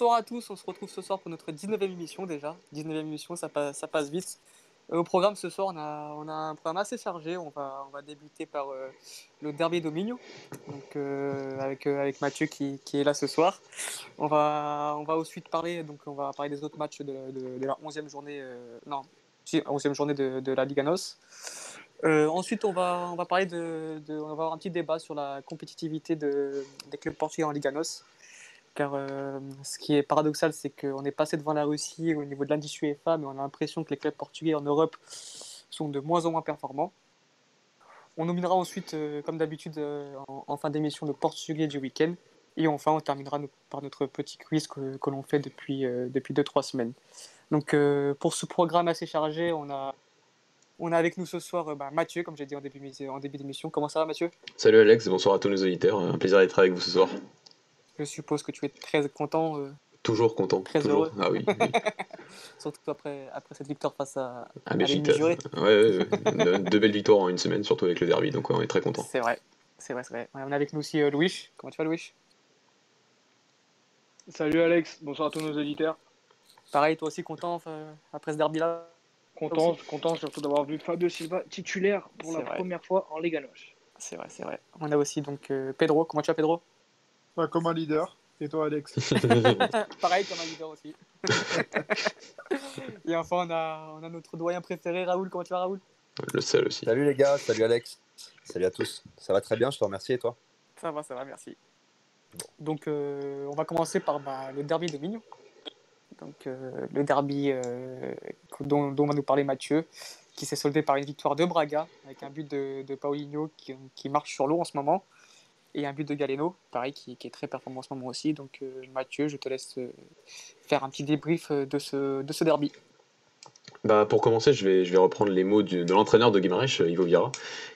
Bonsoir à tous, on se retrouve ce soir pour notre 19e émission déjà. 19e émission, ça passe, vite. Euh, au programme ce soir, on a, un programme assez chargé. On va, débuter par euh, le Derby Domino, donc, euh, avec, Mathieu qui, est là ce soir. On va, ensuite parler, donc on va parler des autres matchs de, de- la 11e journée, non, si, 11e journée de, la Liga NOS. Euh, ensuite, on va, parler de, on va avoir un petit débat sur la compétitivité de, des clubs portugais en Liga NOS. Car euh, ce qui est paradoxal, c'est qu'on est passé devant la Russie au niveau de l'indice UEFA, mais on a l'impression que les clubs portugais en Europe sont de moins en moins performants. On nominera ensuite, euh, comme d'habitude, euh, en, fin d'émission, le portugais du week-end. Et enfin, on terminera par notre petit quiz que, l'on fait depuis 2 depuis deux, trois semaines. Donc, pour ce programme assez chargé, on a, on a avec nous ce soir bah, Mathieu, comme j'ai dit en début, en début d'émission. Comment ça va, Mathieu? Salut Alex, bonsoir à tous nos auditeurs. Un plaisir d'être avec vous ce soir. Je suppose que tu es très content, euh, Toujours content. Très toujours. heureux. Ah oui. oui. surtout après, après cette victoire face à, À à. Juré. Ouais, ouais, ouais. De- Deux belles victoires en une semaine, surtout avec le derby, donc ouais, on est très content. C'est vrai, c'est vrai, c'est vrai. On a avec nous aussi euh, Louis. Comment tu vas, Louis? Salut Alex, bonsoir à tous nos auditeurs. Pareil, toi aussi content après ce derby-là? Content, content surtout d'avoir vu Fabio Silva titulaire pour la vrai. première fois en Liga NOS. C'est vrai, c'est vrai. On a aussi donc euh, Pedro. Comment tu vas, Pedro? Comme un leader. Et toi, Alex Pareil, comme un leader aussi. Et enfin, on a, on a notre doyen préféré, Raoul. Comment tu vas, Raoul? Le seul aussi. Salut les gars, salut Alex, salut à tous. Ça va très bien, je te remercie et toi? Ça va, ça va, merci. Donc, euh, on va commencer par bah, le derby de Mignon. Donc, euh, le derby euh, dont, dont va nous parler Mathieu, qui s'est soldé par une victoire de Braga, avec un but de, de Paulinho qui, qui marche sur l'eau en ce moment, et un but de Galeno, pareil, qui, est très performant en ce moment aussi. Donc, euh, Mathieu, je te laisse euh, faire un petit débrief euh, de ce, de ce derby. Bah, pour commencer, je vais, je vais reprendre les mots de l'entraîneur de Guimarães, Ivo Vieira,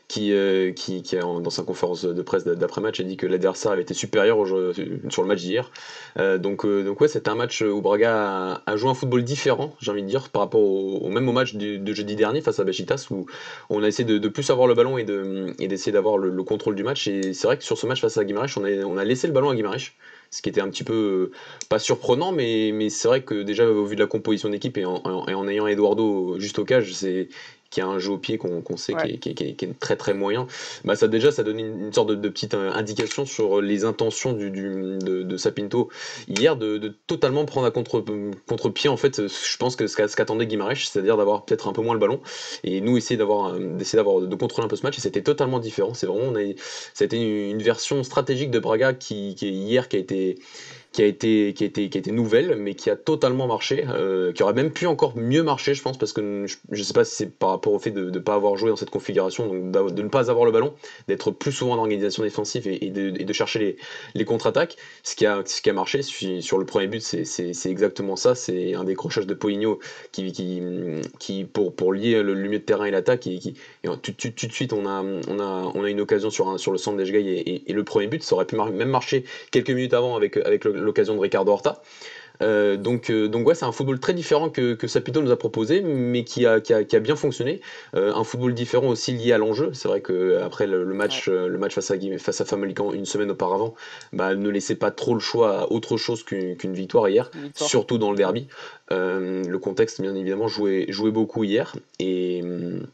qui, euh, qui, qui en- dans sa conférence de presse d'après-match, a dit que l'adversaire avait été supérieur jeu- sur le match d'hier. Euh, donc, euh, donc ouais, c'était un match où Braga a, joué un football différent, j'ai envie de dire, par rapport au, même au match de jeudi dernier face à Besiktas, où on a essayé de, plus avoir le ballon et de- et d'essayer d'avoir le, le contrôle du match. Et c'est vrai que sur ce match face à Guimarães, on a, laissé le ballon à Guimarães ce qui était un petit peu euh, pas surprenant, mais, mais c'est vrai que déjà au vu de la composition d'équipe et en, en ayant Eduardo juste au cage, c'est qui a un jeu au pied qu'on sait qui, Ouais. est, qui est- qui est- qui est très très moyen, bah ça déjà ça donne une, une sorte de, de petite euh, indication sur les intentions du, du- de, de Sapinto hier de, de totalement prendre à contre contre pied en fait. Je pense que ce qu'a- ce qu'attendait Guimarães, c'est-à-dire d'avoir peut-être un peu moins le ballon et nous essayer d'avoir d'essayer d'avoir de contrôler un peu ce match et c'était totalement différent. C'est vraiment on a, ça a été une, une version stratégique de Braga qui, qui est hier qui a été qui a été qui a été qui a été nouvelle mais qui a totalement marché euh, qui aurait même pu encore mieux marcher je pense parce que je, je sais pas si c'est par rapport au fait de ne pas avoir joué dans cette configuration donc de ne pas avoir le ballon d'être plus souvent en organisation défensive et, de, de chercher les, les contre-attaques. Ce qui a ce qui a marché sur le premier but c'est exactement ça. C'est un décrochage de Poligno qui qui qui pour pour lier le, le milieu de terrain et l'attaque et qui et tout, de suite on a on a on a une occasion sur sur le centre des et, et, le premier but ça aurait pu même marcher quelques minutes avant avec, avec le- l'occasion de Ricardo Horta. Euh, donc, euh, donc ouais, c'est un football très différent que, que Sapito nous a proposé, mais qui a, qui a, qui a bien fonctionné. Euh, un football différent aussi lié à l'enjeu. C'est vrai que après le, le match, le match face à face à une semaine auparavant, bah, ne laissait pas trop le choix à autre chose qu'une victoire hier, victoire. surtout dans le derby. Le contexte, bien évidemment, jouait, jouait beaucoup hier et hum,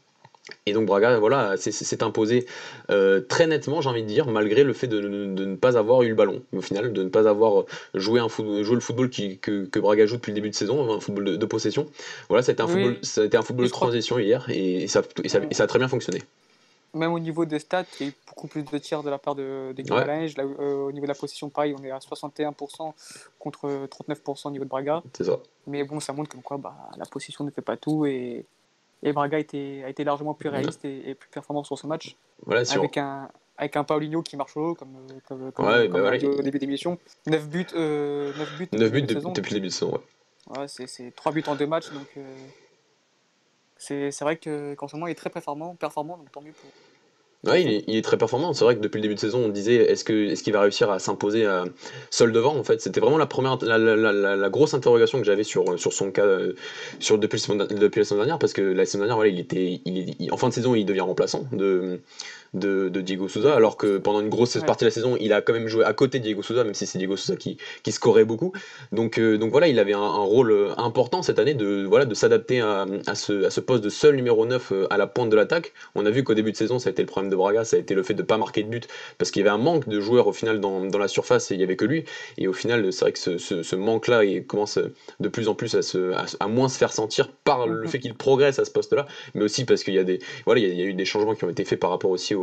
et donc Braga, voilà, s'est- imposé euh, très nettement, j'ai envie de dire, malgré le fait de, de- de ne pas avoir eu le ballon, au final, de ne pas avoir joué, un foot- joué le football qui, que, que Braga joue depuis le début de saison, un football de, de possession. Voilà, ça a été un Oui. football, ça a été un football de crois- transition hier, et, ça, et, ça, et ça a très bien fonctionné. Même au niveau des stats, il y a eu beaucoup plus de tirs de la part de, des Guimarães. Là, euh, au niveau de la possession, pareil, on est à 61% contre 39% au niveau de Braga. C'est ça. Mais bon, ça montre comme quoi bah, la possession ne fait pas tout et, et Braga a été, a été largement plus réaliste et, et plus performant sur ce match. Voilà, Avec un, avec un Paulinho qui marche au haut, comme, euh, comme, comme, Ouais, comme bah voilà, au début d'émission. 9 buts, euh, 9 buts, 9 buts de saison. depuis le début de saison, ouais. Ouais, c'est, c'est 3 buts en 2 matchs. Donc, euh, c'est, c'est vrai que, qu'en ce moment, il est très performant, performant donc tant mieux pour, Ouais, il est, très performant. C'est vrai que depuis le début de saison, on disait est-ce que est-ce qu'il va réussir à s'imposer à- seul devant en fait? C'était vraiment la première la, grosse interrogation que j'avais sur sur son cas euh, sur depuis la saison dernière parce que la saison dernière voilà, il était en fin de saison, il devient remplaçant de de, de Diego Souza alors que pendant une grosse Ouais. partie de la saison, il a quand même joué à côté de Diego Souza même si c'est Diego Souza qui qui scorait beaucoup. Donc euh, donc voilà, il avait un, un rôle euh, important cette année de voilà de s'adapter à, à ce à ce poste de seul numéro 9 euh, à la pointe de l'attaque. On a vu qu'au début de saison, ça a été le problème de Braga, ça a été le fait de pas marquer de but parce qu'il y avait un manque de joueurs au final dans, dans la surface et il y avait que lui. Et au final, c'est vrai que ce, ce- ce manque-là commence de plus en plus à, se, à, à moins se faire sentir par le Mhm. fait qu'il progresse à ce poste-là, mais aussi parce qu'il y a des voilà, il y a, il y a eu des changements qui ont été faits par rapport aussi au,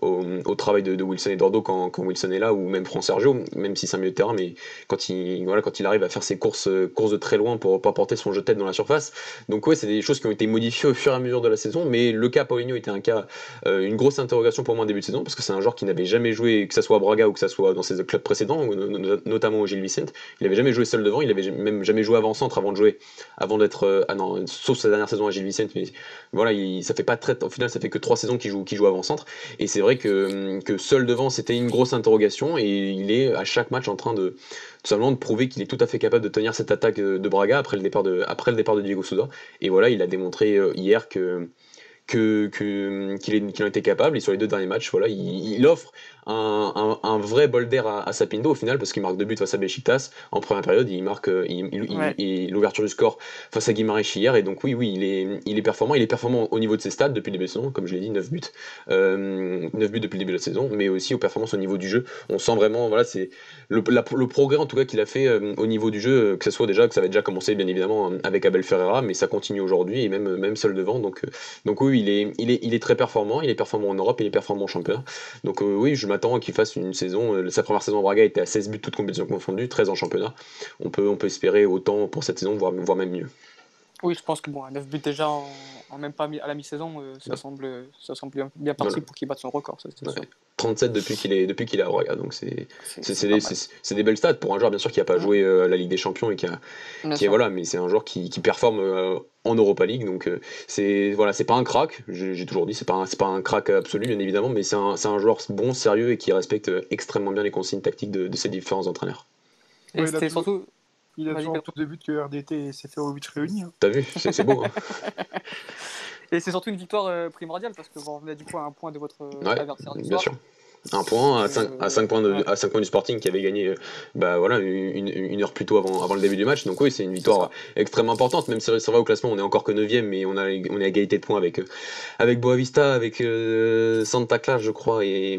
au, travail de, Wilson et Dordo quand, Wilson est là ou même Fran Sergio, même si c'est un milieu de terrain, mais quand il voilà, quand il arrive à faire ses courses courses de très loin pour pas porter son jeu de tête dans la surface. Donc ouais, c'est des choses qui ont été modifiées au fur et à mesure de la saison, mais le cas Paulinho était un cas euh, une grosse interrogation pour moi en début de saison parce que c'est un joueur qui n'avait jamais joué, que ça soit à Braga ou que ça soit dans ses clubs précédents, no- no- notamment au Gilles Vicente. Il avait jamais joué seul devant, il avait même jamais joué avant-centre avant de jouer, avant d'être. euh, ah non, sauf sa dernière saison à Gilles Vicente, mais voilà, il, ça fait pas très. Au final, ça fait que trois saisons qu'il joue, qu'il joue avant-centre. Et c'est vrai que, seul devant, c'était une grosse interrogation et il est à chaque match en train de tout simplement de prouver qu'il est tout à fait capable de tenir cette attaque de Braga après le départ de, après le départ de Diego Souza. Et voilà, il a démontré euh, hier que que qu'il est- qu'il en était capable. Et sur les deux derniers matchs voilà il, il offre un, un, un vrai bol d'air à, à Sapindo au final parce qu'il marque deux buts face à Besiktas en première période il marque euh, Ouais. l'ouverture du score face à Guimarães hier. Et donc oui oui il est il est performant. Il est performant au niveau de ses stats depuis le début de la saison. Comme je l'ai dit 9 buts euh, 9 buts depuis le début de la saison mais aussi aux performances au niveau du jeu. On sent vraiment voilà c'est le, progrès en tout cas qu'il a fait euh, au niveau du jeu euh, que ce soit déjà que ça avait déjà commencé bien évidemment avec Abel Ferreira mais ça continue aujourd'hui et même même seul devant. Donc donc oui, il est, très performant, il est performant en Europe, il est performant en championnat. Donc euh, oui, je m'attends qu'il fasse une saison. euh, sa première saison à Braga était à 16 buts, toutes compétitions confondues, 13 en championnat. On peut, on peut espérer autant pour cette saison, voire, voire même mieux. Oui, je pense que bon, à 9 buts déjà en, en même pas à la mi-saison, euh, ça, Ouais. semble, ça semble bien, bien parti Voilà. pour qu'il batte son record. Ça, c'est Ouais. sûr. 37 depuis qu'il est, depuis qu'il est à Braga, donc c'est des, des belles stats pour un joueur bien sûr qui n'a pas Ouais. joué euh, la Ligue des Champions et qui a, qui voilà, mais c'est un joueur qui, qui performe euh, en Europa League, donc euh, c'est voilà, c'est pas un crack. J'ai toujours dit, c'est pas un- c'est pas un crack absolu bien évidemment, mais c'est un, c'est un joueur bon, sérieux et qui respecte extrêmement bien les consignes tactiques de, de ses différents entraîneurs. Et Ouais, c'était surtout. Il a toujours plus de buts que RDT et Seferovic réunis. hein. T'as vu, c'est c'est beau. hein. Et c'est surtout une victoire euh, primordiale parce que vous revenez du coup à un point de votre Ouais, adversaire du bien soir. sûr. Un point à Euh, 5, à cinq points, de, à cinq points du Sporting qui avait gagné euh, bah, voilà, une, une heure plus tôt avant, avant le début du match. Donc oui, c'est une victoire extrêmement importante. Même si c'est vrai au classement, on est encore que 9ème, mais on, a, on est à égalité de points avec, euh, avec Boavista, avec euh, Santa Clara, je crois, et,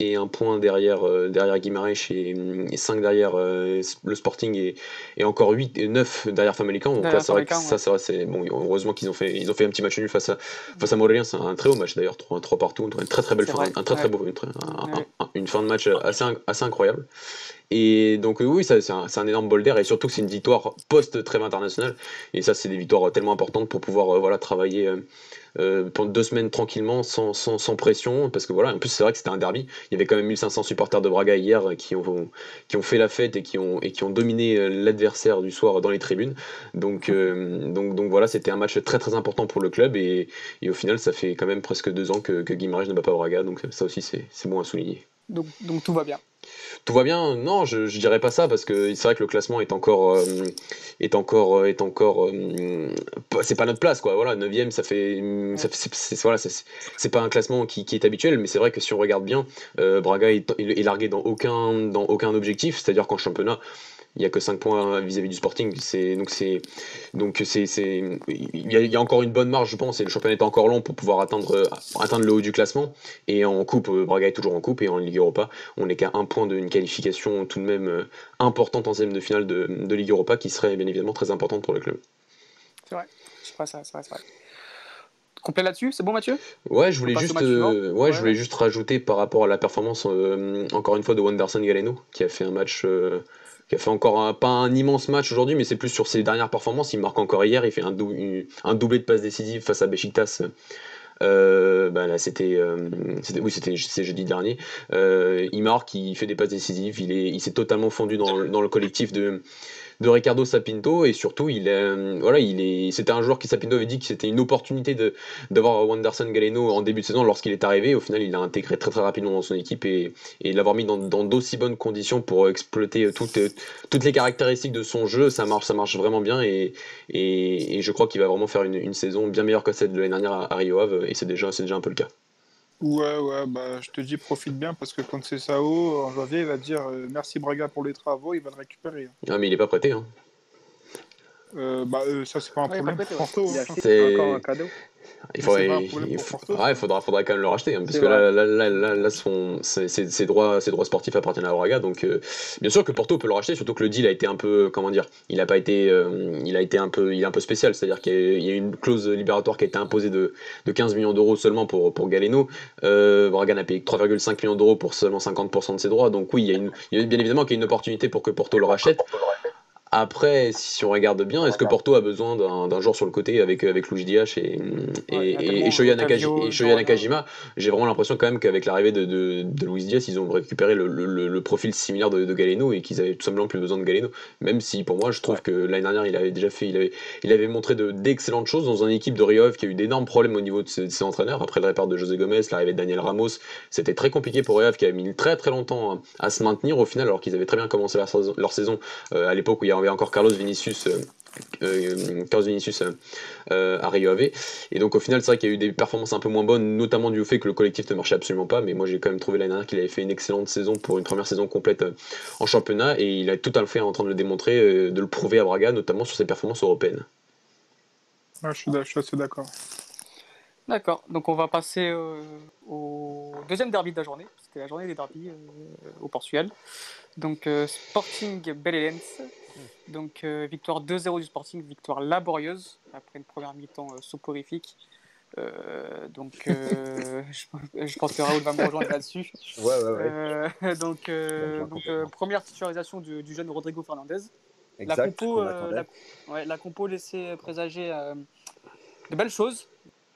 et un point derrière, euh, derrière Guimarães et, 5 derrière euh, le Sporting et, et encore 8 et 9 derrière Famalicão. Donc là, c'est vrai que Famalicão, ça, c'est bon, heureusement qu'ils ont fait, ils ont fait un petit match nul face à, face à Morelia. C'est un très beau match d'ailleurs, 3, 3 partout. Une très très belle fin, un très très beau, une, une fin de match assez, assez incroyable. Et donc oui, ça, c'est un, c'est un énorme bol d'air et surtout que c'est une victoire post-trêve internationale. Et ça, c'est des victoires tellement importantes pour pouvoir euh, voilà, travailler euh, euh, pendant deux semaines tranquillement, sans, sans, sans pression. Parce que voilà, en plus c'est vrai que c'était un derby. Il y avait quand même 1500 supporters de Braga hier euh, qui ont, qui ont fait la fête et qui ont, et qui ont dominé euh, l'adversaire du soir dans les tribunes. Donc, donc, donc voilà, c'était un match très très important pour le club. Et, et au final, ça fait quand même presque deux ans que, que Guimarães ne bat pas Braga. Donc ça aussi, c'est c'est bon à souligner. Donc, donc tout va bien. Tout va bien Non, je, je dirais pas ça parce que c'est vrai que le classement est encore euh, est encore euh, est encore euh, c'est pas notre place quoi. Voilà, 9 ça fait ça fait- c'est voilà, c'est- pas un classement qui, est habituel, mais c'est vrai que si on regarde bien, Braga est, est largué dans aucun dans aucun objectif, c'est-à-dire qu'en championnat il y a que 5 points vis-à-vis du Sporting. C'est donc c'est donc c'est il y, a, il y a encore une bonne marge, je pense, et le championnat est encore long pour pouvoir atteindre atteindre le haut du classement. Et en coupe, euh, Braga est toujours en coupe et en Ligue Europa, on n'est qu'à un point d'une qualification tout de même euh, importante en deuxième de finale de, de Ligue Europa, qui serait bien évidemment très importante pour le club. C'est vrai. C'est vrai, c'est vrai, c'est vrai. Complet là-dessus, c'est bon Mathieu? Ouais, je voulais juste, euh, ouais, Ouais, je voulais juste rajouter par rapport à la performance, euh, encore une fois, de Wanderson Galeno, qui a fait un match, euh, qui a fait encore pas un immense match aujourd'hui, mais c'est plus sur ses dernières performances. Il marque encore hier, il fait un, doublé de passes décisives face à Besiktas. Euh, bah c'était, euh, oui, c'était, jeudi dernier. Euh, il marque, il fait des passes décisives, il est, il s'est totalement fondu dans le collectif de de Ricardo Sapinto et surtout il est, voilà, il est, c'était un joueur qui Sapinto avait dit que c'était une opportunité de d'avoir Wanderson Galeno en début de saison lorsqu'il est arrivé. Au final, il a intégré très très rapidement dans son équipe et, l'avoir mis dans, d'aussi bonnes conditions pour exploiter toutes, toutes les caractéristiques de son jeu, ça marche, ça marche vraiment bien et, et, je crois qu'il va vraiment faire une, saison bien meilleure que celle de l'année dernière à, Rio Ave et c'est déjà, c'est déjà un peu le cas. Ouais, ouais, bah, je te dis, profite bien parce que quand c'est Sao, en janvier, il va dire euh, merci Braga pour les travaux, il va le récupérer. Ah, mais il est pas prêté. Hein. Euh, bah, euh, ça, c'est pas un problème. Hein. C'est encore un cadeau. Il, faudrait, il, faudra, faudra quand même le racheter, hein, parce que là, là, là, là, son, ses, droits, ses droits sportifs appartiennent à Braga, donc bien sûr que Porto peut le racheter, surtout que le deal a été un peu, comment dire, il a pas été, il a été un peu, il est un peu spécial, c'est-à-dire qu'il y a une clause libératoire qui a été imposée de, de 15 millions d'euros seulement pour, pour Galeno. Braga n'a payé 3,5 millions d'euros pour seulement 50% de ses droits, donc oui, il y a, une, il y a bien évidemment qu'il y a une opportunité pour que Porto le rachète. Après, si on regarde bien, est-ce que Porto a besoin d'un joueur sur le côté avec, avec Luigi Diach et, et, et, Shoya, Nakajima J'ai vraiment l'impression quand même qu'avec l'arrivée de, de, de Luis Diaz, ils ont récupéré le, le, le profil similaire de, de, Galeno et qu'ils avaient tout simplement plus besoin de Galeno. Même si pour moi, je trouve que l'année dernière, il avait déjà fait, il avait, il avait montré d'excellentes choses dans une équipe de Rio qui a eu d'énormes problèmes au niveau de ses, entraîneurs. Après le départ de José Gomez, l'arrivée de Daniel Ramos, c'était très compliqué pour Rio qui a mis très très longtemps à, se maintenir au final, alors qu'ils avaient très bien commencé leur saison, leur saison euh, à l'époque où il y avait encore Carlos Vinicius. Euh, euh, Carlos Vinicius euh, à Rio Ave. Et donc au final, c'est vrai qu'il y a eu des performances un peu moins bonnes, notamment du fait que le collectif ne marchait absolument pas. Mais moi, j'ai quand même trouvé l'année dernière qu'il avait fait une excellente saison pour une première saison complète en championnat. Et il a tout à fait en train de le démontrer, de le prouver à Braga, notamment sur ses performances européennes. je, suis, assez d'accord. D'accord, donc on va passer au deuxième derby de la journée, parce que la journée des derbies au Portugal. Donc Sporting Belenenses donc euh, victoire 2-0 du Sporting, victoire laborieuse après une première mi-temps euh, soporifique. Euh, donc je, pense que Raoul va me rejoindre là-dessus. Ouais, ouais, ouais. donc, donc première titularisation du, jeune Rodrigo Fernandez. la compo, la, ouais, la, compo laissait présager de belles choses.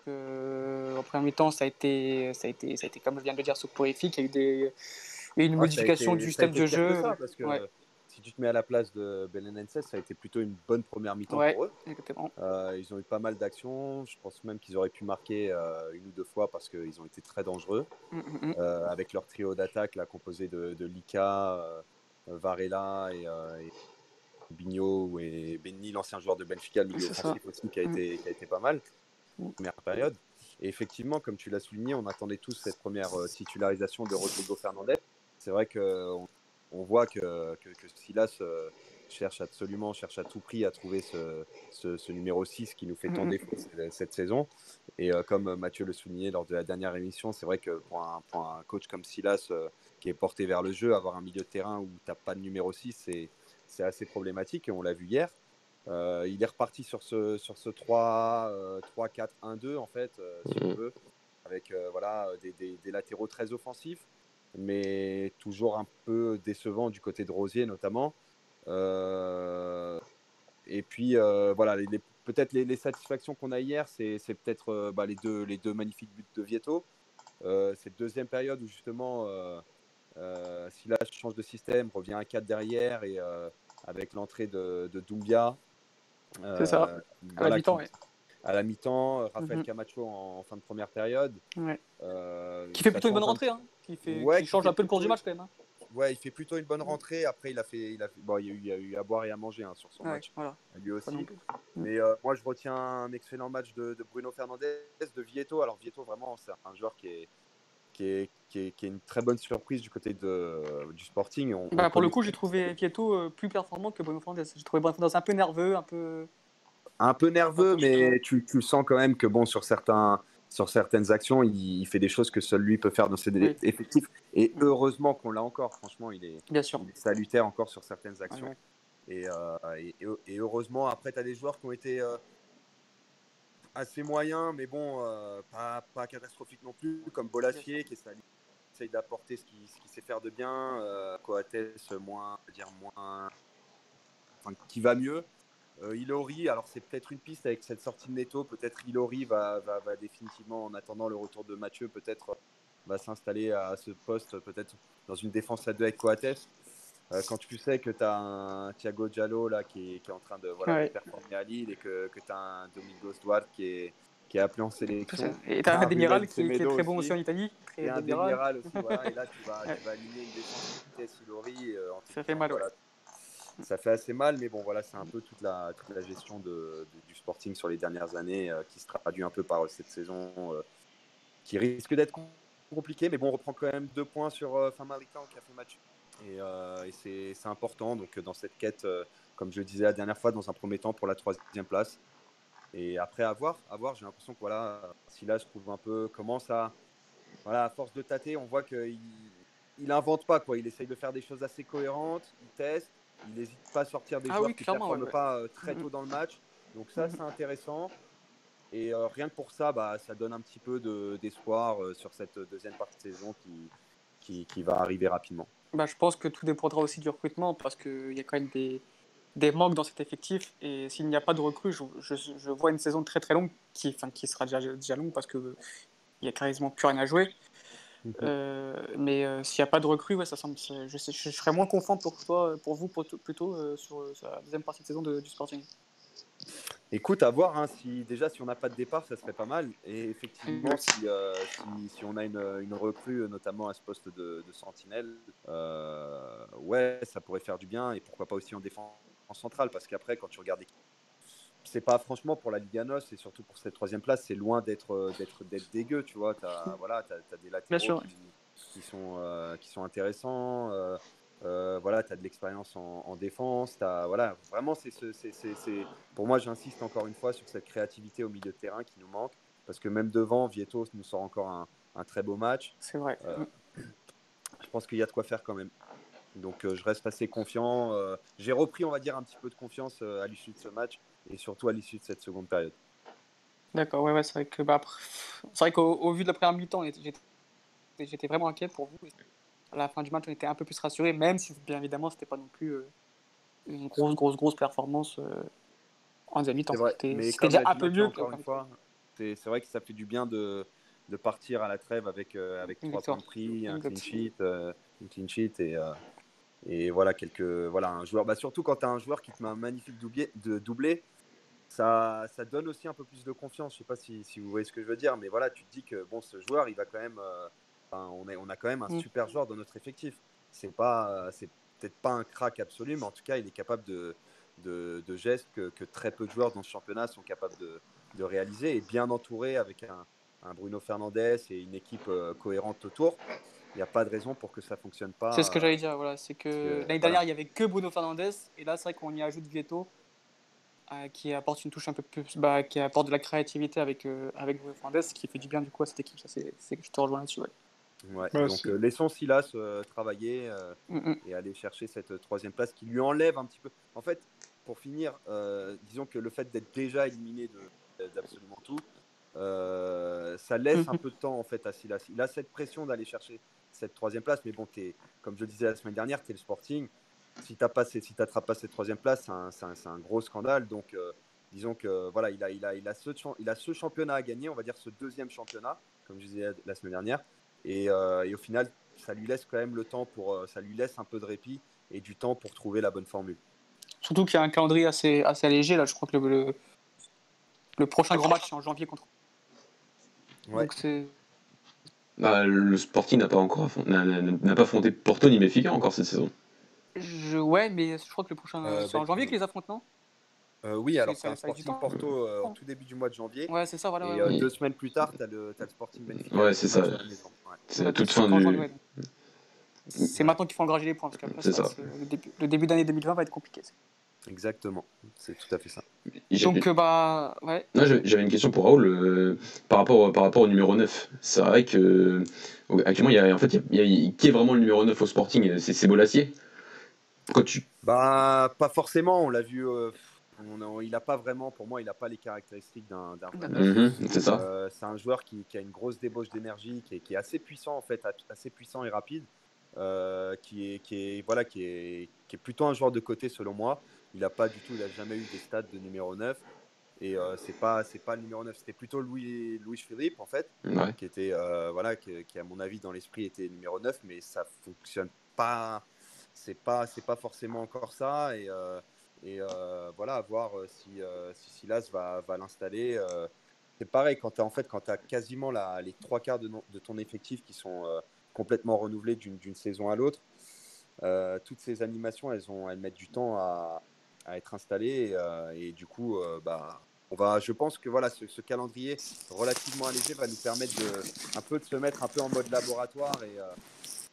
en première mi-temps, ça a été, ça a été, ça a été comme je viens de le dire, soporifique. Il y a eu des, une modification du système de jeu. parce que, si tu te mets à la place de Belenenses, ça a été plutôt une bonne première mi-temps pour eux. Euh, ils ont eu pas mal d'actions. Je pense même qu'ils auraient pu marquer euh, une ou deux fois parce qu'ils ont été très dangereux. Mm, mm, mm. Euh, avec leur trio d'attaque, composé de, de Lika, Varela et, et Bigno et Benny, l'ancien joueur de Benfica, le milieu offensif aussi, qui a, été, qui a été pas mal. Première période. Et effectivement, comme tu l'as souligné, on attendait tous cette première titularisation de Rodrigo Fernandez. C'est vrai qu'on on voit que, que, Silas euh, cherche absolument, cherche à tout prix à trouver ce, numéro 6 qui nous fait tant défaut cette, saison. Et euh, comme Mathieu le soulignait lors de la dernière émission, c'est vrai que pour un, coach comme Silas euh, qui est porté vers le jeu, avoir un milieu de terrain où tu n'as pas de numéro 6, c'est assez problématique et on l'a vu hier. il est reparti sur ce, sur ce 3, 3 4, 1, 2 en fait, si on veut, avec voilà, des latéraux très offensifs mais toujours un peu décevant du côté de Rosier notamment. Euh, et puis euh, voilà, les, peut-être les, satisfactions qu'on a hier, c'est, peut-être euh, bah, les, deux, les deux magnifiques buts de Vieto. cette deuxième période où justement Silas change de système, revient à 4 derrière et avec l'entrée de, de Doumbia. c'est ça, à la mi-temps, à la mi-temps, Raphaël mhm. Camacho en, fin de première période. qui fait plutôt une bonne rentrée, hein qui, fait, change un peu le cours du match quand même. Hein. Ouais, il fait plutôt une bonne rentrée. Après, il a fait, il a bon, il y a, eu, à boire et à manger hein, sur son match. Lui aussi. Mais euh, moi, je retiens un excellent match de, Bruno Fernandez, de Vieto. Alors Vieto, vraiment, c'est un joueur qui est, qui est, qui est, une très bonne surprise du côté de, du Sporting. bah, pour le coup, j'ai trouvé Vieto euh, plus performant que Bruno Fernandez. J'ai trouvé Bruno Fernandez un peu nerveux, un peu. Un peu nerveux, mais tu, tu sens quand même que bon, sur certains sur certaines actions, il, fait des choses que seul lui peut faire dans ses effectifs. Et heureusement qu'on l'a encore. Franchement, il est, Bien sûr. salutaire encore sur certaines actions. Euh, et, et, heureusement, après, tu as des joueurs qui ont été euh, assez moyens, mais bon, euh, pas, pas catastrophiques non plus, comme Bolafier, qui essaye d'apporter ce qu'il sait faire de bien. Coates, moins, dire moins. Enfin, qui va mieux. Euh, Ilori, alors c'est peut-être une piste avec cette sortie de Neto. Peut-être Ilori va, va, va, définitivement, en attendant le retour de Mathieu, peut-être va s'installer à ce poste, peut-être dans une défense à deux avec Coates. quand tu sais que tu as un Thiago Giallo là, qui, est, qui est en train de, voilà, performer à Lille et que, que tu as un Domingos Duarte qui est, qui est appelé en sélection. Et tu as un Demiral qui, qui, est très bon aussi en Italie. Et un Demiral aussi, voilà. Et là, tu vas, tu vas aligner une défense de vitesse Ilori. Euh, ça fait mal, voilà. Ça fait assez mal, mais bon, voilà, c'est un peu toute la, toute la gestion de, du Sporting sur les dernières années euh, qui se traduit un peu par cette saison euh, qui risque d'être compliquée. Mais bon, on reprend quand même deux points sur euh, Famalicão qui a fait match. Et, et c'est important. Donc, dans cette quête, comme je le disais la dernière fois, dans un premier temps pour la troisième place. Et après, à voir, j'ai l'impression que voilà, Silas trouve un peu, commence à, voilà, à force de tâter, on voit qu'il il pas, quoi. Il essaye de faire des choses assez cohérentes, il teste, il n'hésite pas à sortir des ah joueurs qui ne performent pas euh, très tôt dans le match. Donc ça, c'est intéressant. Et euh, rien que pour ça, bah, ça donne un petit peu d'espoir euh, sur cette deuxième partie de saison qui, qui, qui va arriver rapidement. Bah, je pense que tout dépendra aussi du recrutement parce qu'il y a quand même des, des manques dans cet effectif. Et s'il n'y a pas de recrue, je, je, vois une saison très très longue qui, enfin, qui sera déjà, déjà longue parce qu'il n'y a quasiment plus rien à jouer. Euh, mais euh, s'il n'y a pas de recrue, ouais, ça semble, je, je, serais moins confiant pour toi, pour vous plutôt euh, sur, la deuxième partie de saison du Sporting. Écoute, à voir. Hein, si, déjà, si on n'a pas de départ, ça serait pas mal. Et effectivement, si, si, si, on a une, une, recrue, notamment à ce poste de, de sentinelle, ouais, ça pourrait faire du bien. Et pourquoi pas aussi en défense centrale Parce qu'après, quand tu regardes c'est pas franchement pour la Liga NOS et surtout pour cette troisième place, c'est loin d'être euh, d'être d'être dégueu, tu vois. T'as voilà, as, des latéraux qui, sont euh, qui sont intéressants. Euh, voilà, tu as de l'expérience en, défense. As, voilà, vraiment, c'est pour moi, j'insiste encore une fois sur cette créativité au milieu de terrain qui nous manque parce que même devant, Vieto nous sort encore un, un très beau match. C'est vrai. je pense qu'il y a de quoi faire quand même. Donc je reste assez confiant. J'ai repris, on va dire, un petit peu de confiance à l'issue de ce match et surtout à l'issue de cette seconde période. D'accord, ouais, ouais c'est vrai que bah, c'est vrai qu'au vu de la première mi-temps, j'étais vraiment inquiet pour vous. À la fin du match, on était un peu plus rassuré, même si bien évidemment, c'était pas non plus euh, une grosse, grosse, grosse performance euh, en deuxième mi-temps. C'était déjà un peu mieux. C'est vrai que ça fait du bien de, de partir à la trêve avec, euh, avec trois points de prix, un clean sheet, une clean sheet et, et voilà, quelques, voilà un joueur. Bah, surtout quand tu as un joueur qui te met un magnifique doublé, de doublé ça, ça, donne aussi un peu plus de confiance. Je sais pas si, si, vous voyez ce que je veux dire, mais voilà, tu te dis que bon, ce joueur, il va quand même. Euh, on, est, on a quand même un mm. super joueur dans notre effectif. C'est pas, c'est peut-être pas un crack absolu, mais en tout cas, il est capable de, de, de gestes que, que, très peu de joueurs dans ce championnat sont capables de, de réaliser et bien entouré avec un, un, Bruno Fernandez et une équipe euh, cohérente autour. Il n'y a pas de raison pour que ça fonctionne pas. C'est ce que j'allais dire. Voilà, c'est que l'année dernière, il n'y avait que Bruno Fernandez et là, c'est vrai qu'on y ajoute Vieto euh, qui apporte une touche un peu plus, bah, qui apporte de la créativité avec, euh, avec Bruno Fernandez, qui fait du bien du coup à cette équipe. Ça, c'est, je te rejoins là-dessus. Ouais. donc euh, laissons Silas travailler mm, mm. et aller chercher cette troisième place qui lui enlève un petit peu. En fait, pour finir, disons que le fait d'être déjà éliminé de, d'absolument tout, ça laisse un peu de temps en fait à Silas. Il a cette pression d'aller chercher cette troisième place, mais bon, es, comme je le disais la semaine dernière, tu es le Sporting si tu pas si attrapes pas cette troisième place, c'est un, un, gros scandale. Donc, euh, disons que voilà, il a, il, a, il, a ce, il a ce championnat à gagner, on va dire ce deuxième championnat, comme je disais la semaine dernière. Et, euh, et au final, ça lui laisse quand même le temps pour, euh, ça lui laisse un peu de répit et du temps pour trouver la bonne formule. Surtout qu'il y a un calendrier assez, assez allégé. Là, je crois que le, le, prochain grand match c'est en janvier contre. Ouais. Donc c'est. Bah, le Sporting n'a pas encore n'a pas fondé Porto ni Benfica encore cette saison. Je... Ouais, mais je crois que le prochain. Euh, c'est en bah, janvier que les affrontent, non? euh, oui, alors c'est un Sporting Porto euh, en tout début du mois de janvier. Ouais, c'est ça, voilà. Et ouais, deux semaines plus tard, tu as, le Sporting Benfica. Ouais, c'est ça. C'est à toute fin du. C'est maintenant qu'il faut engager les points, parce qu'après, ça, le début, le début d'année 2020 va être compliqué. Exactement, c'est tout à fait ça. Donc, bah, ouais. J'avais une question pour Raoul par, rapport, par rapport au numéro 9. C'est vrai que actuellement, il y a, en fait, il y a, qui est vraiment le numéro 9 au Sporting? C'est Bolassier tu... Bah, pas forcément. On l'a vu. Euh, il n'a pas vraiment, pour moi, il n'a pas les caractéristiques d'un. Mhm, c'est ça. Euh, c'est un joueur qui, a une grosse débauche d'énergie, qui, est assez puissant en fait, assez puissant et rapide, euh, qui est, qui est, voilà, qui est, qui est plutôt un joueur de côté selon moi. Il n'a pas du tout, il n'a jamais eu des stats de numéro 9. Et c'est pas, c'est pas le numéro 9, c'était plutôt Louis, Louis Philippe en fait, qui était, voilà, qui, qui, à mon avis dans l'esprit était numéro 9, mais ça fonctionne pas c'est pas, c'est pas forcément encore ça. Et, et voilà, à voir si, si Silas va, va l'installer. c'est pareil, quand tu en fait, quand as quasiment la, les trois quarts de, ton effectif qui sont complètement renouvelés d'une saison à l'autre, toutes ces animations, elles, ont, elles mettent du temps à, à être installées. Et, et du coup, bah, on va, je pense que voilà, ce, calendrier relativement allégé va nous permettre de, un peu de se mettre un peu en mode laboratoire et,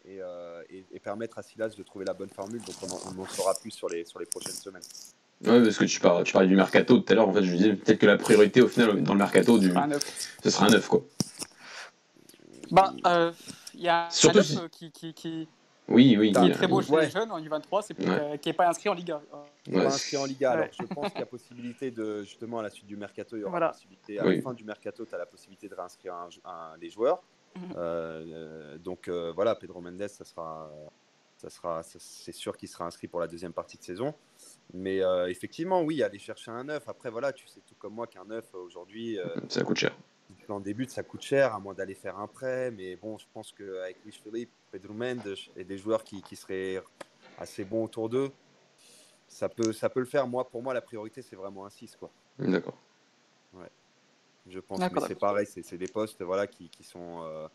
euh, euh, et, permettre à Silas de trouver la bonne formule. Donc on en, saura plus sur les, sur les prochaines semaines. Oui, parce que tu, parlais, tu parlais du mercato tout à l'heure. En fait, je disais peut-être que la priorité au final dans le mercato, du, ce sera un neuf. Quoi. Bah, euh, il y a Surtout un neuf qui, qui oui, oui. Un très beau joueur jeune en U23, c'est qui n'est pas inscrit en Liga. Pas inscrit en Liga. Alors, je pense qu'il y a possibilité de, justement, à la suite du mercato, il y aura possibilité, à la fin du mercato, tu as la possibilité de réinscrire un, les joueurs. Mhm. Euh, donc, euh, voilà, Pedro Mendes, ça sera, ça sera, c'est sûr qu'il sera inscrit pour la deuxième partie de saison. Mais euh, effectivement, oui, aller chercher un neuf. Après, voilà, tu sais tout comme moi qu'un neuf aujourd'hui. ça coûte cher en début, ça coûte cher, à moins d'aller faire un prêt. Mais bon, je pense qu'avec Luis Philippe, Pedro Mendes et des joueurs qui, qui seraient assez bons autour d'eux, ça peut, ça peut le faire. Moi, pour moi, la priorité, c'est vraiment un 6. Quoi. D'accord. Ouais. Je pense que c'est pareil, c'est des postes voilà, qui, qui sont euh,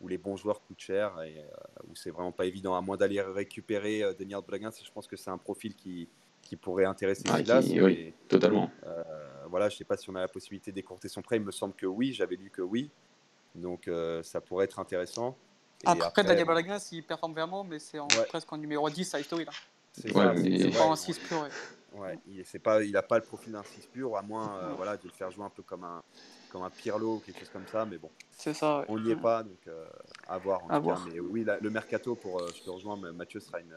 où les bons joueurs coûtent cher et euh, où c'est vraiment pas évident, à moins d'aller récupérer euh, Daniel Bragan. Je pense que c'est un profil qui, qui pourrait intéresser ah, oui, totalement. Euh, voilà, je ne sais pas si on a la possibilité d'écourter son prêt. Il me semble que oui, j'avais lu que oui. Donc euh, ça pourrait être intéressant. après, Daniel Balagnas, il performe vraiment, mais c'est presque en numéro 10 à History. C'est pas en 6 pur. Ouais. il n'a pas, il pas le profil d'un 6 pur, à moins euh, voilà, de le faire jouer un peu comme un, comme un Pirlo ou quelque chose comme ça. Mais bon, c'est ça, on n'y est pas, donc à voir en tout Cas. Mais oui, le mercato, pour, je te rejoins, Mathieu sera une,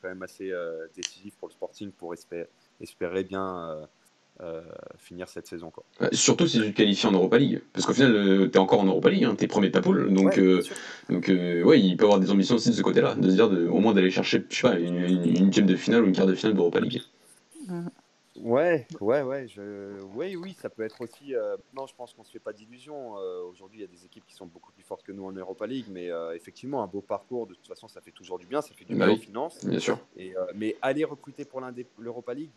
quand même assez décisif pour le Sporting pour espérer, espérer bien euh, finir cette saison. Quoi. surtout si tu te qualifies en Europa League, parce qu'au final, euh, tu es encore en Europa League, hein, tu es premier de ta poule, donc, euh, donc ouais, il peut avoir des ambitions aussi de ce côté-là, de se dire de, au moins d'aller chercher, je sais pas, une, une, de finale ou une quart de finale d'Europa League. Ouais, ouais, ouais, je... oui, oui, ça peut être aussi. Non, je pense qu'on se fait pas d'illusions. Aujourd'hui, il y a des équipes qui sont beaucoup plus fortes que nous en Europa League, mais effectivement, un beau parcours, de toute façon, ça fait toujours du bien, ça fait du bah bien aux finances. Bien sûr. Et, mais aller recruter pour l'Europa League,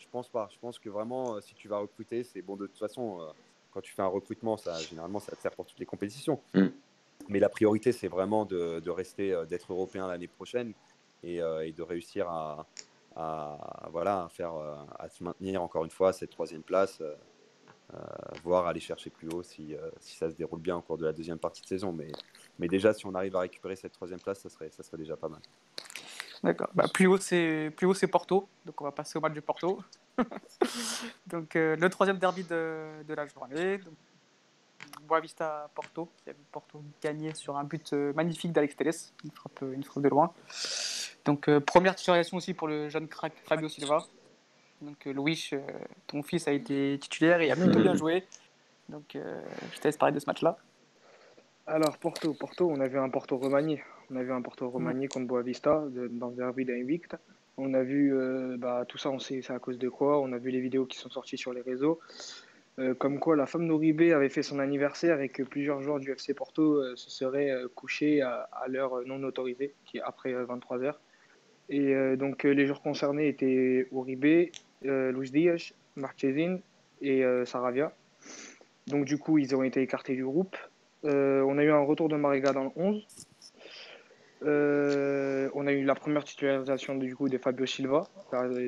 je pense pas. Je pense que vraiment, euh, si tu vas recruter, c'est bon. De toute façon, euh, quand tu fais un recrutement, ça, généralement, ça te sert pour toutes les compétitions. Mm. Mais la priorité, c'est vraiment de, de rester, euh, d'être européen l'année prochaine et, et, de réussir à, à, voilà, à, faire, à se maintenir encore une fois à cette troisième place, voire aller chercher plus haut si, si, ça se déroule bien au cours de la deuxième partie de saison. Mais, mais déjà, si on arrive à récupérer cette troisième place, ça serait, ça serait déjà pas mal. D'accord. Bah, plus haut, c'est plus haut, c'est Porto. Donc on va passer au match du Porto. donc euh, le troisième derby de, de la journée. Boavista Porto, qui a vu Porto gagner sur un but euh, magnifique d'Alex Teles, une frappe, une frappe de loin. Donc euh, première titularisation aussi pour le jeune crack Fabio Silva. Donc Louis, ton fils a été titulaire et a plutôt bien joué. Donc je te laisse parler de ce match-là. Alors Porto, Porto, on a vu un Porto remanié. On a vu un Porto remanié contre Boavista dans derby d'Invict. On a vu euh, bah, tout ça, on sait c'est à cause de quoi. On a vu les vidéos qui sont sorties sur les réseaux. Euh, comme quoi la femme d'Oribe avait fait son anniversaire et que plusieurs joueurs du FC Porto euh, se seraient couchés à, l'heure non autorisée, qui est après 23h. Et donc les joueurs concernés étaient Uribe, Luis Diaz, Marchesin et Saravia. Donc du coup, ils ont été écartés du groupe. on a eu un retour de Mariga dans le 11. Euh, on a eu la première titularisation du coup de Fabio Silva,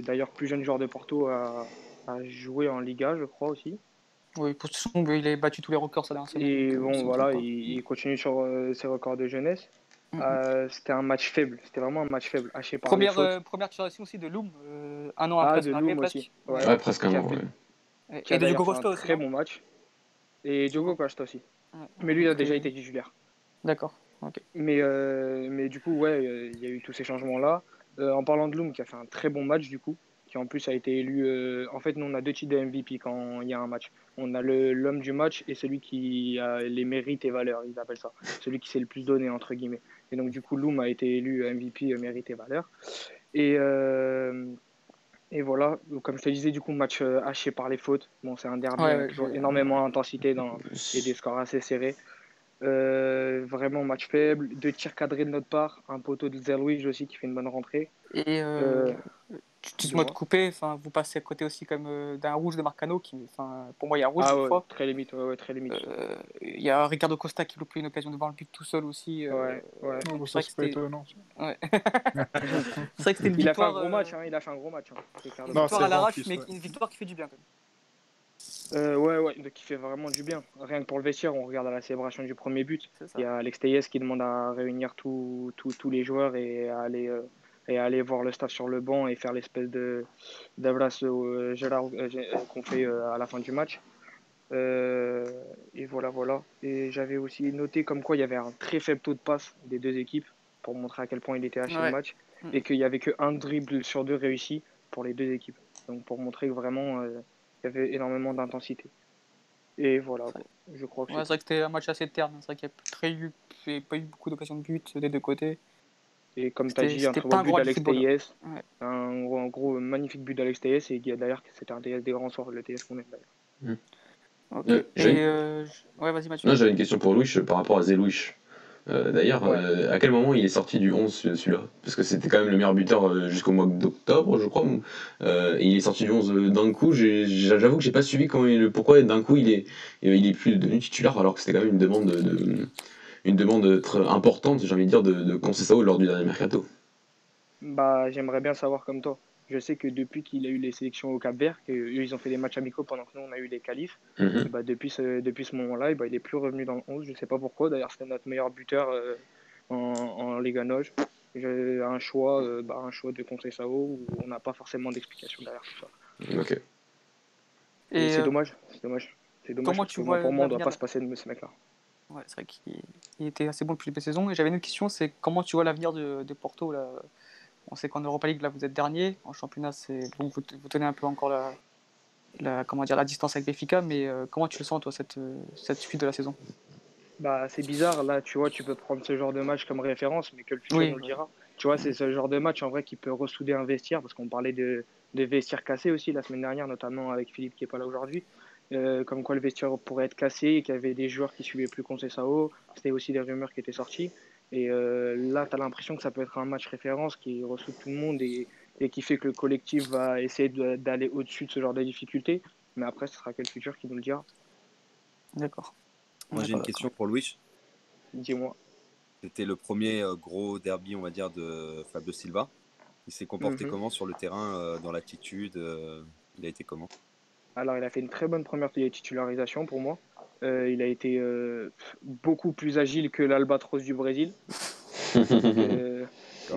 d'ailleurs plus jeune joueur de Porto à, jouer en Liga, je crois aussi. Oui, pour son, il a battu tous les records ça dernière Et bon, voilà, il, continue sur euh, ses records de jeunesse. Mhm. Euh, c'était un match faible, c'était vraiment un match faible, haché par Première, première titularisation aussi de Loom, un an après, ah, de Loom aussi. Ouais, presque un an. Et de Diogo Costa aussi. Très bon match. Et Diogo Costa aussi. Mais lui, il a déjà été titulaire. D'accord. Mais, euh, mais du coup, ouais, il y a eu tous ces changements-là. Euh, en parlant de Loom, qui a fait un très bon match, du coup, qui en plus a été élu. Euh, en fait, nous, on a deux types de MVP quand il y a un match. On a l'homme du match et celui qui a les mérites et valeurs, ils appellent ça. Celui qui s'est le plus donné, entre guillemets. Et donc, du coup, Loom a été élu MVP mérite et valeurs. Et. Et voilà, comme je te disais, du coup, match haché par les fautes. Bon, c'est un derby, énormément d'intensité dans, et des scores assez serrés. Euh, vraiment match faible, deux tirs cadrés de notre part, un poteau de Zerlouis aussi qui fait une bonne rentrée. Et euh, Excuse-moi de couper, enfin, vous passez à côté aussi comme euh, d'un rouge de Marcano qui, enfin, pour moi il y a un rouge ah, ouais, Très limite, ouais, très limite. Euh, il y a Ricardo Costa qui loupe une occasion de voir le but tout seul aussi. Euh, ouais, ouais. Non, ça c'est pas étonnant. Ouais. c'est vrai que c'était une il victoire. A fait un gros match, hein, il a fait un gros match. Hein, une victoire à l'arrache, mais une victoire qui fait du bien quand même. ouais, ouais, qui fait vraiment du bien. Rien que pour le vestiaire, on regarde à la célébration du premier but. Il y a Alex Teyes qui demande à réunir tous les joueurs et à aller et aller voir le staff sur le banc et faire l'espèce de euh, Gérard euh, euh, qu'on fait à la fin du match. et voilà, voilà. Et j'avais aussi noté comme quoi il y avait un très faible taux de passe des deux équipes pour montrer à quel point il était haché le match mm. et qu'il n'y avait qu'un dribble sur deux réussi pour les deux équipes. Donc pour montrer que vraiment il y avait énormément d'intensité. Et voilà, je crois que c'est vrai que c'était un match assez terne. C'est vrai qu'il n'y a pas eu beaucoup d'occasions de but des deux côtés. Et comme tu as dit, un très bon but d'Alex TS. Un, gros, magnifique but d'Alex TS. Et d'ailleurs, c'était un TS des grands soirs, le TS qu'on aime d'ailleurs. Hmm. Euh, euh, ouais, vas-y Mathieu. j'avais une question pour Louis par rapport à Zelouich. Euh, d'ailleurs, à quel moment il est sorti du 11 celui-là? Parce que c'était quand même le meilleur buteur jusqu'au mois d'octobre, je crois. et il est sorti du 11 d'un coup. J'avoue que j'ai pas suivi quand il, pourquoi d'un coup il est, il est plus devenu titulaire alors que c'était quand même une demande de une demande très importante, j'ai envie de dire, de, de Conceição lors du dernier mercato Bah, j'aimerais bien savoir comme toi. Je sais que depuis qu'il a eu les sélections au Cap Vert, qu'ils ont fait des matchs amicaux pendant que nous on a eu les qualifs, mhm. bah, depuis ce, depuis ce moment-là, bah, il est plus revenu dans le 11. Je sais pas pourquoi. D'ailleurs, c'était notre meilleur buteur euh, en, en Liga Noge. J'ai un choix, euh, bah, un choix de Conceição où on n'a pas forcément d'explication derrière tout ça. Ok. Et, c'est euh, dommage. C'est dommage. C'est dommage. Comment tu vois pour moi, on ne doit pas se passer de ce mec-là. Ouais, c'est vrai qu'il était assez bon depuis les saisons. Et j'avais une question, c'est comment tu vois l'avenir de, Porto là? On sait qu'en Europa League, là, vous êtes dernier. En championnat, c'est vous, vous, tenez un peu encore la, la, comment dire, la distance avec Benfica. Mais euh, comment tu le sens, toi, cette, cette suite de la saison? Bah, C'est bizarre. Là, tu vois, tu peux prendre ce genre de match comme référence, mais que le futur nous le dira. Tu vois, c'est ce genre de match, en vrai, qui peut ressouder un vestiaire. Parce qu'on parlait de, de vestiaires cassés aussi la semaine dernière, notamment avec Philippe qui n'est pas là aujourd'hui. Euh, comme quoi le vestiaire pourrait être cassé et qu'il y avait des joueurs qui suivaient plus Sao. C'était aussi des rumeurs qui étaient sorties. Et euh, là, tu as l'impression que ça peut être un match référence qui reçoit tout le monde et, et, qui fait que le collectif va essayer d'aller au-dessus de ce genre de difficultés. Mais après, ce sera quel futur qui nous le dira. D'accord. Moi, j'ai une question pour Louis. Dis-moi. C'était le premier euh, gros derby, on va dire, de Fabio Silva. Il s'est comporté mhm. comment sur le terrain, dans l'attitude Il a été comment? Alors, il a fait une très bonne première titularisation pour moi. Euh, il a été euh, beaucoup plus agile que l'Albatros du Brésil. euh,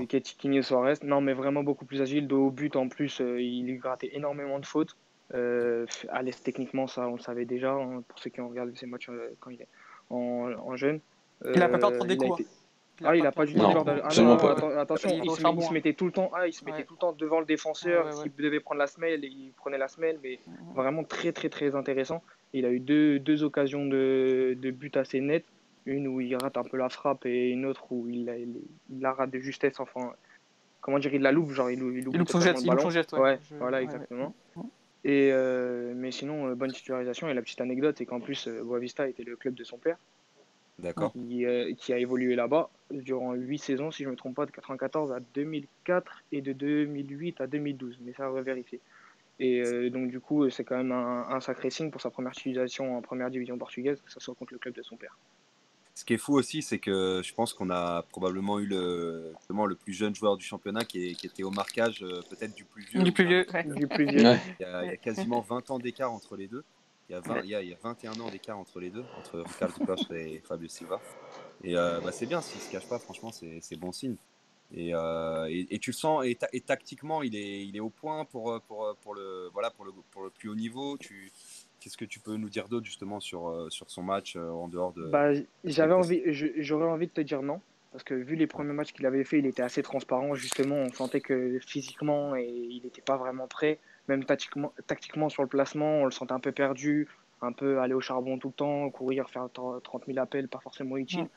Tiquinho Suarez. Non, mais vraiment beaucoup plus agile. De haut but en plus, euh, il grattait énormément de fautes. à l'aise techniquement, ça on le savait déjà, hein, pour ceux qui ont regardé ses matchs quand il est en, jeune. il n'a pas peur de prendre des coups. Hein. Ah, il a pas du tout peur. Ah, attention, il, se, mettait tout le temps, ah, il se mettait tout le temps devant le défenseur. S'il devait prendre la semelle, il prenait la semelle, mais vraiment très très très intéressant. Il a eu deux, deux occasions de, de but assez nettes, une où il rate un peu la frappe et une autre où il, il, la rate de justesse. Enfin, comment dire, il la loupe, genre il, il loupe, il son geste, il son geste, ouais. voilà, exactement. Et euh, mais sinon, euh, bonne titularisation. Et la petite anecdote, c'est qu'en plus, euh, Boavista était le club de son père. D'accord. Qui, qui, a évolué là-bas durant 8 saisons, si je ne me trompe pas, de 1994 à 2004 et de 2008 à 2012. Mais ça, on va vérifier. Et euh, donc, du coup, c'est quand même un, sacré signe pour sa première utilisation en première division portugaise, que ce soit contre le club de son père. Ce qui est fou aussi, c'est que je pense qu'on a probablement eu le, le plus jeune joueur du championnat qui, qui était au marquage euh, peut-être du plus vieux. Du plus vieux, du plus vieux. Il, y a, quasiment 20 ans d'écart entre les deux. Il y, a il, y a, 21 ans d'écart entre les deux, entre Ricardo Costa et Fabio Silva. Et euh, bah, c'est bien, s'il se cache pas, franchement, c'est bon signe. Et, euh, et, tu le sens, et, et, tactiquement, il est, il est au point pour, pour, pour, le, voilà, pour, le, pour le plus haut niveau. Tu, Qu'est-ce que tu peux nous dire d'autre justement sur, euh, sur son match en dehors de. Bah, j'avais envie, j'aurais envie de te dire non. Parce que vu les premiers matchs qu'il avait fait, il était assez transparent. Justement, on sentait que physiquement, et il n'était pas vraiment prêt. Même tactiquement, tactiquement sur le placement, on le sentait un peu perdu, un peu aller au charbon tout le temps, courir, faire 30 000 appels, pas forcément utile.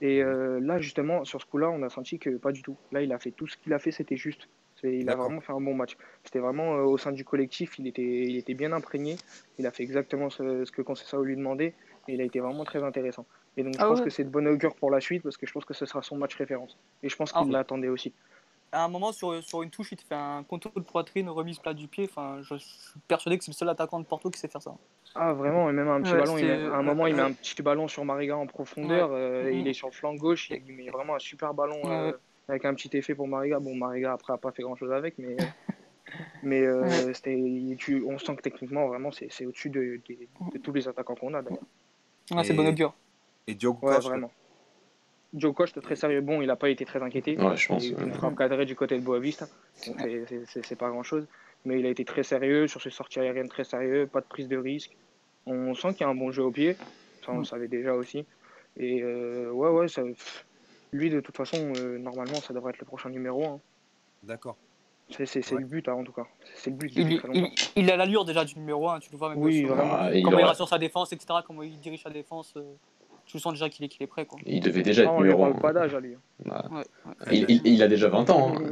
Et euh, là, justement, sur ce coup-là, on a senti que pas du tout. Là, il a fait tout ce qu'il a fait, c'était juste. Il a vraiment fait un bon match. C'était vraiment euh, au sein du collectif, il était, il était bien imprégné. Il a fait exactement ce, ce que Conceição lui demandait. Et il a été vraiment très intéressant. Et donc je ah pense que c'est de bonne augure pour la suite parce que je pense que ce sera son match référence. Et je pense qu'il ah l'attendait aussi. À un moment, sur, sur une touche, il te fait un contrôle de poitrine, remise plat du pied. Enfin, je suis persuadé que c'est le seul attaquant de Porto qui sait faire ça. Ah, vraiment, et même un petit ballon. Il à un moment, il met un petit ballon sur Mariga en profondeur. Euh, il est sur le flanc gauche. Il met vraiment un super ballon euh, avec un petit effet pour Mariga. Bon, Mariga, après, n'a pas fait grand chose avec, mais. mais euh, tu, on sent que techniquement, vraiment, c'est au-dessus de, de, tous les attaquants qu'on a d'ailleurs. Ah, c'est bon augure. Et Diogo ouais, vraiment. Joe Costa, très sérieux. Bon, il n'a pas été très inquiété. Ouais, je pense. Il du côté de Boavista. C'est pas grand chose. Mais il a été très sérieux sur ses sorties aériennes, très sérieux. Pas de prise de risque. On sent qu'il y a un bon jeu au pied. Ça, on le savait déjà aussi. Et euh, ouais, ouais, ça, lui, de toute façon, euh, normalement, ça devrait être le prochain numéro 1. D'accord. C'est le but, hein, en tout cas. C'est le but. Il, il, a l'allure déjà du numéro 1, tu le vois même. Oui, vraiment. Ah, comment il, rassure sa défense, etc. Comment il dirige sa défense. Euh tu sens déjà qu'il est, est prêt. Quoi. Il devait déjà être numéro 1. pas d'âge à lui. Il, a déjà 20 ans. Hein.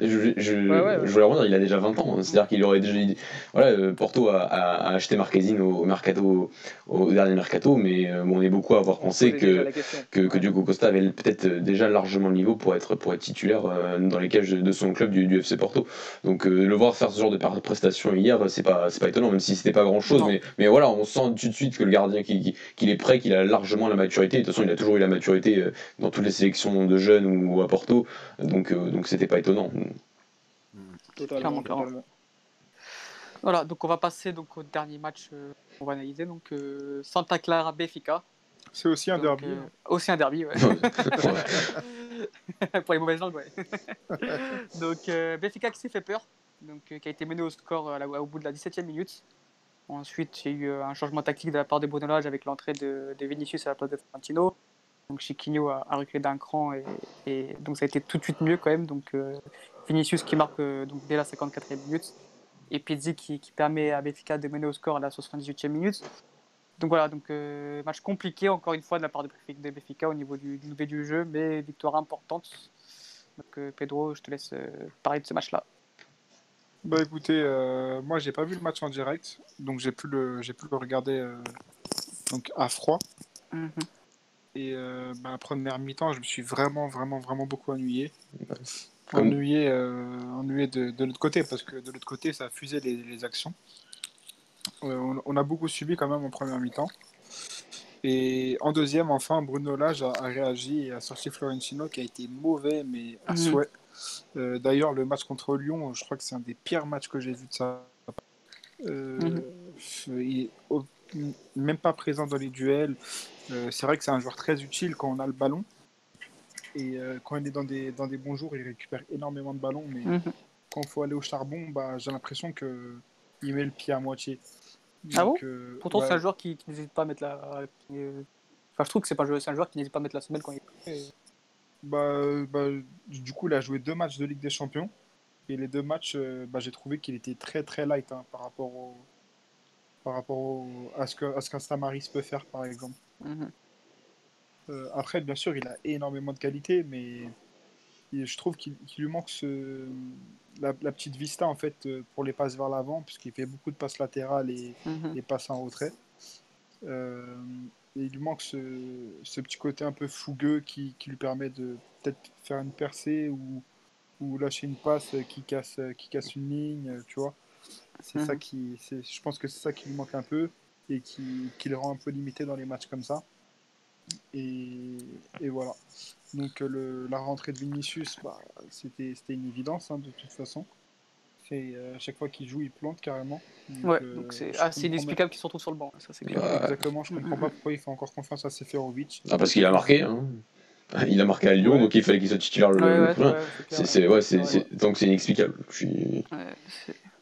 Je, je, voulais dire, il a déjà 20 ans. C'est-à-dire qu'il aurait déjà. Voilà, euh, Porto a, acheté Marquezine au, mercato, au dernier mercato, mais euh, on est beaucoup à avoir pensé que, que, que, Diogo Costa avait peut-être déjà largement le niveau pour être, pour être titulaire euh, dans les cages de son club du, FC Porto. Donc le voir faire ce genre de prestation hier, c'est pas, pas étonnant, même si c'était pas grand-chose. Mais, mais voilà, on sent tout de suite que le gardien qu'il est prêt, qu'il a largement la maturité. De toute façon, il a toujours eu la maturité dans toutes les sélections de jeunes ou à Porto. Donc, euh, donc c'était pas étonnant. Totalement, Voilà, donc on va passer donc au dernier match euh, qu'on va analyser. Donc euh, Santa Clara Benfica. C'est aussi un derby. aussi un derby, ouais. Pour les mauvaises langues, ouais. donc Benfica qui s'est fait peur, donc qui a été mené au score au bout de la 17e minute. Ensuite, il y a eu un changement tactique de la part de Bonolage avec l'entrée de, de, Vinicius à la place de Fantino. Donc Chiquinho a, reculé d'un cran et, donc ça a été tout de suite mieux quand même. Donc euh, Vinicius qui marque euh, donc dès la 54e minute et Pizzi qui, qui, permet à Benfica de mener au score à la 78e minute. Donc voilà, donc euh, match compliqué encore une fois de la part de, Benfica au niveau du, du, du jeu, mais victoire importante. Donc Pedro, je te laisse parler de ce match-là. Bah écoutez, moi j'ai pas vu le match en direct, donc j'ai pu le j'ai pu le regarder donc à froid. Mm et euh, bah, première mi-temps, je me suis vraiment, vraiment, vraiment beaucoup ennuyé. Ennuyé, euh, ennuyé de, de l'autre côté, parce que de l'autre côté, ça a fusé les, les actions. Euh, on, a beaucoup subi quand même en première mi-temps. Et en deuxième, enfin, Bruno Lage a, réagi et a sorti Florentino qui a été mauvais, mais à mhm. souhait. D'ailleurs, le match contre Lyon, je crois que c'est un des pires matchs que j'ai vu de ça. Mhm. Il est même pas présent dans les duels. Euh, c'est vrai que c'est un joueur très utile quand on a le ballon. Et euh, quand il est dans des, dans des bons jours, il récupère énormément de ballons. Mais mhm. quand il faut aller au charbon, bah, j'ai l'impression qu'il met le pied à moitié. ah bon euh, Pourtant, c'est un joueur qui, n'hésite pas à mettre la. Enfin, je trouve que c'est, un joueur qui n'hésite pas à mettre la semelle quand il est. Bah, bah, du coup, il a joué deux matchs de Ligue des Champions. Et les deux matchs, bah, j'ai trouvé qu'il était très très light hein, par rapport, au, par rapport à ce qu'un Samaris peut faire, par exemple. Mhm. Euh, après, bien sûr, il a énormément de qualité, mais je trouve qu'il lui manque ce, la, petite vista en fait euh, pour les passes vers l'avant, puisqu'il fait beaucoup de passes latérales et, mhm. passes en retrait. Euh, il lui manque ce, ce, petit côté un peu fougueux qui, qui lui permet de peut-être faire une percée ou, ou, lâcher une passe qui casse, qui casse une ligne, tu vois. C'est ça mhm. qui, je pense que c'est ça qui lui manque un peu et qui, qui, le rend un peu limité dans les matchs comme ça. Et, et voilà. Donc le, la rentrée de Vinicius, bah, c'était une évidence hein, de toute façon. Euh, à chaque fois qu'il joue, il plante carrément. Donc, ouais, euh, donc c'est assez inexplicable qu'il se retrouve sur le banc. Ça, c'est Exactement, je comprends pas pourquoi il fait encore confiance à Seferovic. Ah, parce qu'il a marqué. Hein. Il a marqué à Lyon, donc il fallait qu'il soit titulaire le, ouais, donc c'est inexplicable. Je suis...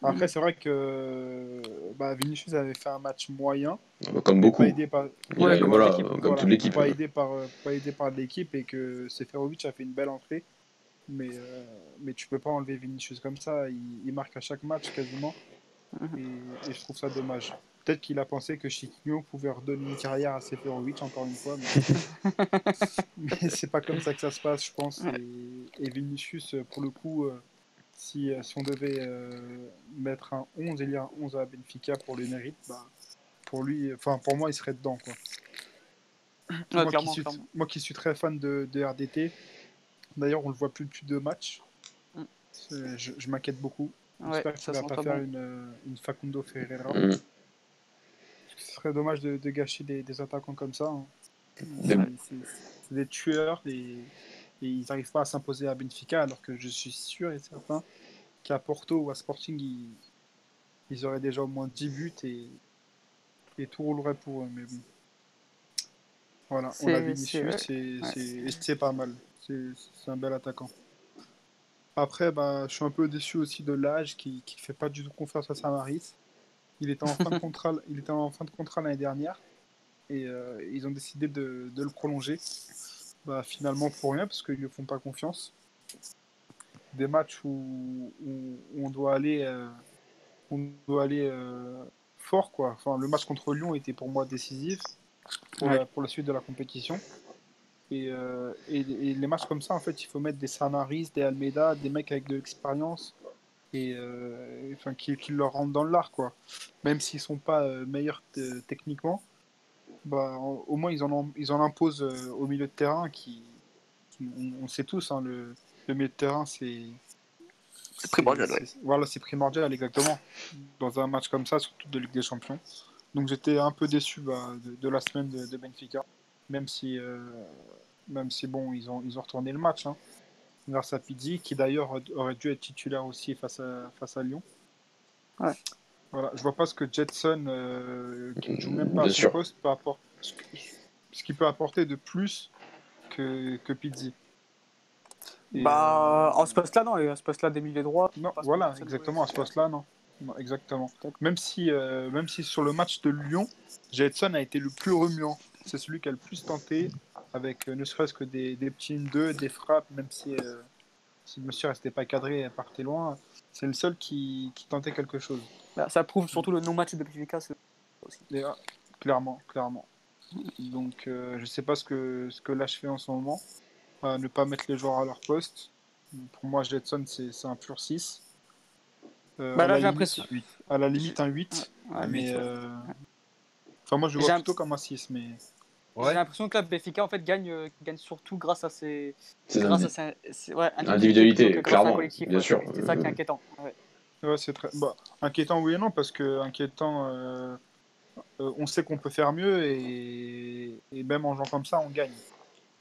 Après, c'est vrai que bah, Vinicius avait fait un match moyen. Comme beaucoup. Pas aidé par, voilà, comme toute l'équipe. Pas, aidé par, pas aidé par l'équipe et que Seferovic a fait une belle entrée. Mais, euh, mais tu peux pas enlever Vinicius comme ça. Il, marque à chaque match quasiment. Mhm. Et, et je trouve ça dommage. Peut-être qu'il a pensé que Chiquinho pouvait redonner une carrière à Seferovic encore une fois. Mais, mais c'est pas comme ça que ça se passe, je pense. Et, et Vinicius, pour le coup. Euh, si, euh, si on devait euh, mettre un 11 et lire un 11 à Benfica pour le mérite, bah, pour lui, enfin pour moi, il serait dedans. Quoi. moi, qui suis, très fan de, RDT, d'ailleurs, on le voit plus depuis deux matchs. Mm. Je, m'inquiète beaucoup. J'espère qu'il ne va pas faire une, une, Facundo Ferreira. Mm. Ce serait dommage de, gâcher des, attaquants comme ça. Hein. C'est des tueurs et, ils n'arrivent pas à s'imposer à Benfica, alors que je suis sûr et certain qu'à Porto ou à Sporting, ils, ils auraient déjà au moins 10 buts et, et tout roulerait pour eux. Mais bon. Voilà, on a Vinicius et c'est pas mal. C'est un bel attaquant. Après, bah, je suis un peu déçu aussi de l'âge qui ne fait pas du tout confiance à Samaris. Il était en fin de contrat, il était en fin de contrat l'année dernière et euh, ils ont décidé de, de le prolonger. Bah, finalement pour rien parce qu'ils ne font pas confiance. Des matchs où, où, on doit aller, euh, on doit aller euh, fort quoi. Enfin, le match contre Lyon était pour moi décisif pour, la, pour la suite de la compétition. Et, et, et, les matchs comme ça, en fait, il faut mettre des Sanaris, des Almeida, des mecs avec de l'expérience et enfin qui, qui, leur rentrent dans l'art quoi. Même s'ils sont pas meilleurs techniquement, bah, au moins ils en, ils en imposent euh, au milieu de terrain qui, on, sait tous, hein, le, le, milieu de terrain c'est primordial. Voilà, c'est primordial exactement dans un match comme ça, surtout de Ligue des Champions. Donc j'étais un peu déçu bah, de, la semaine de, Benfica, même si, euh, même si bon, ils ont, ils ont retourné le match hein, grâce à Pizzi, qui d'ailleurs aurait dû être titulaire aussi face à, face à Lyon. Ouais. Voilà, je vois pas ce que Jetson, euh, qui ne joue même pas à son poste, peut apporter, ce qu'il peut apporter de plus que, que Pizzi. bah, en ce poste-là, non, et à ce poste-là, des milliers droits. Non, voilà, exactement, à ce poste-là, non. exactement. Même si, euh, même si sur le match de Lyon, Jetson a été le plus remuant. C'est celui qui a le plus tenté, avec euh, ne serait-ce que des, des petits 2, des frappes, même si, si le monsieur restait pas cadré et partait loin. C'est le seul qui, qui tentait quelque chose. Bah, ça prouve surtout le non-match de Benfica. Ah, clairement, clairement. Donc, euh, je sais pas ce que, ce que là je fais en ce moment. ne pas mettre les joueurs à leur poste. Pour moi, Jetson, c'est un pur 6. Euh, bah, là, j'ai l'impression. À la limite, un 8. mais. Euh, enfin, moi, je le vois plutôt comme un 6. Mais... J'ai l'impression que la Benfica en fait gagne, euh, gagne surtout grâce à ses, grâce à ses, ouais, individualité, clairement, bien sûr. C'est ça qui est inquiétant. Ouais, c'est très bah, inquiétant oui et non parce que inquiétant, euh, euh, on sait qu'on peut faire mieux et... et, même en jouant comme ça, on gagne.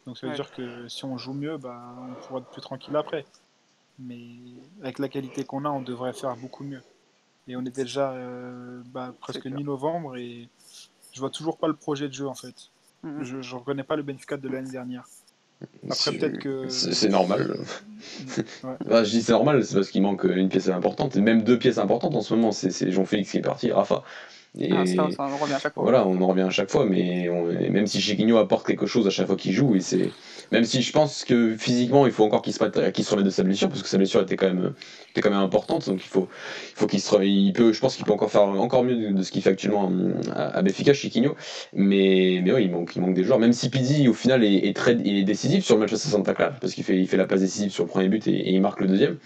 Donc ça veut dire que si on joue mieux, bah, on pourra être plus tranquille après. Mais avec la qualité qu'on a, on devrait faire beaucoup mieux. Et on est déjà euh, bah, presque mi-novembre et je vois toujours pas le projet de jeu en fait. Mm-hmm. Je ne reconnais pas le Benfica de l'année dernière. Après, peut-être que. C'est normal. Bah, je dis c'est normal, c'est parce qu'il manque une pièce importante, et même deux pièces importantes en ce moment. C'est Jean-Félix qui est parti, Rafa. Et ah, ça, ça, on revient à chaque fois. Voilà, on en revient à chaque fois, mais même si Chiquinho apporte quelque chose à chaque fois qu'il joue, et c'est même si je pense que physiquement il faut encore qu'il se, remette de sa blessure, parce que sa blessure était quand même, était quand même importante, donc il faut, il faut qu'il se, il peut, je pense qu'il peut encore faire encore mieux de, ce qu'il fait actuellement à, à Béfica, Chiquinho, mais, mais ouais, il manque, il manque des joueurs, même si Pizzi au final est, très, il est décisif sur le match à Santa Clara, parce qu'il fait, il fait la passe décisive sur le premier but et, il marque le deuxième,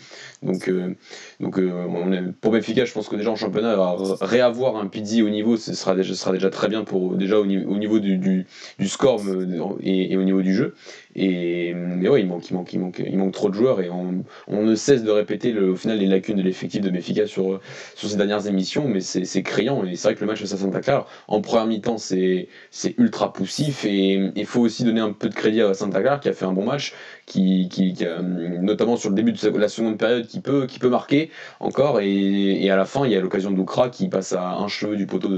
donc, euh, donc euh, pour Béfica, je pense que déjà en championnat, réavoir un Pizzi au niveau, ce sera déjà, sera déjà très bien pour déjà au, niveau du, du, score euh, et, au niveau du jeu. Et mais ouais, il manque, il manque, il manque, il manque trop de joueurs et on, on ne cesse de répéter le, au final les lacunes de l'effectif de Benfica sur, sur ces dernières émissions, mais c'est criant. Et c'est vrai que le match de Santa Clara, en première mi-temps, c'est ultra poussif et il faut aussi donner un peu de crédit à Santa Clara qui a fait un bon match, qui, qui, notamment sur le début de la seconde période, qui peut, qui peut marquer encore. Et, et à la fin, il y a l'occasion de Lucra qui passe à un cheveu du poteau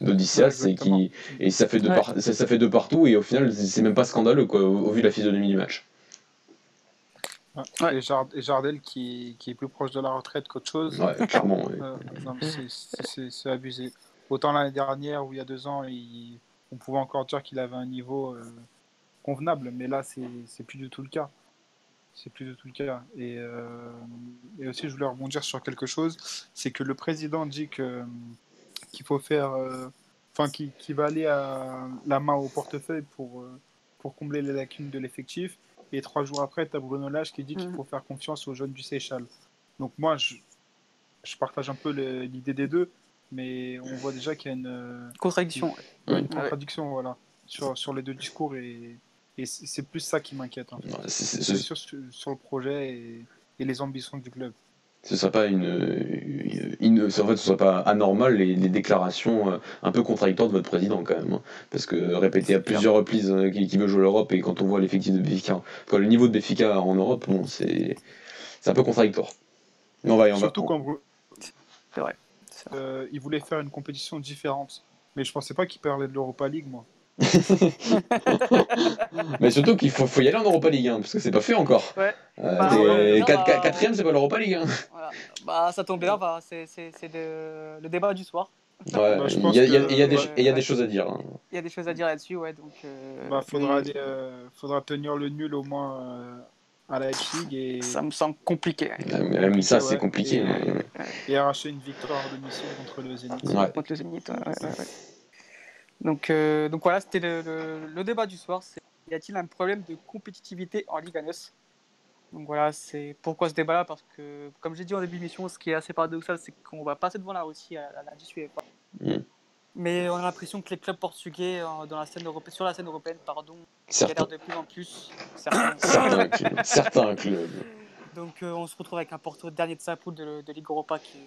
d'Odysseas et, qui, et ça, fait deux ça, ça, fait deux partout. Et au final, c'est même pas scandaleux quoi, au, au vu de la physionomie du match. Et, Jardel qui, qui, est plus proche de la retraite qu'autre chose. Ouais, clairement. Euh, c'est abusé. Autant l'année dernière ou il y a deux ans, on pouvait encore dire qu'il avait un niveau euh, convenable, mais là, c'est plus du tout le cas. C'est plus du tout le cas. Et, euh, et, aussi, je voulais rebondir sur quelque chose c'est que le président dit qu'il faut faire. Enfin, qui, qui va aller à la main au portefeuille pour pour combler les lacunes de l'effectif. Et trois jours après, tu as Bruno Lage qui dit qu'il mm. faut faire confiance aux jeunes du Seychelles. Donc moi, je, je partage un peu l'idée des deux, mais on voit déjà qu'il y a une contradiction. Une, contradiction, voilà. sur, sur les deux discours et, et c'est plus ça qui m'inquiète. En fait. c'est sur, sur, le projet et, et, les ambitions du club. Ce ne serait pas une, en fait, ce serait pas anormal les, les, déclarations euh, un peu contradictoires de votre président quand même, hein. parce que répéter à plusieurs reprises euh, qu'il veut jouer l'Europe et quand on voit l'effectif de Béfica, le niveau de Béfica en Europe, bon, c'est un peu contradictoire. Mais on va, on Surtout va... quand vous... C'est vrai. Euh, il voulait faire une compétition différente. Mais je pensais pas qu'il parlait de l'Europa League, moi. mais surtout qu'il faut, faut, y aller en Europa League, hein, parce que c'est pas fait encore. Ouais. Euh, bah, quatrième, c'est pas l'Europa League. Hein. Voilà. Bah, ça tombe bien, bah, c'est le débat du soir. Ouais, bah, il y, y, y, a, des, y a des choses à dire. Hein. Il y a des choses à dire là-dessus, ouais. Donc, euh, bah, faudra, euh, faudra tenir le nul au moins euh, à la Leipzig. Et... Ça me semble compliqué. mais ça, c'est compliqué. Et, et, arracher une victoire de mission contre le Zénith. Contre le Zénith, donc, euh, donc voilà, c'était le, le, débat du soir. C'est y a-t-il un problème de compétitivité en Ligue 1 Donc voilà, c'est pourquoi ce débat-là Parce que, comme j'ai dit en début d'émission, ce qui est assez paradoxal, c'est qu'on va passer devant la Russie à, la UEFA. Mm. Mais on a l'impression que les clubs portugais euh, dans la scène européenne, sur la scène européenne, pardon, galèrent de plus en plus. Certains, certains, clubs. Donc euh, on se retrouve avec un Porto dernier de sa poule de, de Ligue Europa qui,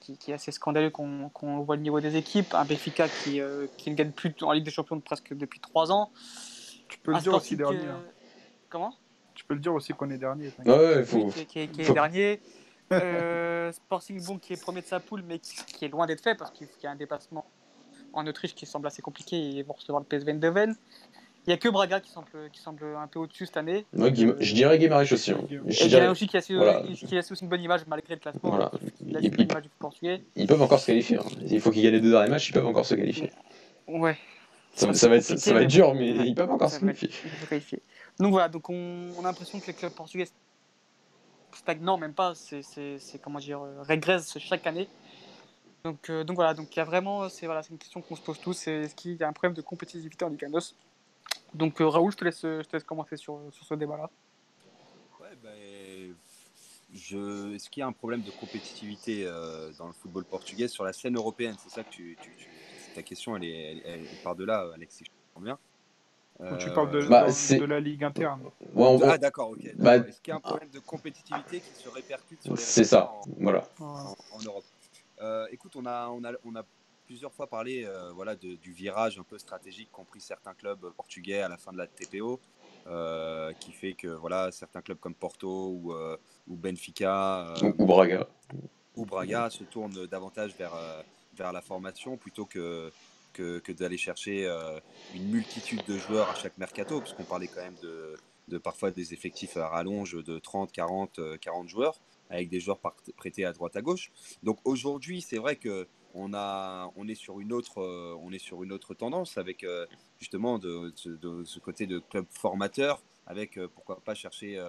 qui, qui, est assez scandaleux quand on, voit le niveau des équipes. Un Benfica qui, euh, qui ne gagne plus en Ligue des Champions presque depuis 3 ans. Tu peux le dire aussi dernier. Hein. Comment? Tu peux le dire aussi qu'on est dernier. Ouais, faut... qui, est dernier. euh, Sporting bon qui est premier de sa poule mais qui, est loin d'être fait parce qu'il y a un dépassement en Autriche qui semble assez compliqué et ils vont recevoir le PSV Eindhoven. Il n'y a que Braga qui semble, qui semble un peu au-dessus cette année. Ouais, je dirais Guimarães aussi. Hein. Je dirais... aussi qui a, voilà. qui a aussi une bonne image malgré le classement. Voilà. Il a une bonne image du portugais. Ils peuvent encore se qualifier. Hein. Il faut qu'ils gagnent les deux derniers matchs, ils peuvent encore se qualifier. Ouais. Ça, ça, va, être, ça va être dur, mais ils peuvent encore se qualifier. Donc voilà, donc on, on, a l'impression que les clubs portugais stagnent, même pas, c'est comment dire, régressent chaque année. Donc, euh, donc voilà, donc il y a vraiment, c'est voilà, une question qu'on se pose tous, c'est est-ce qu'il y a un problème de compétitivité en Ligue 1 donc euh, Raoul, je te laisse, je te laisse commencer sur, sur ce débat-là. Ouais, ben, je... Est-ce qu'il y a un problème de compétitivité euh, dans le football portugais sur la scène européenne? C'est ça que tu, tu, ta question, elle, est, elle, part de là, Alexis, je comprends bien. tu parles de, bah, de, la ligue interne. Ah d'accord, ok. Bah, Est-ce qu'il y a un problème de compétitivité qui se répercute sur les C'est ça, voilà. En, en Europe? Euh, écoute, on a, on a, on a plusieurs fois parlé euh, voilà, de, du virage un peu stratégique qu'ont pris certains clubs portugais à la fin de la TPO, euh, qui fait que voilà, certains clubs comme Porto ou, euh, ou Benfica ou, Braga. ou Braga se tournent davantage vers, vers la formation plutôt que, que, que d'aller chercher une multitude de joueurs à chaque mercato, puisqu'on parlait quand même de, de parfois des effectifs à rallonge de 30, 40, 40 joueurs, avec des joueurs prêtés à droite à gauche. Donc aujourd'hui, c'est vrai que on, a, on, est sur une autre, euh, on est sur une autre tendance avec euh, justement de, ce côté de club formateur, avec euh, pourquoi pas chercher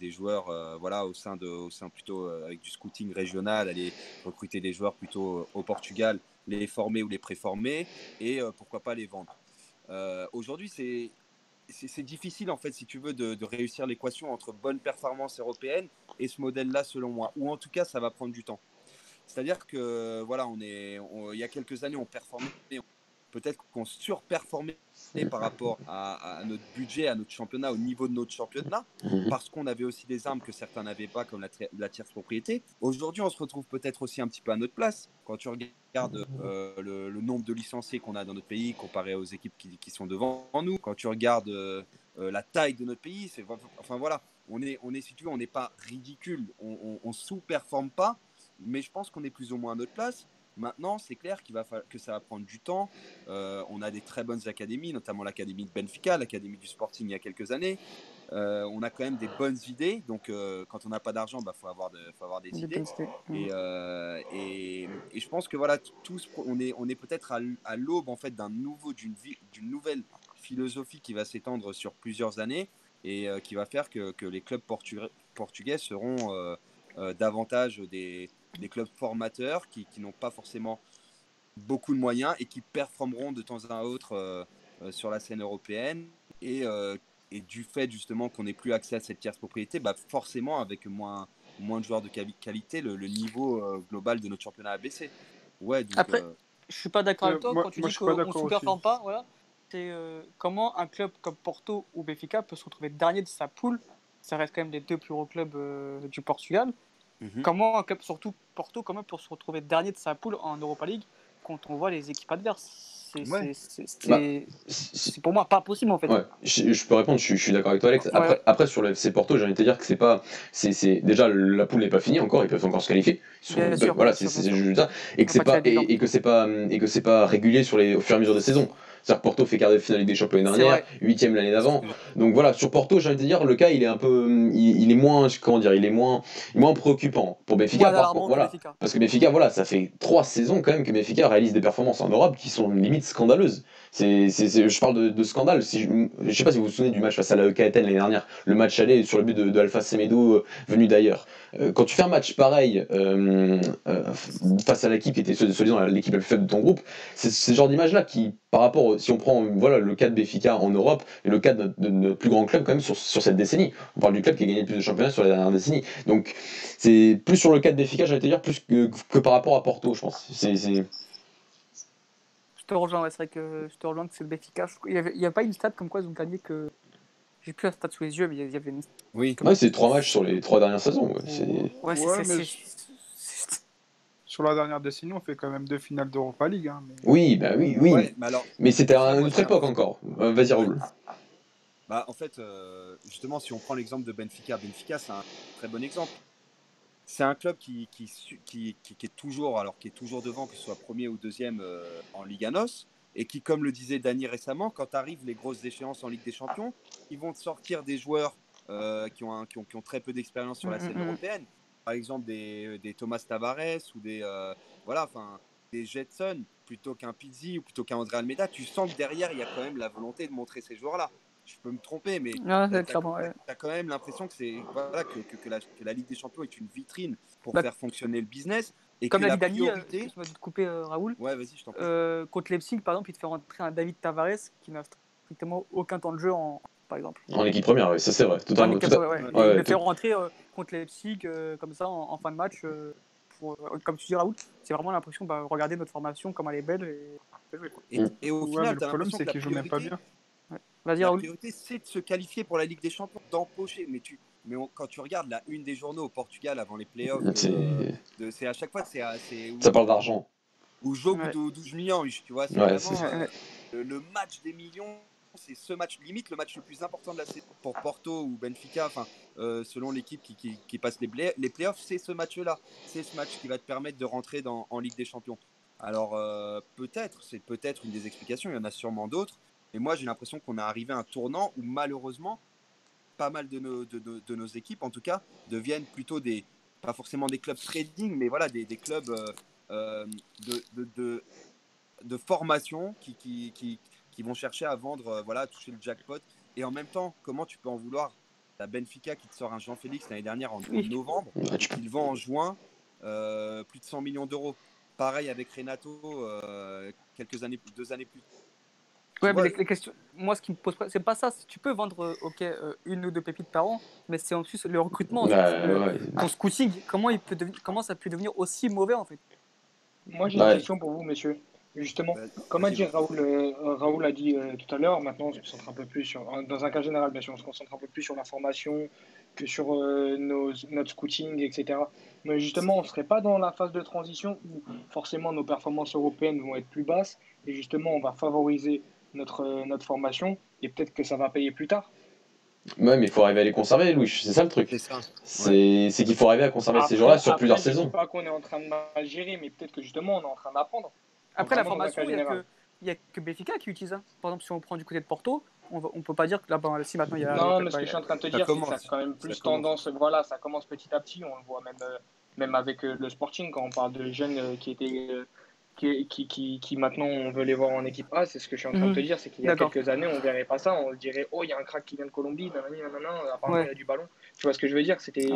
des joueurs voilà, au, sein de, au sein plutôt avec du scouting régional, aller recruter des joueurs plutôt au Portugal, les former ou les préformer et pourquoi pas les vendre. Aujourd'hui, c'est c'est difficile en fait, si tu veux, de, de réussir l'équation entre bonne performance européenne et ce modèle-là, selon moi. Ou en tout cas, ça va prendre du temps. C'est-à-dire que voilà, on est, il y a quelques années, on performait, peut-être qu'on surperformait par rapport à, notre budget, à notre championnat, au niveau de notre championnat, mhm. parce qu'on avait aussi des armes que certains n'avaient pas, comme la, la tierce propriété. Aujourd'hui, on se retrouve peut-être aussi un petit peu à notre place. Quand tu regardes euh, le, nombre de licenciés qu'on a dans notre pays comparé aux équipes qui, sont devant nous, quand tu regardes euh, euh, la taille de notre pays, c'est enfin voilà, on est, on est si tu veux, on n'est pas ridicule, on, on sous-performe pas, mais je pense qu'on est plus ou moins à notre place. Maintenant, c'est clair qu'il va que ça va prendre du temps. Euh, on a des très bonnes académies, notamment l'académie de Benfica, l'académie du Sporting il y a quelques années. Euh, on a quand même des bonnes idées. Donc, euh, quand on n'a pas d'argent, il bah, faut, avoir faut avoir des idées. Et, et, et, je pense que voilà, tous, on est, on est peut-être à, l'aube en fait d'un nouveau, d'une nouvelle philosophie qui va s'étendre sur plusieurs années et qui va faire que, que les clubs portugais seront davantage des des clubs formateurs qui, qui n'ont pas forcément beaucoup de moyens et qui performeront de temps à autre euh, euh, sur la scène européenne. Et, euh, et du fait justement qu'on n'ait plus accès à cette tierce propriété, bah forcément avec moins, moins de joueurs de qualité, le, niveau global de notre championnat a baissé. Ouais, Après, je suis pas d'accord avec toi quand tu dis qu'on ne se performe pas. Voilà. c'est comment un club comme Porto ou Benfica peut se retrouver dernier de sa poule. Ça reste quand même les deux plus gros clubs du Portugal. Mhm. Comment un club, surtout Porto, comment peut se retrouver dernier de sa poule en Europa League quand on voit les équipes adverses bah, c'est pour moi pas possible en fait. Je, peux répondre, je, suis d'accord avec toi Alex. Après, sur le FC Porto, j'ai envie de te dire que c'est pas. c'est déjà la poule n'est pas finie encore, ils peuvent encore se qualifier. voilà, c'est juste ça. Et que c'est pas, et, que c'est pas, et que c'est pas régulier sur les, au fur et à mesure des saisons. C'est-à-dire Porto fait quart de finale des Champions l'année dernière, huitième l'année d'avant. Donc voilà, sur Porto, j'ai envie de dire, le cas il est un peu, il, est moins, comment dire, il est moins, moins préoccupant pour Benfica. voilà, parce que Benfica, voilà, ça fait trois saisons quand même que Benfica réalise des performances en Europe qui sont limite scandaleuses. C'est, je parle de, scandale. Si je, ne sais pas si vous vous souvenez du match face à la EKTN l'année dernière, le match aller sur le but de, Alpha Semedo euh, venu d'ailleurs. Euh, quand tu fais un match pareil euh, face à l'équipe qui était soi-disant l'équipe la plus faible de ton groupe, c'est ce genre d'image là qui, par rapport, si on prend voilà le cas de Béfica en Europe et le cas de notre, plus grand club quand même sur, sur, cette décennie. On parle du club qui a gagné le plus de championnats sur la dernière décennie. Donc c'est plus sur le cas de Béfica, j'allais te dire, plus que, que, par rapport à Porto, je pense. C'est te rejoins, c'est vrai que je te rejoins que c'est le Benfica. Il n'y a pas une stat comme quoi ils ont gagné que. J'ai plus la stat sous les yeux, mais il y avait une. Oui, ouais, c'est trois matchs sur les trois dernières saisons. Ouais, c'est. Sur la dernière décennie, on fait quand même deux finales d'Europa League. Hein, Oui, bah oui, oui. mais, alors... mais c'était une autre époque encore. Euh, vas-y, Raoul. Bah, en fait, euh, justement, si on prend l'exemple de Benfica, Benfica, c'est un très bon exemple c'est un club qui, qui, qui, qui, est toujours, alors qui est toujours devant, que ce soit premier ou deuxième euh, en Liga NOS, et qui, comme le disait Dany récemment, quand arrivent les grosses échéances en Ligue des Champions, ils vont sortir des joueurs euh, qui, ont qui, ont, qui, ont très peu d'expérience sur la mm, scène mm, mm. européenne. Par exemple, des, des Thomas Tavares ou des, euh, voilà, enfin, des Jetson plutôt qu'un Pizzi ou plutôt qu'un André Almeida. Tu sens que derrière, il y a quand même la volonté de montrer ces joueurs-là je peux me tromper, mais tu as, quand même l'impression que, c'est, voilà, que, que, la, que, la, Ligue des Champions est une vitrine pour bah, faire fonctionner le business. Et comme l'a dit Dani, priorité... euh, te couper euh, Raoul. Ouais, vas-y, je t'en prie. Euh, contre Leipzig, par exemple, il te fait rentrer un David Tavares qui n'a strictement aucun temps de jeu, en, par exemple. En équipe première, oui, ça c'est vrai. Tout ouais, il le fait rentrer euh, contre Leipzig comme ça en, fin de match. Pour, comme tu dis Raoul, c'est vraiment l'impression, bah, regarder notre formation comme elle est belle et, et, et au final, le problème c'est qu'ils jouent même pas bien la priorité, c'est de se qualifier pour la Ligue des Champions, d'empocher. Mais, tu, mais quand tu regardes la une des journaux au Portugal avant les playoffs, c'est à chaque fois, c'est. Ça parle d'argent. Ou joue ouais. 12 millions, tu vois. C'est vraiment euh, le, match des millions. C'est ce match, limite le match le plus important de la saison pour Porto ou Benfica, enfin, euh, selon l'équipe qui, qui, passe les, les playoffs, c'est ce match-là. C'est ce match qui va te permettre de rentrer dans, en Ligue des Champions. Alors, euh, peut-être, c'est peut-être une des explications, il y en a sûrement d'autres. Et moi, j'ai l'impression qu'on est arrivé à un tournant où malheureusement, pas mal de nos, de, nos équipes, en tout cas, deviennent plutôt des, pas forcément des clubs trading, mais voilà, des, des clubs euh, euh, de, de, de, formation qui, qui, qui, qui, vont chercher à vendre, euh, voilà, toucher le jackpot. Et en même temps, comment tu peux en vouloir la Benfica qui te sort un Jean-Félix l'année dernière en, novembre, et qu'il vend en juin plus de 100 millions d'euros. Pareil avec Renato, quelques années, deux années plus Ouais, mais les, questions, moi, ce qui me pose c'est pas ça. Tu peux vendre, euh, ok, euh, une ou deux pépites par an, mais c'est en plus le recrutement. Ton scouting, comment, il peut comment ça peut devenir aussi mauvais en fait? Moi, j'ai une question pour vous, messieurs. Justement, bah, comme a dit Raoul, euh, Raoul a dit tout à l'heure, maintenant on se concentre un peu plus sur, dans un cas général, bien sûr, on se concentre un peu plus sur la formation que sur nos, notre scouting, etc. Mais justement, on ne serait pas dans la phase de transition où forcément nos performances européennes vont être plus basses et justement on va favoriser notre, notre formation et peut-être que ça va payer plus tard. Ouais, mais il faut arriver à les conserver, Louis. C'est ça le truc. C'est qu'il faut arriver à conserver ces gens-là sur plusieurs saisons. Je ne pas qu'on est en train de mal gérer, mais peut-être que justement on est en train d'apprendre. Après, la formation, il n'y a, que Béfica qui utilise ça. Par exemple, si on prend du côté de Porto, on ne peut pas dire que là, bas si maintenant il y a. Non, mais ce que je suis en train de te dire, c'est que ça a quand même plus tendance. Voilà, ça commence petit à petit. On le voit même, euh, même avec euh, le Sporting, quand on parle de jeunes euh, qui étaient qui, qui, qui, maintenant on veut les voir en équipe A, c'est ce que je suis en train de te mhm. dire, c'est qu'il y a quelques années on verrait pas ça, on dirait oh il y a un crack qui vient de Colombie, nanani, nanana, apparemment il y a du ballon. Tu vois ce que je veux dire? C'était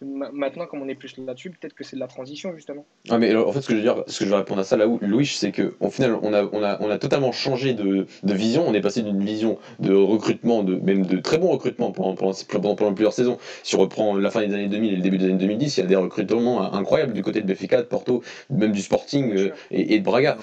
Maintenant, comme on est plus là-dessus, peut-être que c'est de la transition, justement. Ah, mais en fait, ce que je veux dire, ce que je vais répondre à ça là où, Louis, c'est qu'au final, on a, on, a, on a totalement changé de, de vision. On est passé d'une vision de recrutement, de, même de très bon recrutement pendant, pendant, pendant, plusieurs saisons. Si on reprend la fin des années 2000 et le début des années 2010, il y a des recrutements incroyables du côté de Béfica, de Porto, même du Sporting euh, et, de Braga.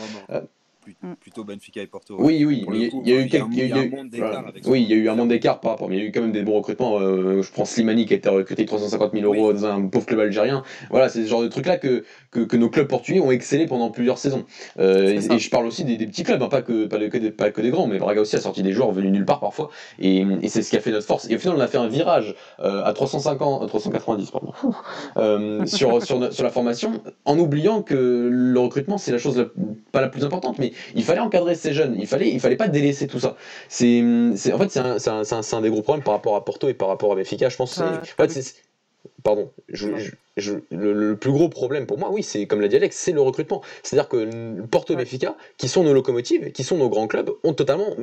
Plutôt Benfica et Porto. Oui, oui, il y, a eu un monde d'écart. Oui, il y a eu un monde d'écart par rapport, mais il y a eu quand même des bons recrutements. Euh, je prends Slimani qui a été recruté 350 000 euros dans un pauvre club algérien. Voilà, c'est ce genre de truc-là que, que, nos clubs portugais ont excellé pendant plusieurs saisons. Euh, et, je parle aussi des, petits clubs, hein, pas, que, pas, que des, pas que des grands, mais Braga aussi a sorti des joueurs venus nulle part parfois. Et, c'est ce qui a fait notre force. Et au final, on a fait un virage euh, à 350, 390 pardon, sur, sur, sur la formation en oubliant que le recrutement, c'est la chose pas la plus importante, mais il fallait encadrer ces jeunes, il fallait, il fallait pas délaisser tout ça. C'est, en fait, c'est un, un, un, des gros problèmes par rapport à Porto et par rapport à Benfica, je pense. en fait, pardon, je, le, plus gros problème pour moi, oui, c'est comme l'a dit Alex, c'est le recrutement. C'est-à-dire que Porto Benfica, qui sont nos locomotives, qui sont nos grands clubs, ont totalement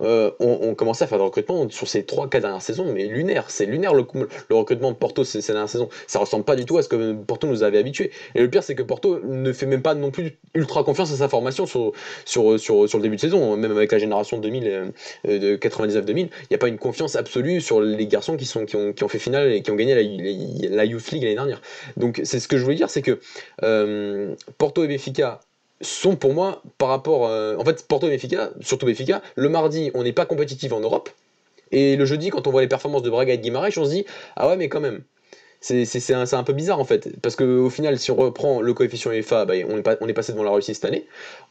euh, ont, commencé à faire des recrutements sur ces 3-4 dernières saisons, mais lunaire. C'est lunaire le, recrutement de Porto ces, ces, dernières saisons. Ça ressemble pas du tout à ce que Porto nous avait habitués. Et le pire, c'est que Porto ne fait même pas non plus ultra confiance à sa formation sur, sur, sur, sur le début de saison. Même avec la génération 2000, euh, de 99-2000, il n'y a pas une confiance absolue sur les garçons qui, sont, qui, ont, qui ont fait finale et qui ont gagné la, la Youth League l'année dernière. Donc c'est ce que je voulais dire, c'est que euh, Porto et Benfica sont pour moi par rapport euh, en fait Porto et Benfica surtout Benfica le mardi on n'est pas compétitif en Europe et le jeudi quand on voit les performances de Braga et de Guimarães on se dit ah ouais mais quand même. C'est un, un, peu bizarre en fait parce qu'au final si on reprend le coefficient UEFA bah, on, est pas, on est passé devant la Russie cette année.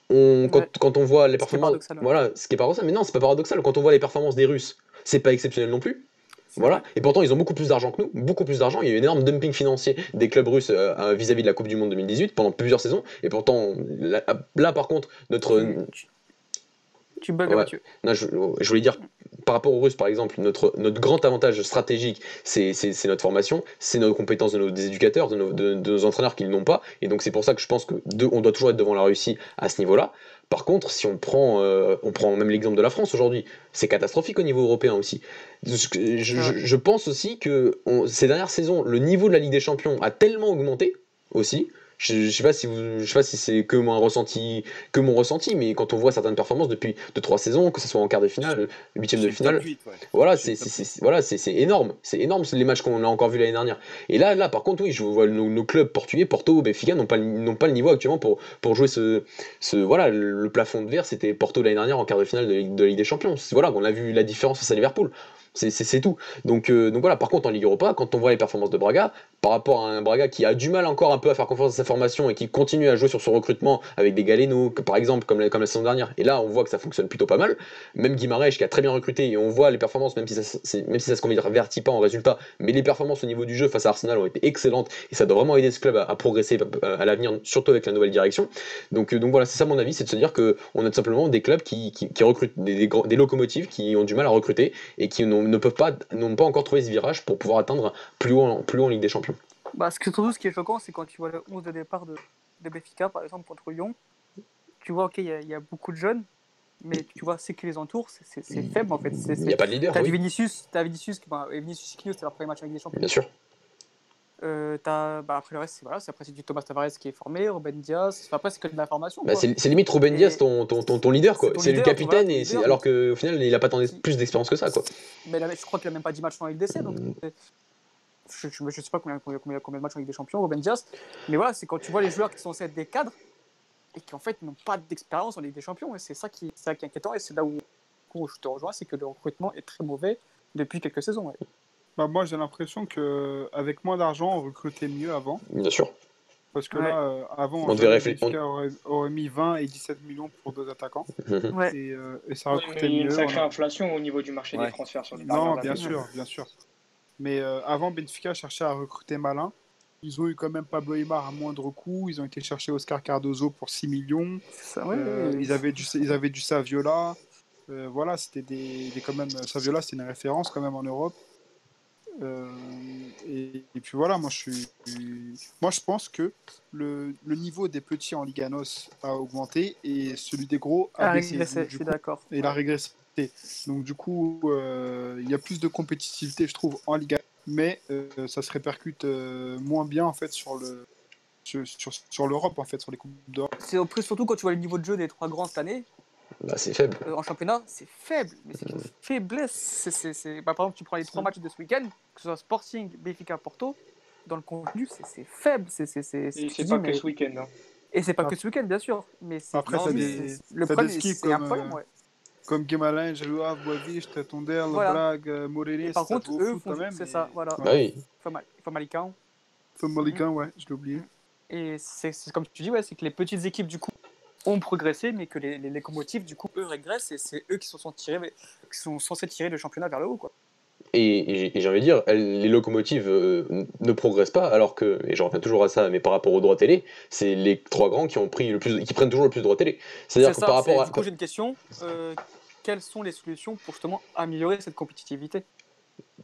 On, quand, quand, on voit les performances voilà ce qui est paradoxal mais non c'est pas paradoxal. Quand on voit les performances des Russes c'est pas exceptionnel non plus voilà. Et pourtant, ils ont beaucoup plus d'argent que nous, beaucoup plus d'argent. Il y a eu un énorme dumping financier des clubs russes euh, vis-à-vis de la Coupe du Monde 2018 pendant plusieurs saisons. Et pourtant, là, par contre, notre. Tu, bugs. Non, je, voulais dire, par rapport aux Russes, par exemple, notre, notre grand avantage stratégique, c'est notre formation, c'est nos compétences de nos des éducateurs, de nos, de, nos entraîneurs qui n'ont pas. Et donc, c'est pour ça que je pense que on doit toujours être devant la Russie à ce niveau-là. Par contre, si on prend, euh, on prend même l'exemple de la France aujourd'hui, c'est catastrophique au niveau européen aussi. Je, pense aussi que ces dernières saisons, le niveau de la Ligue des Champions a tellement augmenté aussi je, sais pas si je sais pas si c'est que mon ressenti, que mon ressenti, mais quand on voit certaines performances depuis 2-3 saisons, que ce soit en quart de finale, huitième de finale, voilà, c'est voilà, c'est énorme, c'est énorme les matchs qu'on a encore vu l'année dernière. Et là, là, par contre, oui, je vois nos, clubs portugais, Porto, Benfica, n'ont pas n'ont pas le niveau actuellement pour pour jouer ce, ce voilà, le, plafond de verre, c'était Porto l'année dernière en quart de finale de, de Ligue des Champions. Voilà, on a vu la différence face à Liverpool. C'est tout. Donc, euh, donc voilà, par contre en Ligue Europa, quand on voit les performances de Braga, par rapport à un Braga qui a du mal encore un peu à faire confiance à sa formation et qui continue à jouer sur son recrutement avec des Galeno, par exemple, comme la, saison dernière, et là on voit que ça fonctionne plutôt pas mal, même Guimarães qui a très bien recruté, et on voit les performances, même si ça, même si ça se convertit pas en résultat, mais les performances au niveau du jeu face à Arsenal ont été excellentes, et ça doit vraiment aider ce club à, progresser à, l'avenir, surtout avec la nouvelle direction. Donc, euh, donc voilà, c'est ça mon avis, c'est de se dire qu'on a tout simplement des clubs qui, recrutent des, locomotives qui ont du mal à recruter et qui ne peuvent pas, n'ont pas encore trouvé ce virage pour pouvoir atteindre plus haut en Ligue des Champions. Bah, ce, que, surtout, ce qui est choquant, c'est quand tu vois le 11 de départ de, de Benfica, par exemple, contre Lyon, tu vois, ok, il y, a beaucoup de jeunes, mais tu vois, c'est qui les entoure, c'est faible en fait. Il n'y a pas de leader. T'as oui. Vinicius, as Vinicius, bah, Vinicius c'était leur premier match avec des champions. Bien sûr. Euh, as, bah, après le reste, c'est voilà, après c'est du Thomas Tavares qui est formé, Ruben Diaz. Après c'est que de l'information. Bah, c'est limite Ruben Diaz ton, ton, ton, leader quoi. C'est le capitaine et alors qu'au final il a pas tant plus d'expérience que ça quoi. Mais je crois qu'il a même pas 10 matchs en LDC donc. Mm. Je, je, sais pas combien, combien, combien, de matchs en Ligue des Champions, Ruben Diaz. Mais voilà, c'est quand tu vois les joueurs qui sont censés être des cadres et qui en fait n'ont pas d'expérience en Ligue des Champions. Et c'est ça qui, ça qui est inquiétant et c'est là où, où, je te rejoins, c'est que le recrutement est très mauvais depuis quelques saisons. Bah, moi, j'ai l'impression qu'avec moins d'argent, on recrutait mieux avant. Bien sûr. Parce que là, euh, avant, on devait réfléchir. Aurait, aurait, mis 20 et 17 millions pour deux attaquants. ouais. et, euh, et, ça recrutait mieux. Il y a une sacrée inflation au niveau du marché des transferts sur les Non, bien sûr, bien sûr. Mais euh, avant, Benfica cherchait à recruter malin. Ils ont eu quand même Pablo Aymar à moindre coût. Ils ont été chercher Oscar Cardozo pour 6 millions. Ça, ouais, ils, avaient du, ils avaient du Saviola. voilà, c'était des, des, quand même. Saviola, c'est une référence quand même en Europe. Euh, et, puis voilà, moi je suis, moi je pense que le, le, niveau des petits en Liganos a augmenté et celui des gros a, régressé. Je suis d'accord. Et il a régressé. Donc du coup, euh, il y a plus de compétitivité, je trouve, en Liga, mais euh, ça se répercute moins bien en fait sur le sur, sur, l'Europe en fait, sur les coupes d'Europe. C'est surtout quand tu vois le niveau de jeu des trois grands cette année, bah, c'est faible. Euh, en championnat, c'est faible. Mais c'est une faiblesse. C'est, bah, par exemple, tu prends les trois matchs de ce week-end, que ce soit Sporting, Benfica, Porto, dans le contenu, c'est, faible. C'est, c'est, pas que ce week-end. Hein. Et c'est pas que ce week-end, bien sûr. Mais Après, ça des, le problème, c'est un problème, ouais. Comme Gemalin, Jeloua, Boavich, Tondel, voilà. Brague, euh, Morelis. Par contre, eux, quand même. C'est ça, voilà. Bah oui. Famalicão. Famalicão, ouais, je l'ai oublié. Et c'est comme tu dis, ouais, c'est que les petites équipes, du coup, ont progressé, mais que les, les locomotives, du coup, eux régressent et c'est eux qui sont, tirés, qui sont censés tirer le championnat vers le haut, quoi. Et, j'ai envie de dire, les locomotives euh, ne progressent pas, alors que, et je reviens toujours à ça, mais par rapport aux droits télé, c'est les trois grands qui ont pris le plus, qui prennent toujours le plus de droits télé. C'est-à-dire que par rapport à. Du coup, j'ai une question. Euh, quelles sont les solutions pour justement améliorer cette compétitivité?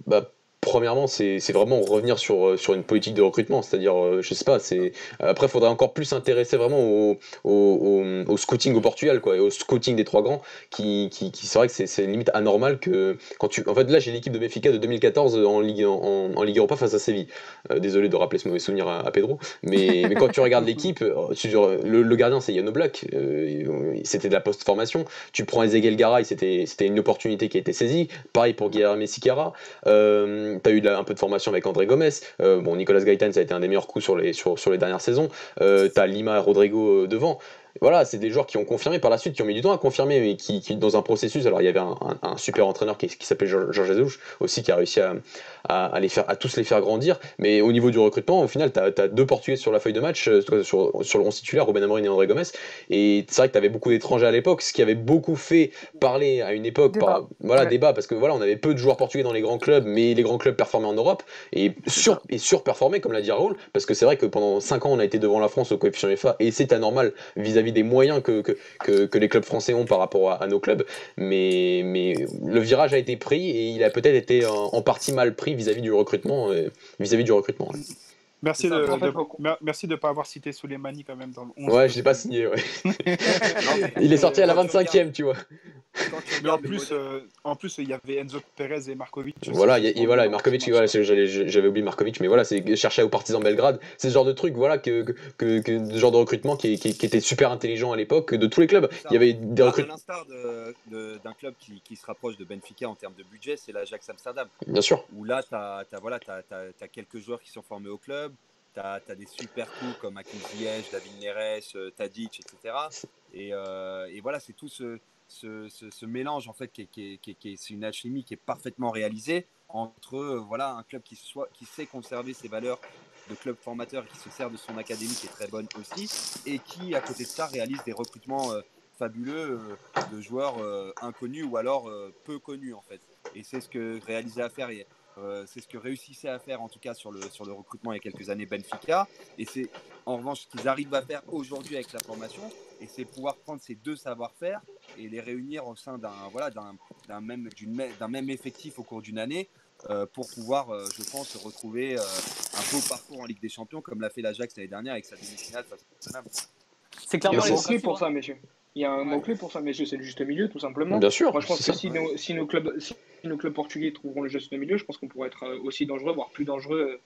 Bah, Premièrement, c'est vraiment revenir sur, euh, sur une politique de recrutement, c'est-à-dire, euh, je sais pas, c'est après, il faudrait encore plus s'intéresser vraiment au, au, scouting au Portugal, quoi, au scouting des trois grands, qui, qui, c'est vrai que c'est limite anormal que quand tu, en fait, là, j'ai l'équipe de Benfica de 2014 en Ligue en, Ligue Europa face à Séville. Euh, désolé de rappeler ce mauvais souvenir à, Pedro, mais, quand tu regardes l'équipe, le, le, gardien c'est Yann Black, c'était de la post-formation. Tu prends Ezekiel Garay, c'était une opportunité qui a été saisie. Pareil pour Guillermo Sicara. Euh, tu as eu un peu de formation avec André Gomez. Euh, bon, Nicolas Gaëtan, ça a été un des meilleurs coups sur les, sur, les dernières saisons. Euh, tu as Lima Rodrigo euh, devant voilà, c'est des joueurs qui ont confirmé par la suite, qui ont mis du temps à confirmer, mais qui, dans un processus. Alors, il y avait un, super entraîneur qui, s'appelait Georges Jesus aussi, qui a réussi à, les faire, à tous les faire grandir. Mais au niveau du recrutement, au final, tu as, deux Portugais sur la feuille de match, euh, sur, sur le 11 titulaire, Ruben Amorim et André Gomes. Et c'est vrai que tu avais beaucoup d'étrangers à l'époque, ce qui avait beaucoup fait parler à une époque. Par, voilà, débat, parce que voilà, on avait peu de joueurs portugais dans les grands clubs, mais les grands clubs performaient en Europe et, sur, et surperformaient, comme l'a dit Raoul, parce que c'est vrai que pendant 5 ans, on a été devant la France au coefficient FA, et c'est anormal vis-à-vis des moyens que, que, que, les clubs français ont par rapport à, nos clubs. Mais, mais le virage a été pris et il a peut-être été en, partie mal pris vis-à-vis du recrutement. Euh, vis-à-vis du recrutement. Merci, de, merci de ne pas avoir cité Soleimani quand même dans le 11. Ouais, je l'ai pas signé, ouais. il est sorti à la 25e, tu vois. Mais en plus, euh, en plus, il y avait Enzo Perez et Markovic. Voilà, et, voilà, Markovic, voilà, j'avais oublié Markovic, mais voilà, c'est chercher au partisan Belgrade. C'est ce genre de truc, voilà, que, que, que, ce genre de recrutement qui, qui, était super intelligent à l'époque, de tous les clubs. Il y avait des recrutements. À l'instar d'un club qui, qui, se rapproche de Benfica en termes de budget, c'est l'Ajax Amsterdam. Bien sûr. Où là, tu as, voilà, as, as, quelques joueurs qui sont formés au club. Tu as, as, des super coups comme Akin Ziyech, David Neres, euh, Tadic, etc. Et, euh, et voilà, c'est tout ce ce, mélange en fait qui est, une alchimie qui est parfaitement réalisée entre euh, voilà un club qui sait conserver ses valeurs de club formateur et qui se sert de son académie qui est très bonne aussi et qui à côté de ça réalise des recrutements euh, fabuleux euh, de joueurs inconnus ou alors peu connus en fait. Et c'est ce que réalisait à faire c'est ce que réussissait à faire en tout cas sur le, sur le recrutement il y a quelques années Benfica. Et c'est en revanche ce qu'ils arrivent à faire aujourd'hui avec la formation et c'est pouvoir prendre ces deux savoir-faire et les réunir au sein d'un voilà, d'un même, d'un même effectif au cours d'une année euh, pour pouvoir, euh, je pense, retrouver euh, un beau parcours en Ligue des Champions comme l'a fait l'Ajax l'année dernière avec sa demi-finale face à Tottenham. C'est clairement un mot-clé pour ça, messieurs. Il y a un mot-clé pour ça, messieurs, c'est le juste milieu, tout simplement. Bien sûr. Moi, je pense que si nos, si nos, clubs, si nos clubs portugais trouveront le juste milieu, je pense qu'on pourrait être aussi dangereux, voire plus dangereux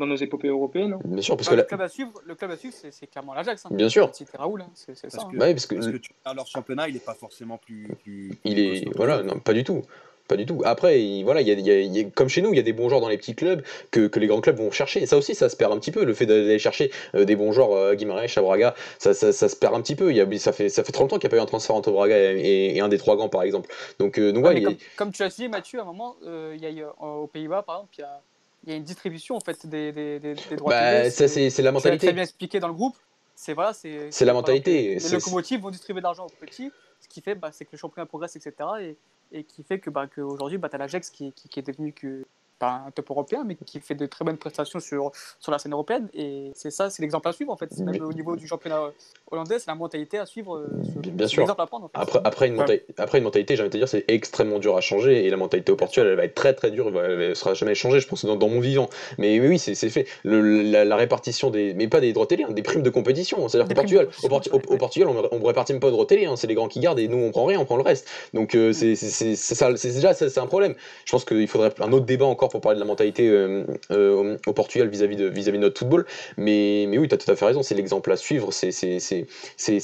dans nos épopées européennes. Hein. Bien sûr, parce que le, club à suivre, le club à suivre, c'est clairement l'Ajax. Hein. Bien sûr. C'était Raoul, hein. c'est ça. Parce que, parce que, parce que tu, leur championnat, il n'est pas forcément plus. plus il est. Voilà, non, pas du tout. Pas du tout. Après, il, voilà, il y, a, il y, a, comme chez nous, il y a des bons joueurs dans les petits clubs que, que, les grands clubs vont chercher. Et ça aussi, ça se perd un petit peu. Le fait d'aller chercher euh, des bons joueurs, euh, Guimarães, Chabraga, ça, ça, ça, se perd un petit peu. Il y a, ça, fait, ça fait trop longtemps qu'il n'y a pas eu un transfert entre Braga et, et, un des trois grands, par exemple. Donc, euh, donc ouais, comme, comme, tu as dit, Mathieu, à un moment, euh, il y a, aux Pays-Bas, par exemple, il y a il y a une distribution en fait des, des, des, droits bah, ça c'est la mentalité. C'est bien expliqué dans le groupe. C'est voilà, c'est. la mentalité. Les locomotives vont distribuer de l'argent aux petits, ce qui fait bah, c'est que le championnat progresse, etc. Et, et qui fait que bah, qu'aujourd'hui, bah, tu as l'Ajax qui, qui, qui, est devenu que pas un top européen, mais qui fait de très bonnes prestations sur, sur la scène européenne. Et c'est ça, c'est l'exemple à suivre en fait. Même au niveau du championnat hollandais, c'est la mentalité à suivre. Euh, Bien sûr. À prendre, après, après, une après une mentalité, j'ai envie de te dire, c'est extrêmement dur à changer. Et la mentalité au Portugal, elle va être très très dure. Elle ne sera jamais changée, je pense, dans, dans mon vivant. Mais oui, c'est fait. Le, la, répartition des. Mais pas des droits télé, hein, des primes de compétition. C'est-à-dire qu'au Portugal, au, Portugal, on ne répartit même pas de droits télé. Hein, c'est les grands qui gardent et nous, on prend rien, on prend le reste. Donc euh, c'est ça. C'est déjà c'est un problème. Je pense qu'il faudrait un autre débat encore pour parler de la mentalité euh, euh, au Portugal vis-à-vis de, vis -vis de notre football. Mais, mais oui, tu as tout à fait raison, c'est l'exemple à suivre, c'est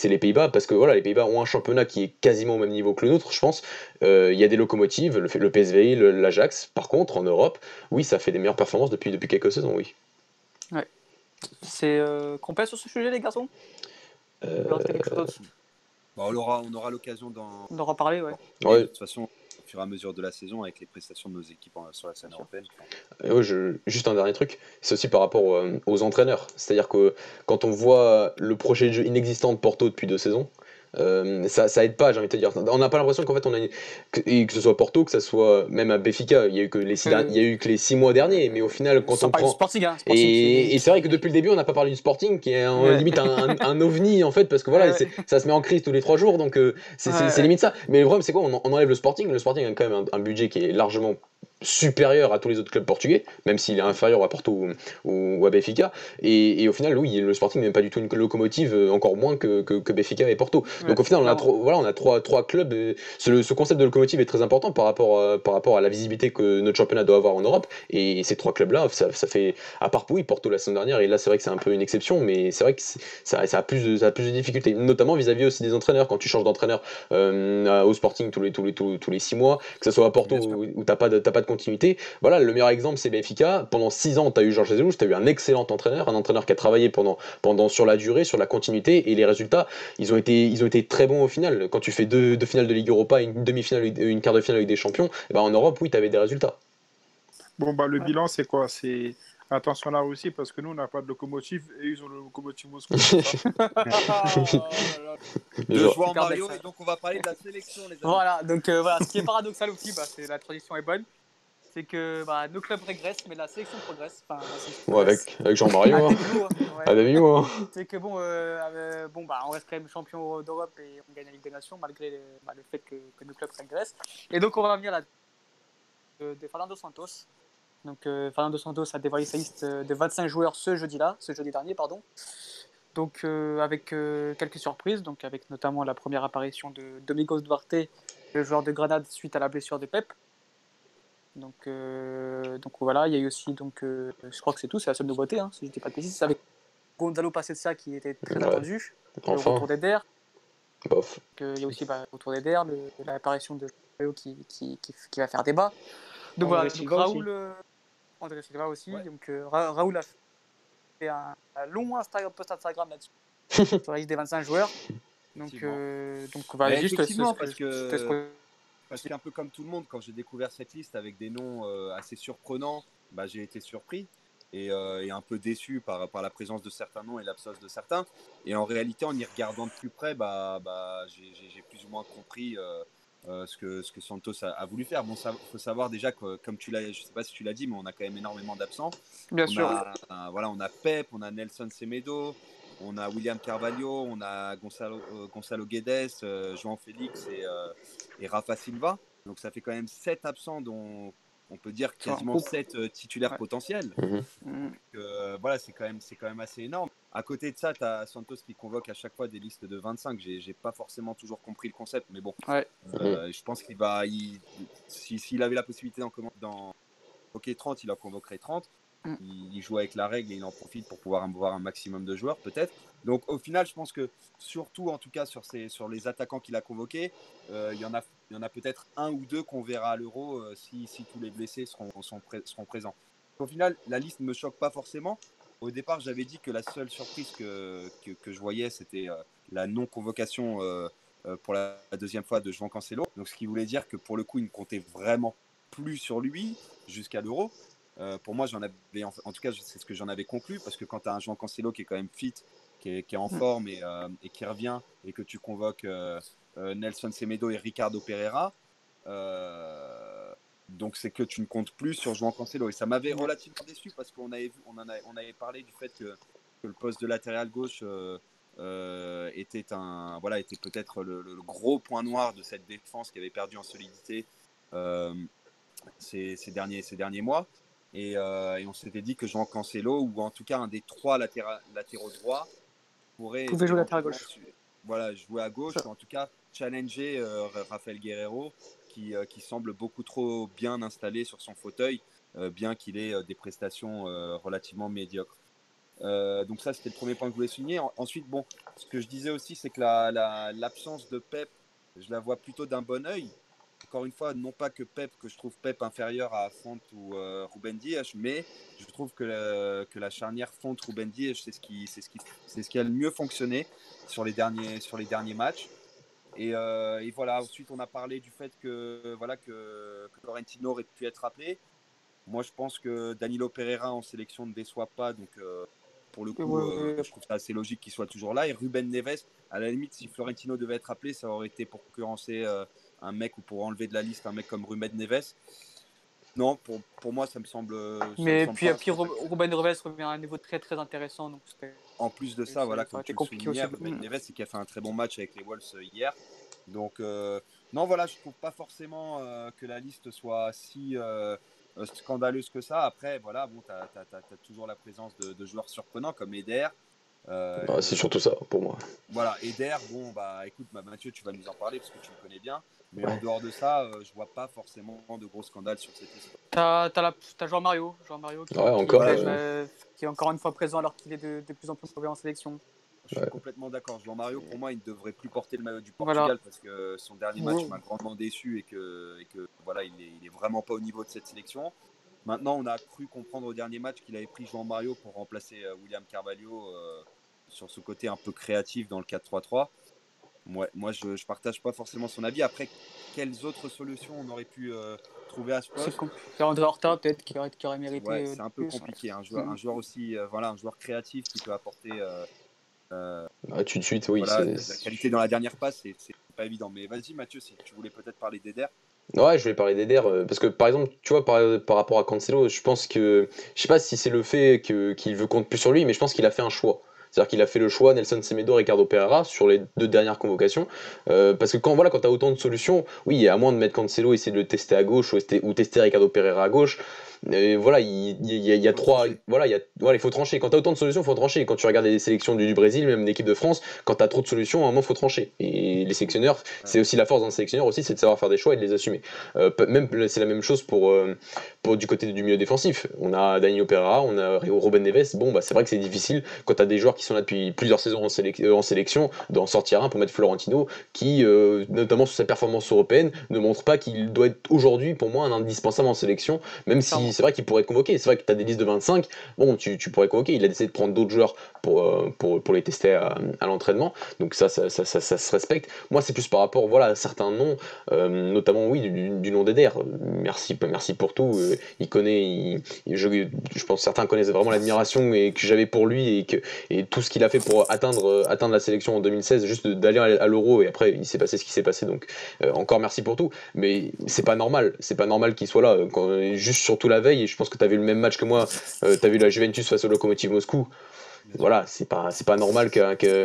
les Pays-Bas, parce que voilà, les Pays-Bas ont un championnat qui est quasiment au même niveau que le nôtre, je pense. Euh, il y a des locomotives, le, le PSV, l'Ajax. Par contre, en Europe, oui, ça fait des meilleures performances depuis, depuis quelques saisons, oui. Ouais. C'est passe sur ce sujet, les garçons? Bah, on aura, on aura l'occasion d'en reparler, ouais. ouais. De toute façon, fur et à mesure de la saison, avec les prestations de nos équipes sur la scène européenne. je... Juste un dernier truc, c'est aussi par rapport aux entraîneurs. C'est-à-dire que quand on voit le projet de jeu inexistant de Porto depuis deux saisons, euh, ça, ça aide pas, j'ai envie de te dire. On n'a pas l'impression qu'en fait, on a que, que, ce soit Porto, que ce soit même à Béfica, il y a eu que les six, il y a eu que les six mois derniers, mais au final, quand on prend. Sporting, hein, sporting, et, et c'est vrai que depuis le début, on n'a pas parlé du Sporting, qui est un, limite un, un, ovni en fait, parce que voilà, ça se met en crise tous les trois jours, donc euh, c'est limite ça. Mais le problème, c'est quoi? On, on, enlève le Sporting. Le Sporting a quand même un, budget qui est largement supérieur à tous les autres clubs portugais, même s'il est inférieur à Porto ou, à Benfica. Et, au final, oui, le Sporting n'est pas du tout une locomotive, euh, encore moins que, que, Benfica et Porto. Donc au final, on a, voilà, on a trois, trois clubs. Ce, ce, concept de locomotive est très important par rapport, à, par rapport à la visibilité que notre championnat doit avoir en Europe. Et ces trois clubs-là, ça, ça, fait, à part oui, Porto la semaine dernière, et là c'est vrai que c'est un peu une exception, mais c'est vrai que ça, ça, a plus de, ça a plus de difficultés, notamment vis-à-vis aussi des entraîneurs. Quand tu changes d'entraîneur euh, au Sporting tous les, tous, les, tous, les six mois, que ce soit à Porto où, où t'as pas, de, pas de continuité. Voilà, le meilleur exemple, c'est Benfica. Pendant 6 ans, tu as eu Georges Jesus, tu as eu un excellent entraîneur, un entraîneur qui a travaillé pendant, pendant sur la durée, sur la continuité, et les résultats, ils ont été, ils ont été très bons au final. Quand tu fais deux, deux finales de Ligue Europa, une demi-finale, une quart de finale avec des champions, et eh ben en Europe, oui, tu avais des résultats. Bon, bah, le bilan, c'est quoi? C'est Attention là aussi, parce que nous, on n'a pas de locomotive et ils ont le locomotive Moscou. de jouer en Mario, et donc on va parler de la sélection, les amis. Voilà, donc euh, voilà, ce qui est paradoxal aussi, bah, c'est la transition est bonne c'est que bah, nos clubs régressent, mais la sélection progresse. Enfin, ouais, avec, avec Jean-Mario. hein. hein. hein. C'est que bon, euh, bon bah, on reste quand même champion d'Europe et on gagne la Ligue des Nations malgré le, bah, le fait que, que, nos clubs régressent. Et donc on va venir là de, de Fernando Santos. Donc euh, Fernando Santos a dévoilé sa liste de 25 joueurs ce jeudi-là, ce jeudi dernier, pardon. Donc euh, avec euh, quelques surprises, donc avec notamment la première apparition de Domingos Duarte, le joueur de Grenade suite à la blessure de Pep. Donc, euh, donc voilà, il y a eu aussi, donc, euh, je crois que c'est tout, c'est la seule nouveauté, hein, si je dis pas de bêtises, avec Gonzalo Passetza qui était très attendu, le retour d'Eder. Bof. Il y a aussi bah, le retour d'Eder, l'apparition de qui, qui, qui, qui, va faire débat. Donc voilà, donc, Raoul, euh, André Silva aussi, donc Raoul a fait un, long Instagram, post Instagram là-dessus, sur la liste des 25 joueurs. Donc, donc voilà, juste effectivement, parce que parce qu'un peu comme tout le monde, quand j'ai découvert cette liste avec des noms euh, assez surprenants, bah, j'ai été surpris euh, et, un peu déçu par, par la présence de certains noms et l'absence de certains. Et en réalité, en y regardant de plus près, bah, bah, j'ai plus ou moins compris euh, ce, que, ce que Santos a, voulu faire. Bon, il faut savoir déjà que, comme tu l'as, je ne sais pas si tu l'as dit, mais on a quand même énormément d'absents. Bien sûr. voilà, on a Pep, on a Nelson Semedo, on a William Carvalho, on a Gonzalo, euh, Gonzalo Guedes, euh, João Félix et, euh, et, Rafa Silva. Donc ça fait quand même 7 absents dont on peut dire quasiment 7 titulaires potentiels. Mhm. Voilà, c'est quand, même, quand même assez énorme. À côté de ça, tu as Santos qui convoque à chaque fois des listes de 25. J'ai pas forcément toujours compris le concept, mais bon. Mhm. je pense qu'il va. S'il avait la possibilité d'en convoquer 30, il en convoquerait 30. Mm. Il, joue avec la règle et il en profite pour pouvoir avoir un maximum de joueurs, peut-être. Donc au final, je pense que surtout, en tout cas, sur, les attaquants qu'il a convoqués, euh, il y en a, peut-être un ou deux qu'on verra à l'Euro euh, si, tous les blessés seront, présents. Au final, la liste ne me choque pas forcément. Au départ, j'avais dit que la seule surprise que, je voyais, c'était euh, la non-convocation pour la, deuxième fois de Jean Cancelo. Donc, ce qui voulait dire que pour le coup, il ne comptait vraiment plus sur lui jusqu'à l'Euro. Euh, pour moi, j'en avais, en, tout cas, c'est ce que j'en avais conclu, parce que quand tu as un Jean Cancelo qui est quand même fit, qui est, en mm. forme euh, et, qui revient, et que tu convoques euh, Nelson Semedo et Ricardo Pereira, donc c'est que tu ne comptes plus sur Jean Cancelo. Et ça m'avait relativement déçu, parce qu'on avait, on en on avait parlé du fait que, le poste de latéral gauche était, un, voilà, était peut-être le, gros point noir de cette défense qui avait perdu en solidité ces, ces, derniers, ces derniers mois. Euh, et, on s'était dit que Jean Cancelo, ou en tout cas un des trois latéraux droits, pourrait jouer à gauche. Voilà, jouer à gauche, ou en tout cas challenger euh, Rafael Guerrero, qui, euh, qui, semble beaucoup trop bien installé sur son fauteuil, bien qu'il ait des prestations relativement médiocres. donc ça, c'était le premier point que je voulais souligner. ensuite, bon, ce que je disais aussi, c'est que l'absence la, de Pep, je la vois plutôt d'un bon oeil, encore une fois, non pas que Pep, que je trouve Pep inférieur à Font ou Ruben Dias, mais je trouve que la, que la charnière Font Ruben Dias, c'est ce qui, c'est ce qui, c'est ce qui a le mieux fonctionné sur les derniers, sur les derniers matchs. Et, et, voilà. Ensuite, on a parlé du fait que voilà que, que Florentino aurait pu être appelé. Moi, je pense que Danilo Pereira en sélection ne déçoit pas, donc pour le coup, euh, je trouve ça assez logique qu'il soit toujours là. Et Ruben Neves, à la limite, si Florentino devait être appelé, ça aurait été pour concurrencer euh, un mec ou pour enlever de la liste un mec comme Ruben Neves. Non, pour, pour moi, ça me semble. Mais puis, puis Ruben Neves revient à un niveau très très intéressant. Donc en plus de ça, voilà, comme tu le soulignais, Ruben Neves, c'est qu'il a fait un très bon match avec les Wolves euh, hier. Donc, non, voilà, je trouve pas forcément que la liste soit si euh, scandaleuse que ça. Après, voilà, bon, tu as, toujours la présence de, joueurs surprenants comme Eder. Euh, bah, c'est surtout ça pour moi. Voilà, Eder, bon, bah écoute, bah, Mathieu, tu vas nous en parler parce que tu le connais bien. Mais en dehors de ça, euh, je vois pas forcément de gros scandales sur cette liste. T'as as, Jean Mario, Jean Mario qui, encore, qui, est encore une fois présent alors qu'il est de, de, plus en plus en sélection. Je suis complètement d'accord. Jean Mario, pour moi, il ne devrait plus porter le maillot du Portugal parce que son dernier match m'a grandement déçu et que, et que voilà, il n'est est vraiment pas au niveau de cette sélection. Maintenant, on a cru comprendre au dernier match qu'il avait pris Jean Mario pour remplacer euh, William Carvalho euh, sur ce côté un peu créatif dans le 4-3-3. Moi, moi je ne partage pas forcément son avis. Après, quelles autres solutions on aurait pu euh, trouver à ce poste? C'est André Horta, peut-être, qui aurait, qui aurait mérité. Ouais, c'est un peu compliqué. Un joueur, un joueur aussi, voilà, un joueur créatif qui peut apporter euh, ah, tout de suite, oui. la qualité dans la dernière passe, c'est pas évident. Mais vas-y, Mathieu, si tu voulais peut-être parler d'Eder. Ouais, je voulais parler d'Eder euh, parce que par exemple, tu vois, par, par, rapport à Cancelo, je pense que je sais pas si c'est le fait qu'il veut compter plus sur lui, mais je pense qu'il a fait un choix. C'est-à-dire qu'il a fait le choix Nelson Semedo, Ricardo Pereira sur les deux dernières convocations. Euh, parce que quand voilà, quand tu as autant de solutions, oui, à moins de mettre Cancelo, essayer de le tester à gauche ou, ou tester Ricardo Pereira à gauche, voilà, il, y a, trois. Voilà, il, voilà, faut trancher. Quand tu as autant de solutions, il faut trancher. Quand tu regardes les sélections du, Brésil, même l'équipe de France, quand tu as trop de solutions, à un moment, il faut trancher. Et les sélectionneurs, c'est aussi la force d'un sélectionneur aussi, c'est de savoir faire des choix et de les assumer. Euh, même c'est la même chose pour, euh, pour du côté du milieu défensif. On a Daniel Pereira, on a Robin Neves. Bon, bah, c'est vrai que c'est difficile quand tu as des joueurs qui sont là depuis plusieurs saisons en, euh, en sélection d'en sortir un pour mettre Florentino, qui, notamment sur sa performance européenne, ne montre pas qu'il doit être aujourd'hui, pour moi, un indispensable en sélection, même si c'est vrai qu'il pourrait être convoqué. C'est vrai que tu as des listes de 25, bon, tu, tu pourrais convoquer. Il a décidé de prendre d'autres joueurs pour, euh, pour, pour, les tester à, l'entraînement. Donc ça ça, ça, se respecte. Moi, c'est plus par rapport voilà, à certains noms, euh, notamment, oui, du, nom d'Eder. Merci, merci pour tout. Euh, il connaît, je, je, pense que certains connaissent vraiment l'admiration que j'avais pour lui et, que, et tout ce qu'il a fait pour atteindre, atteindre la sélection en 2016, juste d'aller à l'Euro et après, il s'est passé ce qui s'est passé. Donc, encore merci pour tout. Mais c'est pas normal. C'est pas normal qu'il soit là. Juste surtout la veille, et je pense que tu as vu le même match que moi, tu as vu la Juventus face au Lokomotiv Moscou voilà, c'est pas, c'est pas normal qu'un, qu'un,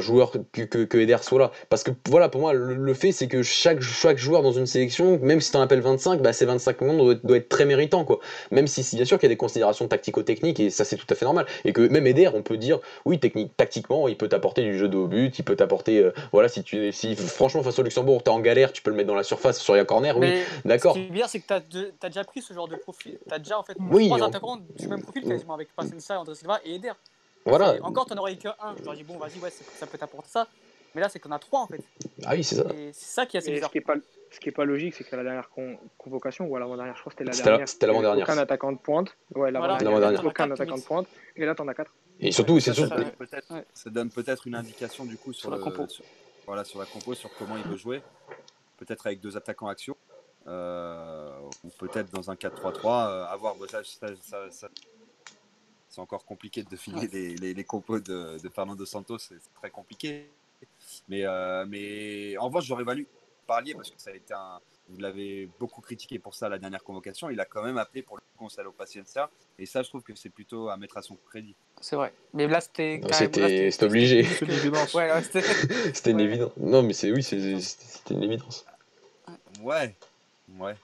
joueur, que, que, Eder soit là. Parce que voilà, pour moi, le, fait, c'est que chaque, chaque joueur dans une sélection, même si tu en appelles 25, bah, ces 25 monde doit, être très méritant. Quoi. Même si, bien sûr qu'il y a des considérations tactico-techniques, et ça, c'est tout à fait normal. Et que même Eder, on peut dire, oui, technique, tactiquement, il peut t'apporter du jeu de haut but, il peut t'apporter, euh, voilà, si tu si franchement, face au Luxembourg, tu es en galère, tu peux le mettre dans la surface sur un corner, oui, d'accord. Ce qui est bien, c'est que tu as, déjà pris ce genre de profil. Tu as déjà, en fait, oui, trois attaquants du même profil quasiment avec Pasensa André Silva et Eder. Voilà. Encore, t'en aurais eu que un. J'aurais dit, bon, vas-y, ouais, ça peut t'apporter ça. Mais là, c'est qu'on a trois en fait. Ah oui, c'est ça. Et c'est ça qui est assez bizarre. Ce qui est pas, ce qui est pas logique, c'est que la dernière convocation, ou l'avant-dernière, je crois que c'était la dernière. C'était l'avant-dernière. Aucun attaquant de pointe. Ouais, l'avant-dernière. Aucun attaquant de pointe. Et là, t'en as quatre. Et surtout, c'est surtout. Ça, donne peut-être une indication du coup sur, la compo. voilà, sur la compo, sur comment il veut jouer. Peut-être avec deux attaquants action. Euh, ou peut-être dans un 4-3-3. Euh, avoir ça, ça, c'est encore compliqué de définir les, les, compos de, Fernando Santos, c'est très compliqué. Mais, euh, mais en revanche, j'aurais valu parler parce que ça a été un. Vous l'avez beaucoup critiqué pour ça la dernière convocation. Il a quand même appelé pour le Gonzalo Paciencia. Et ça, je trouve que c'est plutôt à mettre à son crédit. C'est vrai. Mais là, c'était. C'était obligé. C'était une évidence. Non, mais c'est oui, c'était une évidence. Ouais. Ouais.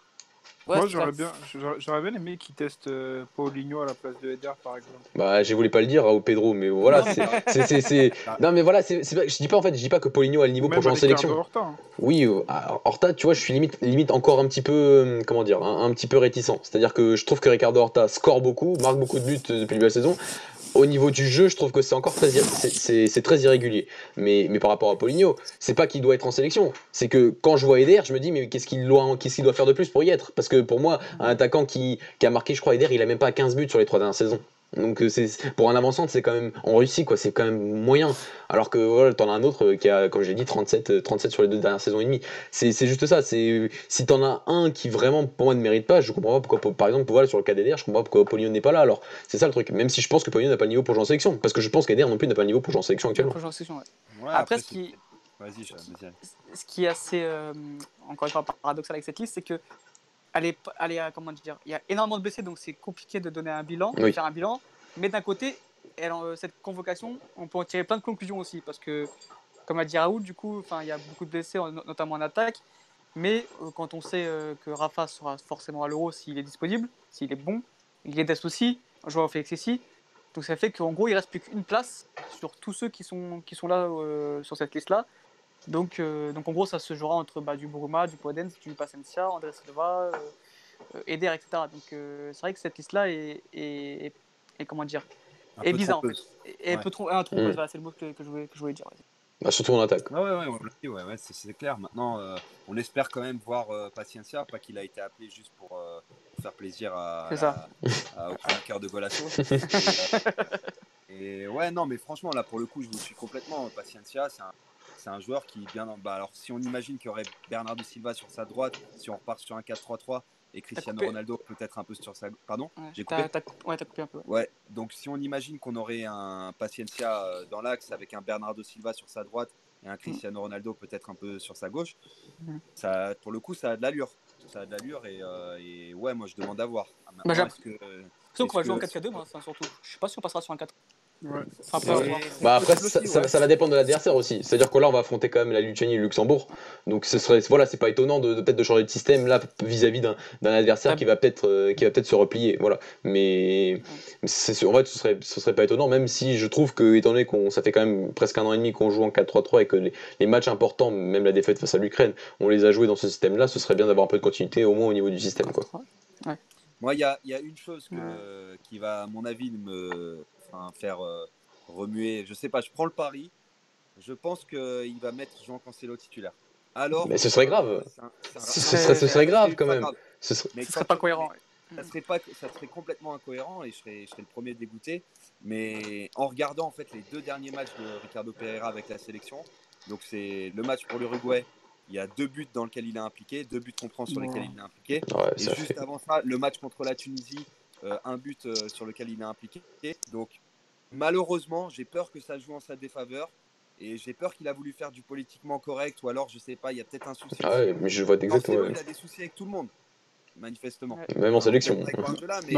Moi, j'aurais bien, j'aurais bien aimé qu'il teste euh, Paulinho à la place de Eder, par exemple. Bah, je voulais pas le dire au Pedro, mais voilà. c'est, non, mais voilà, c'est, je dis pas en fait, je dis pas que Paulinho a le niveau pour jouer en sélection. Horta, hein. Oui, euh, Horta, tu vois, je suis limite, limite encore un petit peu, euh, comment dire, un, petit peu réticent. C'est-à-dire que je trouve que Ricardo Horta score beaucoup, marque beaucoup de buts depuis la saison au niveau du jeu, je trouve que c'est encore très, irrégulier. Mais, par rapport à Poligno, c'est pas qu'il doit être en sélection. C'est que quand je vois Eder, je me dis, mais qu'est-ce qu'il doit, faire de plus pour y être? Parce que pour moi, un attaquant qui, qui a marqué, je crois, Eder, il a même pas 15 buts sur les trois dernières saisons. Donc euh, c'est pour un avançant, c'est quand même en Russie quoi, c'est quand même moyen. Alors que voilà, t'en as un autre euh, qui a, comme j'ai dit, 37, 37 euh, sur les deux dernières saisons et demie. C'est juste ça. C'est si t'en as un qui vraiment pour moi ne mérite pas, je comprends pas pourquoi. Par exemple, voilà, sur le cas d'Eder, je comprends pas pourquoi Poligno n'est pas là. Alors c'est ça le truc. Même si je pense que Poligno n'a pas le niveau pour jouer en sélection, parce que je pense qu'Eder non plus n'a pas le niveau pour jouer en sélection actuellement. après, ce qui, ce qui est assez encore une fois paradoxal avec cette liste, c'est que elle est, elle est, comment dire, il y a énormément de blessés, donc c'est compliqué de donner un bilan, de faire un bilan. Mais d'un côté, elle, euh, cette convocation, on peut en tirer plein de conclusions aussi, parce que, comme a dit Raoul, du coup, il y a beaucoup de blessés, notamment en attaque. Mais euh, quand on sait euh, que Rafa sera forcément à l'euro s'il est disponible, s'il est bon, il est des aussi, joueur Félix ici. Donc ça fait qu'en gros, il reste plus qu'une place sur tous ceux qui sont, qui sont là sur cette liste-là. Donc, donc en gros, ça se jouera entre bah, du Bruma, du Podens, du Pacencia, André Silva, Eder, etc. Donc c'est vrai que cette liste-là est, est, comment dire, est bizarre en fait. Et ouais. peu un trompeuse, mm. c'est le mot que, que, je voulais, que je voulais dire. Bah, surtout en attaque. ouais, ouais, ouais, ouais, ouais c'est clair. Maintenant, euh, on espère quand même voir euh, Paciencia, pas qu'il a été appelé juste pour, euh, faire plaisir à, ça. à, au cœur de Golasso. et, et, ouais, non, mais franchement, là pour le coup, je vous suis complètement. Paciencia, c'est un, c'est un joueur qui bien. Bah, alors, si on imagine qu'il y aurait Bernardo Silva sur sa droite, si on repart sur un 4-3-3, et Cristiano Ronaldo peut-être un peu sur sa. Pardon J'ai coupé Ouais, t'as coupé un peu. Ouais, donc si on imagine qu'on aurait un Paciencia euh, dans l'axe avec un Bernardo Silva sur sa droite et un Cristiano mm. Ronaldo peut-être un peu sur sa gauche, mm. ça, pour le coup, ça a de l'allure. Ça a de l'allure et, euh, et, ouais, moi je demande à voir. Bah, que. qu'on va jouer en 4 4 2 moi, surtout. Je sais pas si on passera sur un 4 bah après, ça, va dépendre de l'adversaire aussi. C'est-à-dire que là, on va affronter quand même la Lituanie et le Luxembourg. Donc ce serait, voilà, c'est pas étonnant de, peut-être de changer de système là vis-à-vis d'un adversaire qui va peut-être euh, qui va peut-être se replier. Voilà. Mais en fait, ce serait, ce serait pas étonnant, même si je trouve que étant donné qu'on ça fait quand même presque un an et demi qu'on joue en 4-3-3 et que les, matchs importants, même la défaite face à l'Ukraine, on les a joués dans ce système-là, ce serait bien d'avoir un peu de continuité au moins au niveau du système. Quoi. Moi, il y a, y a, une chose que, qui va, à mon avis, me faire euh, remuer. Je sais pas, je prends le pari. Je pense qu'il va mettre Jean Cancelo titulaire. Alors, mais ce serait grave. ce, serait, ce serait grave quand même. Ce serait, mais serait pas cohérent. Ça serait, pas, ça serait complètement incohérent et je serais, je serais le premier dégoûté. Mais en regardant en fait les deux derniers matchs de Ricardo Pereira avec la sélection, donc c'est le match pour l'Uruguay, il y a deux buts dans lesquels il est impliqué, deux buts qu'on prend sur lesquels il est impliqué. et juste avant ça, le match contre la Tunisie, euh, un but euh, sur lequel il est impliqué. Donc malheureusement, j'ai peur que ça joue en sa défaveur. Et j'ai peur qu'il a voulu faire du politiquement correct, ou alors, je sais pas, il y a peut-être un souci. Ah ouais, mais je vois exactement. Il a des soucis avec tout le monde, manifestement. Même en sélection. mais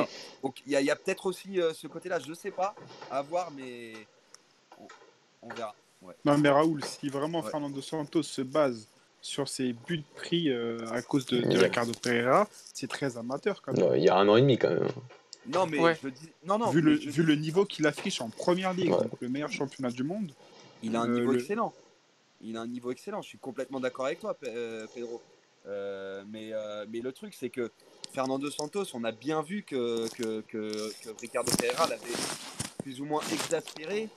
il y a, peut-être aussi euh, ce côté-là, je sais pas, à voir, mais on, verra. Non, mais Raoul, si vraiment Fernando Santos se base sur ses buts pris à cause de, de Ricardo Pereira, c'est très amateur quand même. Il y a un an et demi quand même. Non, mais je dis. Non, non, vu, le, vu le niveau qu'il affiche en première ligue, donc le meilleur championnat du monde. Il a un euh, niveau excellent. Il a un niveau excellent. Je suis complètement d'accord avec toi, euh, Pedro. Euh, mais, mais le truc, c'est que Fernando Santos, on a bien vu que, que, que, Ricardo Pereira l'avait plus ou moins exaspéré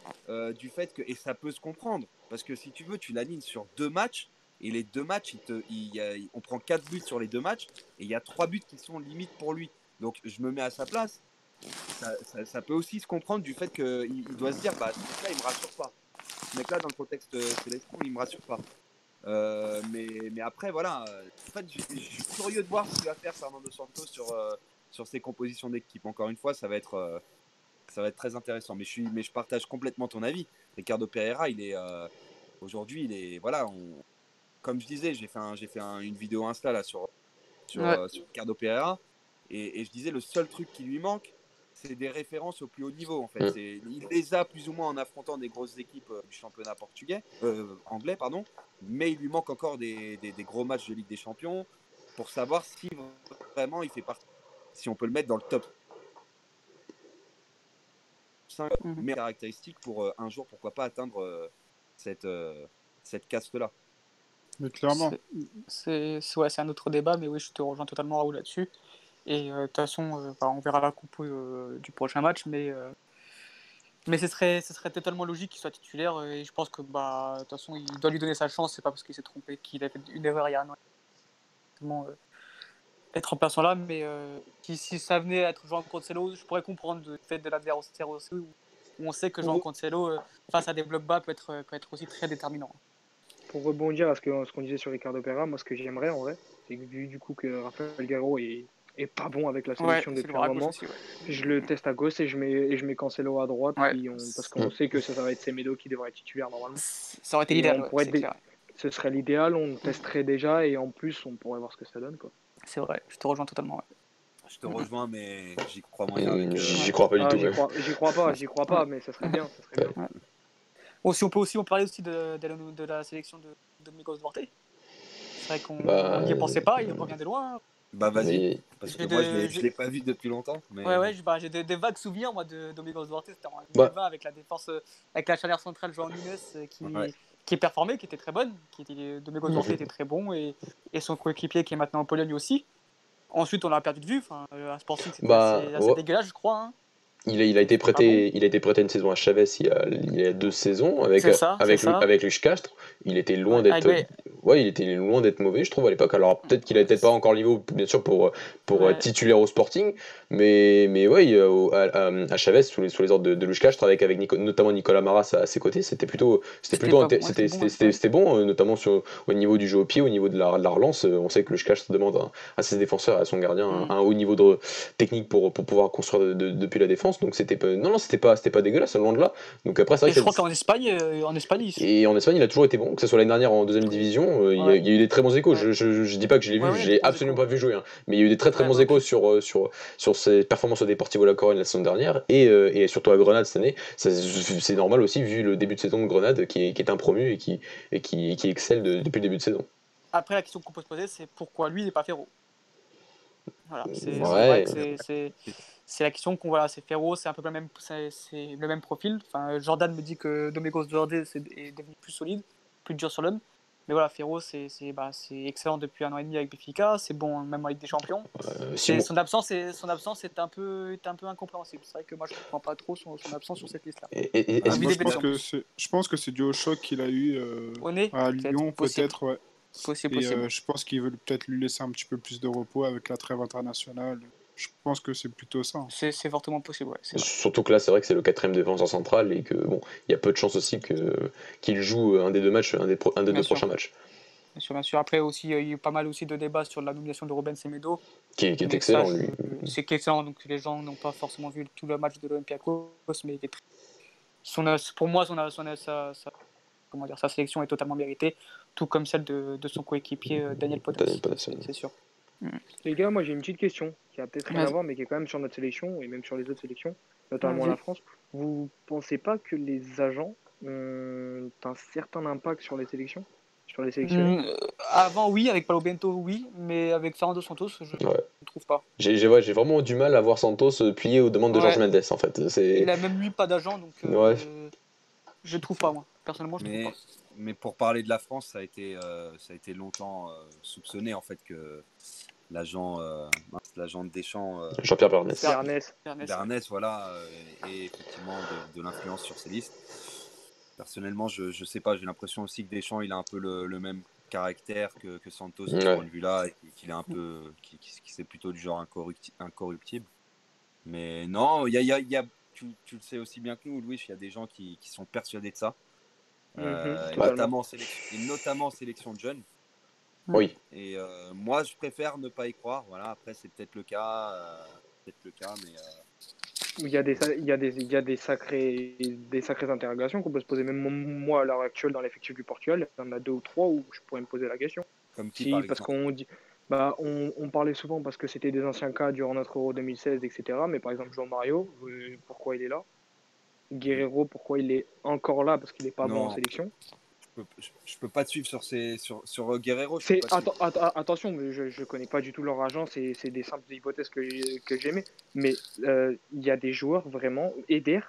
du fait que. Et ça peut se comprendre. Parce que si tu veux, tu l'alignes sur deux matchs. Et les deux matchs, il te, il on prend quatre buts sur les deux matchs. Et il y a trois buts qui sont limites pour lui. Donc je me mets à sa place. Ça, peut aussi se comprendre du fait qu'il doit se dire bah ce mec-là il me rassure pas. Ce mec-là dans le contexte célestin il me rassure pas. Euh, mais, mais après voilà, en fait je, suis curieux de voir ce qu'il va faire Fernando Santos sur, euh, sur ses compositions d'équipe. Encore une fois, ça va être euh, ça va être très intéressant. Mais je suis mais je partage complètement ton avis. Ricardo Pereira, il est aujourd'hui il est voilà comme je disais j'ai fait j'ai fait une vidéo Insta là sur sur, sur Ricardo Pereira et, je disais, le seul truc qui lui manque, c'est des références au plus haut niveau. En fait. Mm. Il les a plus ou moins en affrontant des grosses équipes euh, du championnat portugais, euh, anglais, pardon, mais il lui manque encore des, des, gros matchs de Ligue des Champions pour savoir si vraiment il fait partie, si on peut le mettre dans le top 5 mm. mais caractéristiques pour euh, un jour, pourquoi pas atteindre cette, cette caste-là. Mais clairement. C'est ouais, un autre débat, mais oui, je te rejoins totalement Raoul là-dessus. Et euh, de toute façon, euh, bah, on verra la compo euh, du prochain match, mais Mais ce serait, ce serait totalement logique qu'il soit titulaire et je pense que bah, de toute façon il doit lui donner sa chance, c'est pas parce qu'il s'est trompé qu'il a fait une erreur il y a un an. Euh, être remplaçant là, mais euh, si, si, ça venait à être Jean Cancelo, je pourrais comprendre le fait de l'adversaire aussi, où, on sait que Jean Cancelo, euh, face à des blocs bas, peut être, peut être aussi très déterminant. Pour rebondir à ce qu'on ce qu'on disait sur Ricardo Pereira, moi ce que j'aimerais en vrai, c'est que vu du coup que Rafael Guerrero est et pas bon avec la sélection depuis un moment. Je le teste à gauche et je mets, et je mets Cancelo à droite parce qu'on sait que ça, va être Semedo qui devrait être titulaire normalement. Ça aurait été l'idéal. Ce serait l'idéal, on testerait déjà et en plus on pourrait voir ce que ça donne. C'est vrai, je te rejoins totalement. Je te rejoins, mais j'y crois moyen. Euh, j'y crois pas du ah, tout. J'y crois, pas, j'y crois pas, mais ça serait bien. Ça serait bien. Bon, si on peut aussi on parler aussi de, de, la sélection de Domingos Duarte. C'est vrai qu'on bah, n'y pensait pas, il revient de loin. Bah vas-y, parce que moi je l'ai pas vu depuis longtemps. Mais... Ouais, ouais, bah, j'ai des, vagues souvenirs moi de Domingos Duarte, c'était en 2020 avec la défense, euh, avec la charnière centrale Joan Nunes euh, qui, qui est performée, qui était très bonne, qui était, Domingos Duarte était très bon et, et son coéquipier qui est maintenant en Pologne aussi. Ensuite, on l'a perdu de vue. Enfin, euh, à Sporting, c'était bah, assez, dégueulasse, je crois. Hein. Il a, il a, été prêté, ah il a été prêté une saison à Chavez il y a, il y a deux saisons avec, avec, avec Luch Castre. Il était loin d'être ouais, il était loin d'être mauvais, je trouve, à l'époque. Alors peut-être qu'il n'était pas encore niveau, bien sûr, pour, pour être titulaire au Sporting, mais, mais ouais, à, à, Chavez, sous les, sous les ordres de, de avec, avec notamment Nicolas Maras à, ses côtés, c'était plutôt, c'était plutôt, c'était bon, euh, notamment sur, au niveau du jeu au pied, au niveau de la, de la relance. Euh, on sait que Lushka demande à, ses défenseurs, à son gardien, mm. un, haut niveau de technique pour, pour pouvoir construire depuis la défense. Donc c'était non, non, c'était pas, c'était pas dégueulasse, loin de là. Donc après, je crois qu'en Espagne, euh, en Espagne, et en Espagne, il a toujours été bon, que ce soit l'année dernière en deuxième division, il, y a, eu des très bons échos. Je, je, dis pas que je l'ai vu, je l'ai absolument pas vu jouer, hein. mais il y a eu des très très bons échos sur, sur, sur ses performances au Deportivo La Corogne la saison dernière et, euh, et surtout à Grenade cette année. C'est normal aussi vu le début de saison de Grenade qui est, qui est un promu et qui, et qui, qui excelle depuis le début de saison. Après, la question qu'on peut se poser, c'est pourquoi lui n'est pas Ferro? Voilà, c'est la question qu'on voit, c'est Ferro, c'est un peu le même, c'est le même profil. Enfin, Jordan me dit que Domingos Duarte est devenu plus solide, plus dur sur l'homme. Mais voilà, Ferro, c'est bah, excellent depuis un an et demi avec Benfica, c'est bon même avec des champions. Euh, son, absence est, son absence est un peu, est un peu incompréhensible. C'est vrai que moi, je ne comprends pas trop son, son absence sur cette liste-là. Ah, je, pense que c'est dû au choc qu'il a eu euh, à Lyon, peut-être. Ouais. Possible, euh, je pense qu'ils veulent peut-être lui laisser un petit peu plus de repos avec la trêve internationale. Je pense que c'est plutôt ça. Hein. C'est fortement possible, ouais. Surtout que là, c'est vrai que c'est le quatrième défenseur central et que bon, il y a peu de chances aussi qu'il joue un des deux matchs, un des, un des deux prochains matchs. Bien sûr, bien sûr. Après aussi, il y a eu pas mal aussi de débats sur la nomination de Ruben Semedo. Qui, est excellent, lui. C'est excellent, donc les gens n'ont pas forcément vu tout le match de l'Olympiakos, mais son, pour moi, son, son, sa, comment dire, sa sélection est totalement méritée, tout comme celle de, de son coéquipier euh, Daniel Potas. C'est sûr. Les gars, moi j'ai une petite question qui a peut-être rien à voir, mais qui est quand même sur notre sélection et même sur les autres sélections, notamment la France. Vous pensez pas que les agents ont un certain impact sur les sélections? Sur les sélections mm, Avant, oui, avec Palo Bento, oui, mais avec Fernando Santos, je ne trouve pas. J'ai ouais, vraiment du mal à voir Santos euh, plier aux demandes de Georges Mendes, en fait. Il a même lui pas d'agent, donc euh, je trouve pas, moi. Personnellement, je mais, trouve pas. Mais pour parler de la France, ça a été, ça a été longtemps soupçonné, en fait, que l'agent euh, l'agent de Deschamps euh, Jean-Pierre Bernès. Bernès. Voilà euh, et effectivement de, l'influence sur ces listes. Personnellement je ne sais pas j'ai l'impression aussi que Deschamps il a un peu le, même caractère que, que Santos de ce point de vue là et qu'il est un peu qui, c'est plutôt du genre incorruptible. Mais non il y a, y a tu, tu, le sais aussi bien que nous Louis il y a des gens qui, qui sont persuadés de ça mhm. et, notamment, et notamment sélection de jeunes oui. Et euh, moi, je préfère ne pas y croire. Voilà, après, c'est peut-être le cas. Euh, peut-être le cas, mais. Euh, il y, a des, il, y a des, il y a des, sacrés, des sacrées interrogations qu'on peut se poser, même moi à l'heure actuelle dans l'effectif du Portugal, il y en a deux ou trois où je pourrais me poser la question. Comme qui, si, parce qu'on dit, bah, on, on, parlait souvent parce que c'était des anciens cas durant notre Euro 2016, etc. Mais par exemple, Jean Mario, pourquoi il est là? Guerrero, pourquoi il est encore là Parce qu'il n'est pas bon en sélection je, peux pas te suivre sur, ces, sur, sur euh, Guerrero. attention, mais je, je connais pas du tout leur agent, c'est des simples hypothèses que, que j'aimais. Mais euh, il y a des joueurs vraiment, Eder,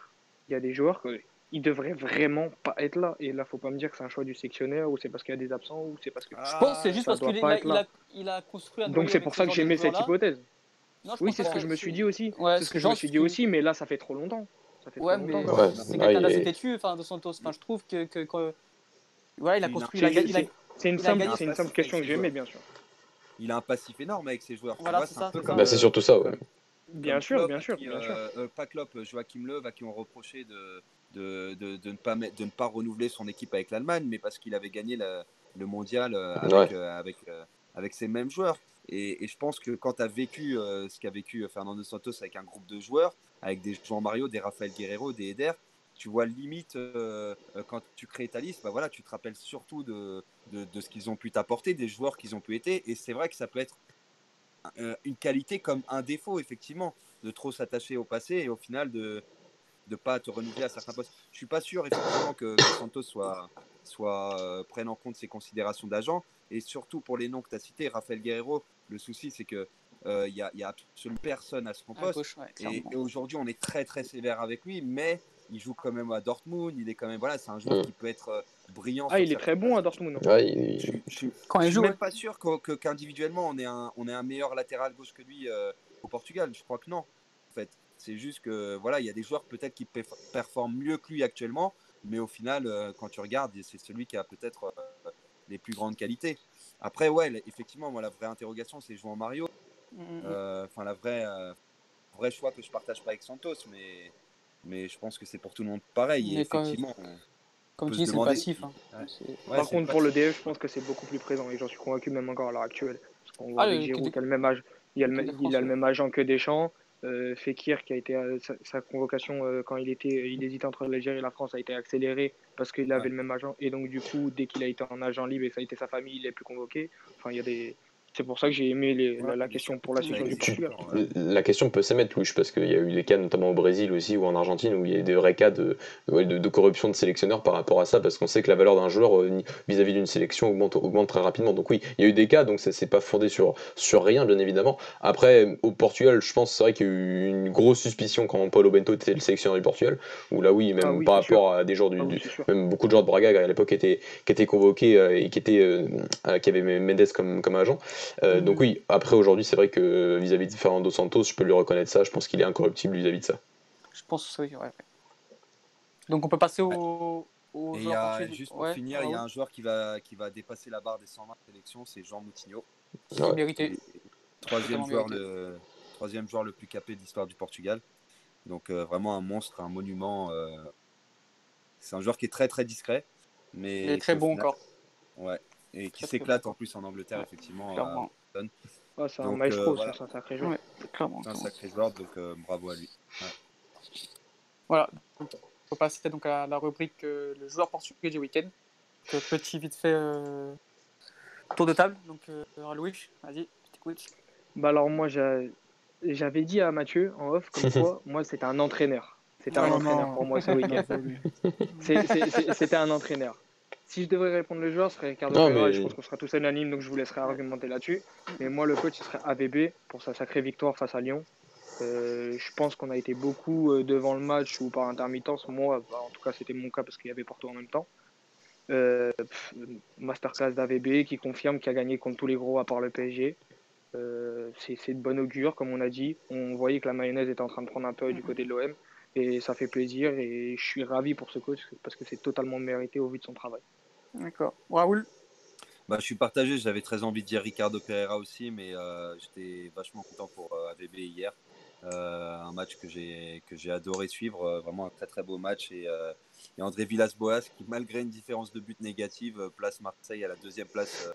il y a des joueurs qui ils devraient vraiment pas être là. Et là, faut pas me dire que c'est un choix du sectionnaire ou c'est parce qu'il y a des absents ou c'est parce que. je pense c'est juste parce qu'il a, il a, construit un Donc c'est pour ça que j'aimais cette hypothèse. oui, c'est ce que je me suis dit aussi. c'est ce que je me suis dit aussi, mais là, ça fait trop longtemps. Ça fait ouais, mais ouais. c'est quelqu'un d'assez têtu, enfin, de Santos. Enfin, je trouve que, que, que... ouais, il a construit. C'est une, simple, une simple question que j'aimais, bien sûr. Il a un passif énorme avec ses joueurs. Voilà, c'est ça. Bah, c'est surtout ça, ouais. Bien sûr, bien sûr, bien sûr. Euh, pas Klopp, Joachim Löw, à qui on reprochait de, de, de, de, ne pas de ne pas renouveler son équipe avec l'Allemagne, mais parce qu'il avait gagné le mondial euh, avec, euh, avec, avec ces mêmes joueurs. Et, et, je pense que quand tu as vécu ce qu'a vécu Fernando Santos avec un groupe de joueurs, avec des Jean Mario, des Rafael Guerrero, des Eder, tu vois limite quand tu crées ta liste, bah voilà, tu te rappelles surtout de, de, ce qu'ils ont pu t'apporter, des joueurs qu'ils ont pu être. Et c'est vrai que ça peut être euh, une qualité comme un défaut, effectivement, de trop s'attacher au passé et au final de ne pas te renouveler à certains postes. Je suis pas sûr, effectivement, que, Santos soit, soit euh, prenne en compte ses considérations d'agent. Et surtout pour les noms que tu as cités, Rafael Guerrero, le souci, c'est que il euh, n'y a, y a, absolument personne à son poste. et, et aujourd'hui, on est très très sévère avec lui, mais il joue quand même à Dortmund, il est quand même voilà, c'est un joueur mm. qui peut être euh, brillant. Ah, il est très bon à Dortmund. Ouais, Je, Quand il suis même pas sûr qu'individuellement on ait un on est un meilleur latéral gauche que lui euh, au Portugal. Je crois que non. En fait, c'est juste que voilà, il y a des joueurs peut-être qui performent mieux que lui actuellement, mais au final, euh, quand tu regardes, c'est celui qui a peut-être les plus grandes qualités. Après, ouais, effectivement, moi la vraie interrogation, c'est jouer en Mario. Mm, mm, enfin, la vraie vrai choix que je partage pas avec Santos, mais mais je pense que c'est pour tout le monde pareil. effectivement, comme, tu dis, c'est passif. Hein. Par contre, pour le DE, je pense que c'est beaucoup plus présent et j'en suis convaincu même encore à l'heure actuelle. Parce qu'on voit ah, Giroud qui a le même âge, il, a le, même agent que Deschamps. Euh, Fekir qui a été euh, sa, convocation euh, quand il était il hésitait entre l'Algérie et la France a été accélérée parce qu'il avait le même agent et donc du coup dès qu'il a été en agent libre et ça a été sa famille il est plus convoqué enfin il y a des c'est pour ça que j'ai aimé la, question pour la suite du Portugal. La question peut s'émettre, Louis, parce qu'il y a eu des cas, notamment au Brésil aussi ou en Argentine, où il y a eu des vrais cas de, de, corruption de sélectionneurs par rapport à ça, parce qu'on sait que la valeur d'un joueur euh, vis-à-vis d'une sélection augmente, augmente très rapidement. Donc oui, il y a eu des cas, donc ça c'est pas fondé sur, sur rien, bien évidemment. Après, au Portugal, je pense c'est vrai qu'il y a eu une grosse suspicion quand Paulo Bento était le sélectionneur du Portugal, où là oui, même ah par rapport à des joueurs du, ah même beaucoup de joueurs de Braga à l'époque étaient, qui étaient convoqués euh, et qui étaient euh, qui avaient Mendes comme, comme agent. Euh, donc oui, après aujourd'hui, c'est vrai que vis-à-vis de Fernando Santos, je peux lui reconnaître ça. Je pense qu'il est incorruptible vis-à-vis de ça. Je pense oui, ouais. Donc on peut passer au. juste pour finir, il y a un joueur qui va, qui va dépasser la barre des 120 sélections, c'est Jean Moutinho. Mérité. Troisième joueur, le, troisième joueur le plus capé de l'histoire du Portugal. Donc euh, vraiment un monstre, un monument. Euh, c'est un joueur qui est très très discret. Mais il est très bon encore. Ouais, et qui s'éclate en plus en Angleterre, effectivement. c'est un maestro, euh, c'est un sacré joueur. c'est un sacré joueur, donc euh, bravo à lui. Voilà, on va passer donc à la rubrique euh, le joueur portugais du week-end. petit vite fait tour de table. Donc, Louis, vas-y, je. Bah alors moi, j'avais dit à Mathieu en off, comme quoi, moi c'était un entraîneur. C'était un entraîneur pour moi ce week-end. C'était un entraîneur. Si je devrais répondre le joueur, ce serait Ricardo Pereira, je pense qu'on sera tous unanimes, donc je vous laisserai argumenter là-dessus. Mais moi, le coach, ce serait AVB pour sa sacrée victoire face à Lyon. Euh, je pense qu'on a été beaucoup euh, devant le match ou par intermittence. Moi, bah, en tout cas, c'était mon cas parce qu'il y avait Porto en même temps. Euh, masterclass d'AVB qui confirme qu'il a gagné contre tous les gros à part le PSG. c'est de bonne augure, comme on a dit. On voyait que la mayonnaise était en train de prendre un peu du côté de l'OM. Et ça fait plaisir et je suis ravi pour ce coach parce que c'est totalement mérité au vu de son travail. D'accord. Raoul? Bah, Je suis partagé, j'avais très envie de dire Ricardo Pereira aussi, mais euh, j'étais vachement content pour euh, AVB hier. Euh, un match que j'ai adoré suivre, vraiment un très très beau match et, et André Villas-Boas qui malgré une différence de but négative place Marseille à la deuxième place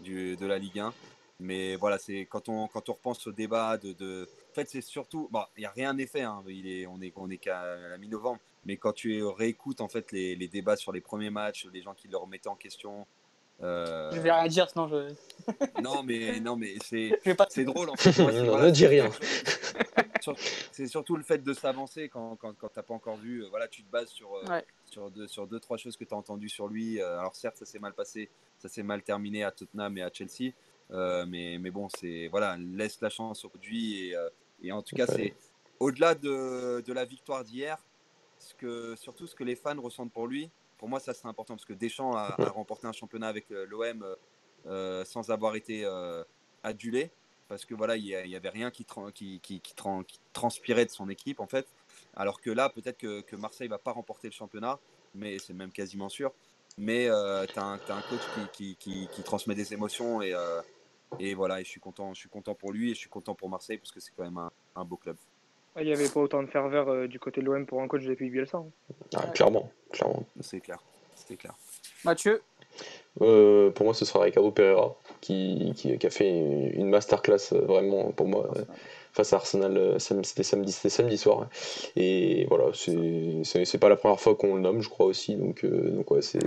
du, de la Ligue 1. Mais voilà, c'est quand on quand on repense au débat de, de... en fait c'est surtout bon, il y a rien fait, hein, il est on est on est qu'à la mi-novembre, mais quand tu réécoutes en fait les, les, débats sur les premiers matchs, les gens qui le remettaient en question. Euh... Je vais rien dire, sinon je. non, mais, non, mais c'est c'est drôle en fait. ne dis rien. C'est surtout le fait de s'avancer quand, quand, quand tu n'as pas encore vu. Euh, voilà, tu te bases sur, euh, sur, deux, sur deux, trois choses que tu as entendues sur lui. Euh, alors, certes, ça s'est mal passé, ça s'est mal terminé à Tottenham et à Chelsea. mais, mais bon, c'est voilà, laisse la chance aujourd'hui. Et, et en tout cas, c'est au-delà de, de la victoire d'hier, ce que, surtout ce que les fans ressentent pour lui, pour moi, ça c'est important parce que Deschamps a, remporté un championnat avec euh, l'OM euh, euh, sans avoir été adulé parce que voilà, il n'y avait rien qui, qui, qui, transpirait de son équipe en fait. Alors que là, peut-être que, que Marseille va pas remporter le championnat, mais c'est même quasiment sûr. Mais euh, tu as, un coach qui, transmet des émotions et, et voilà, et je suis content, je suis content pour lui et je suis content pour Marseille parce que c'est quand même un, un, beau club. Il n'y avait pas autant de ferveur euh, du côté de l'OM pour un coach depuis Bielsa. Hein. Ah, clairement, clairement. C'est clair, c'est clair. Mathieu? Pour moi, ce sera Ricardo Pereira qui, qui, a fait une masterclass vraiment pour moi face à Arsenal. C'était samedi, samedi soir. Et voilà, c'est pas la première fois qu'on le nomme, je crois aussi. Donc, donc ouais, c'est.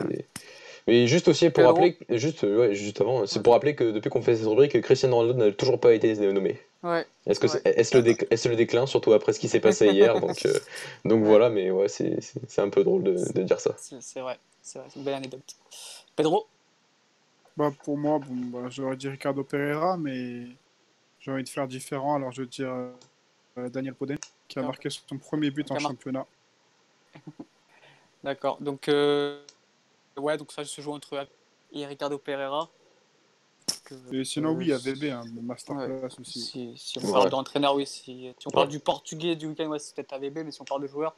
Mais juste aussi pour rappeler, juste, ouais, juste avant, c'est pour rappeler que depuis qu'on fait cette rubrique, Cristiano Ronaldo n'a toujours pas été nommé. Ouais. Est-ce que c'est est, le, est le, déclin, surtout après ce qui s'est passé hier Donc, euh, donc voilà, mais ouais, c'est un peu drôle de, de dire ça. C'est vrai, c'est une belle anecdote. Pedro? Bah, Pour moi, bon, bah, j'aurais dit Ricardo Pereira, mais j'ai envie de faire différent, alors je veux dire euh, Daniel Poden, qui a marqué son premier but en championnat. D'accord, donc euh, Ouais, donc ça se joue entre et Ricardo Pereira. Et sinon, oui, il y a VB, hein, le masterclass aussi. Si, on parle d'entraîneur, oui. Si, on parle du portugais du week-end, ouais, c'est peut-être AVB, mais si on parle de joueur,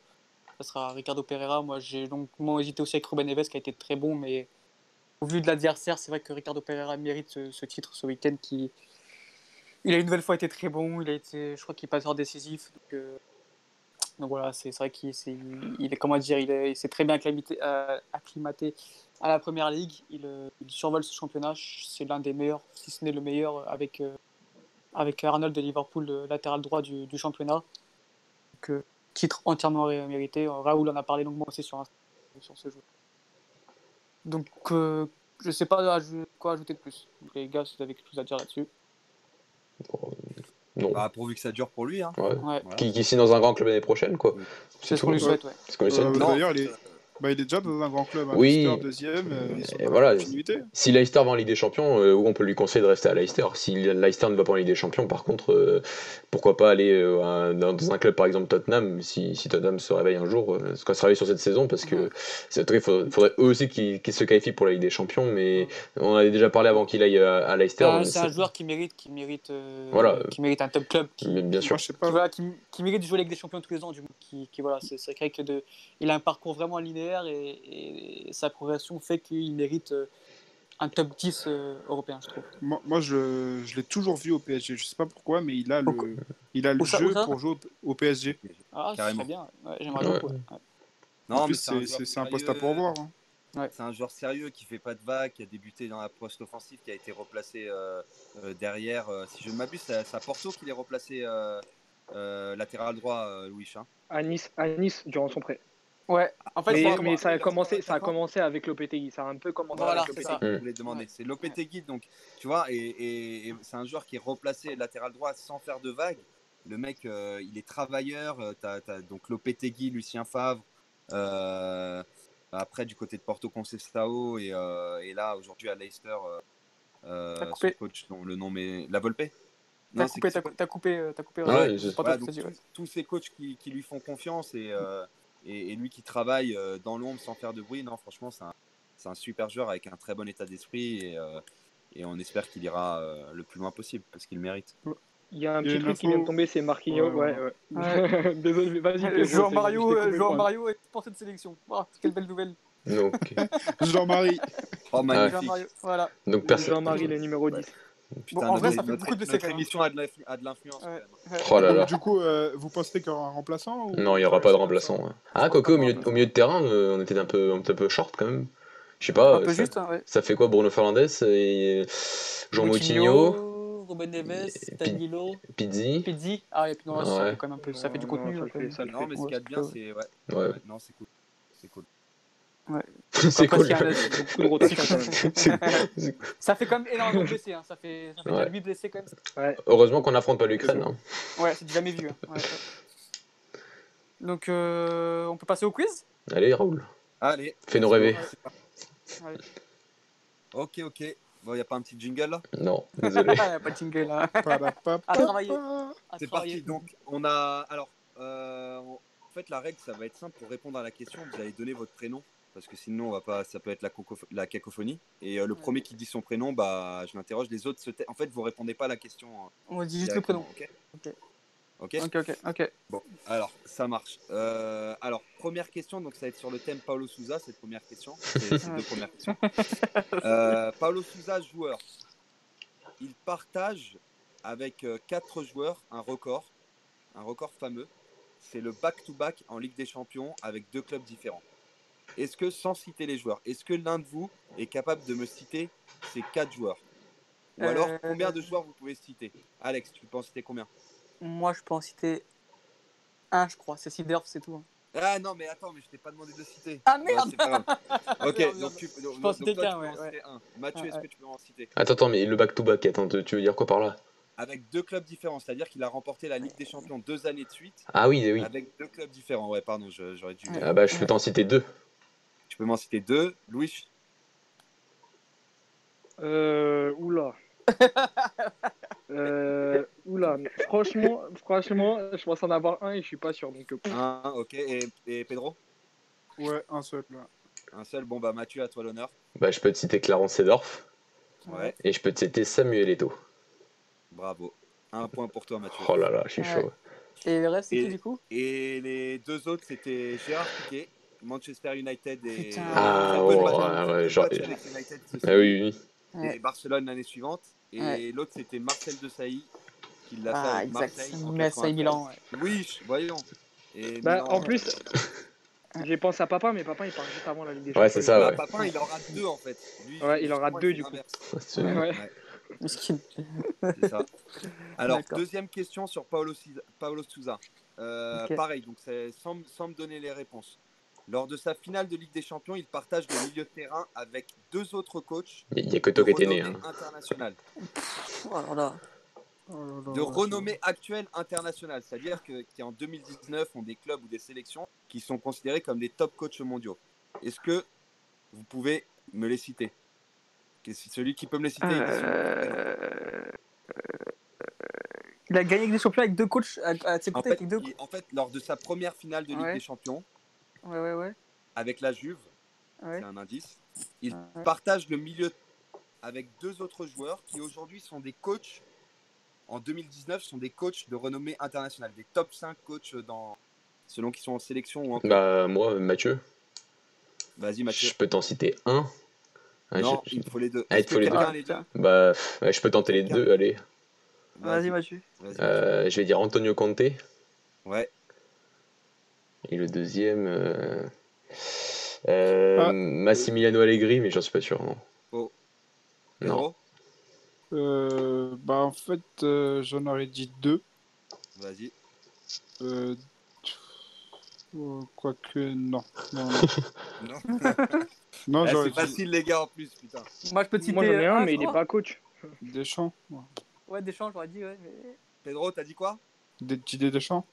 ça sera Ricardo Pereira. Moi, j'ai longuement hésité aussi avec Ruben Neves, qui a été très bon, mais au vu de l'adversaire, c'est vrai que Ricardo Pereira mérite ce, titre ce week-end. Qui... Il a une nouvelle fois été très bon, il a été, je crois qu'il est passeur décisif. Donc, euh, donc voilà, c'est vrai qu'il est, est, comment dire, il s'est très bien acclimaté, euh, acclimaté, à la première ligue. Il, euh, il survole ce championnat. C'est l'un des meilleurs, si ce n'est le meilleur, avec, euh, avec Arnold de Liverpool, latéral droit du, championnat. Titre entièrement mérité. Raoul en a parlé longuement aussi sur, sur ce jeu. Donc, je ne sais pas quoi ajouter de plus. Les gars, si vous avez quelque chose à dire là-dessus. Non. Bah, pourvu que ça dure pour lui. Hein. Qui, qui signe dans un grand club l'année prochaine, quoi. C'est ce qu'on lui souhaite, ouais. Euh, D'ailleurs, il est... Bah, il est déjà dans un grand club, hein. oui. Leicester deuxième, euh, et voilà. Si Leicester va en Ligue des Champions, euh, on peut lui conseiller de rester à Leicester? Si Leicester ne va pas en Ligue des Champions, par contre, euh, pourquoi pas aller euh, dans un club, par exemple Tottenham, si, si Tottenham se réveille un jour, ce qu'on se réveille sur cette saison, parce que c'est il faudrait, faudrait, eux aussi qu'ils se qualifient pour la Ligue des Champions, mais on avait déjà parlé avant qu'il aille à, Leicester. c'est un joueur qui mérite, qui mérite, voilà. qui mérite un top club, qui, bien sûr, qui, voilà, qui, qui, mérite de jouer la Ligue des Champions tous les ans, du coup, qui, voilà, c'est vrai que de, il a un parcours vraiment linéaire et et sa progression fait qu'il mérite euh, un top 10 euh, européen, je trouve. Moi, moi je, je l'ai toujours vu au PSG. Je sais pas pourquoi, mais il a le, il a le jeu pour jouer au, PSG. Ah, c'est bien. J'aimerais beaucoup. Non, c'est un poste à pourvoir. Hein. C'est un joueur sérieux qui fait pas de vagues, qui a débuté dans la poste offensive, qui a été replacé euh, derrière. si je ne m'abuse, c'est à Porto qu'il est replacé latéral droit, Louis. Hein. À Nice, à nice durant son prêt. Ouais, en fait, mais, ça, a commencé, ça a commencé avec Lopetegui. Ça a un peu commencé voilà, avec. Je voulais demander. C'est Lopetegui, donc tu vois, et, c'est un joueur qui est replacé latéral droit sans faire de vagues. Le mec, euh, il est travailleur. Euh, as, as, donc Lopetegui, Lucien Favre. Euh, après, du côté de Porto Conceição et, et là, aujourd'hui à Leicester, son coach dont le nom est La Volpe. T'as coupé, t'as coupé, as coupé. Ouais, tous, ces coachs qui, qui, lui font confiance et et, lui qui travaille euh, dans l'ombre sans faire de bruit, non, franchement, c'est un, un, super joueur avec un très bon état d'esprit et, euh, et, on espère qu'il ira euh, le plus loin possible parce qu'il mérite. Il y a un petit truc qui vient de tomber, c'est Marquinhos. Ouais, ouais. Désolé, vas-y. Jean Mario, Jean Mario est pour cette sélection. Oh, quelle belle nouvelle. Jean-Marie. Oh, magnifique. Jean voilà. Donc, Jean-Marie, le numéro 10. Putain, en vrai, ça fait beaucoup de notre émission a de l'influence. Oh là là. Du coup, euh, vous pensez qu'il y aura un remplaçant Non, il n'y aura pas de remplaçant. Ah, quoique au milieu, au milieu de terrain, euh, on était un peu, un peu short quand même. Je sais pas. Un peu ça, juste, hein, ouais. ça fait quoi Bruno Fernandes et Jean Moutinho Ruben Neves, Danilo, Pizzi. Pizzi. Ah, et puis non, ça fait quand même un peu, ça fait du contenu. Non, mais ce qu'il y a de bien, c'est ouais. Non, c'est cool. C'est cool. Ouais. c'est cool. ça fait quand même énormément de blessés. Hein. Ça fait, ça fait ouais. 8 blessés quand même. Ouais. Heureusement qu'on n'affronte pas l'Ukraine. Hein. Ouais, c'est jamais vu. Hein. Ouais, Donc, euh, on peut passer au quiz? Allez, Raoul. Allez. Fais-nous rêver. Ok, ok. Bon, il n'y a pas un petit jingle là? Non, désolé. Il n'y a pas de jingle là. à travailler. C'est parti. Donc, on a. Alors, euh, en fait, la règle, ça va être simple. Pour répondre à la question, vous allez donner votre prénom parce que sinon on va pas, ça peut être la, la cacophonie. Et euh, le premier qui dit son prénom, bah, je l'interroge. Les autres, en fait, vous répondez pas à la question. Hein. On dit juste le prénom. ok Ok Ok, ok, ok. Bon, alors, ça marche. Euh, alors, première question, donc ça va être sur le thème Paulo Souza, cette première question. C'est ces deux premières questions. Euh, Paulo Souza, joueur. Il partage avec quatre joueurs un record, un record fameux. C'est le back-to-back en Ligue des Champions avec deux clubs différents. Est-ce que, sans citer les joueurs, est-ce que l'un de vous est capable de me citer ces quatre joueurs? Ou alors, combien de joueurs vous pouvez citer? Alex, tu peux en citer combien? Moi, je peux en citer un, je crois. C'est Sidorf, c'est tout. Hein. Ah non, mais attends, mais je t'ai pas demandé de citer. Ah merde Ok, donc tu, je peux en citer ouais. Un. Mathieu, est-ce que tu peux en citer? Attends, attends, mais le back-to-back, attends, tu veux dire quoi par là? Avec deux clubs différents, c'est-à-dire qu'il a remporté la Ligue des Champions deux années de suite. Ah oui, oui. Avec deux clubs différents, ouais, pardon, j'aurais dû. Ah bah, je peux t'en citer deux. Tu peux m'en citer deux. Louis Euh. Oula. euh, oula, franchement, franchement, je pense en avoir un et je suis pas sûr. Donc... Euh, un, ok. Et, Pedro Ouais, un seul. Un seul. Bon, bah Mathieu, à toi l'honneur. Bah, je peux te citer Clarence Sedorf. Ouais. Et je peux te citer Samuel Eto. Bravo. Un point pour toi, Mathieu. Oh là là, je suis chaud. Et le reste, c'est qui du coup? Et les deux autres, c'était Gérard Piquet, Manchester United et. Ah, ouais, ouais, genre. Ah oui, oui et Barcelone l'année suivante. Et l'autre, c'était Marcel de Sailly qui l'a ah, fait Marseille. Marseille Milan. Oui, voyons. Et bah, en plus, j'ai pensé à papa, mais papa il part juste avant la Ligue des Champions. Ouais, c'est ça. Bah, ouais. Papa il aura deux en fait. ouais, il aura deux du coup. Ouais. c'est ça. Alors, deuxième question sur Paolo, Paolo Souza. Euh, Pareil, donc sans, sans me donner les réponses. Lors de sa finale de Ligue des Champions, il partage le milieu de terrain avec deux autres coachs. Il n'y a que toi qui étais né. Hein. de renommée actuelle internationale, c'est-à-dire que, qui en 2019 ont des clubs ou des sélections qui sont considérés comme des top coachs mondiaux. Est-ce que vous pouvez me les citer? Celui qui peut me les citer. Euh, il a gagné des champions avec deux coachs à, ses côtés. En fait, lors de sa première finale de Ligue des Champions, Ouais, ouais, ouais. Avec la Juve, c'est un indice. Il partage le milieu avec deux autres joueurs qui aujourd'hui sont des coachs. En 2019, sont des coachs de renommée internationale, des top 5 coachs dans, selon qu'ils sont en sélection ou en Bah, moi, Mathieu. Vas-y, Mathieu. Je peux t'en citer un. Non, il faut les deux. Ah, il faut les deux. Bah, je peux tenter les deux, allez. Vas-y, Mathieu. Euh, je vais dire Antonio Conte. Ouais. Et le deuxième. Euh... Euh, ah. Massimiliano Allegri, mais j'en suis pas sûr. Non. Oh. Non. Euh, bah en fait, euh, j'en aurais dit deux. Vas-y. Euh, Quoique, non. Non, non. non eh, c'est facile, les gars, en plus, putain. Moi, je peux citer Moi, j'en ai un, mais il est pas coach. Deschamps. Ouais, ouais Deschamps, j'aurais dit, ouais. Mais... Pedro, t'as dit quoi? Des des Deschamps.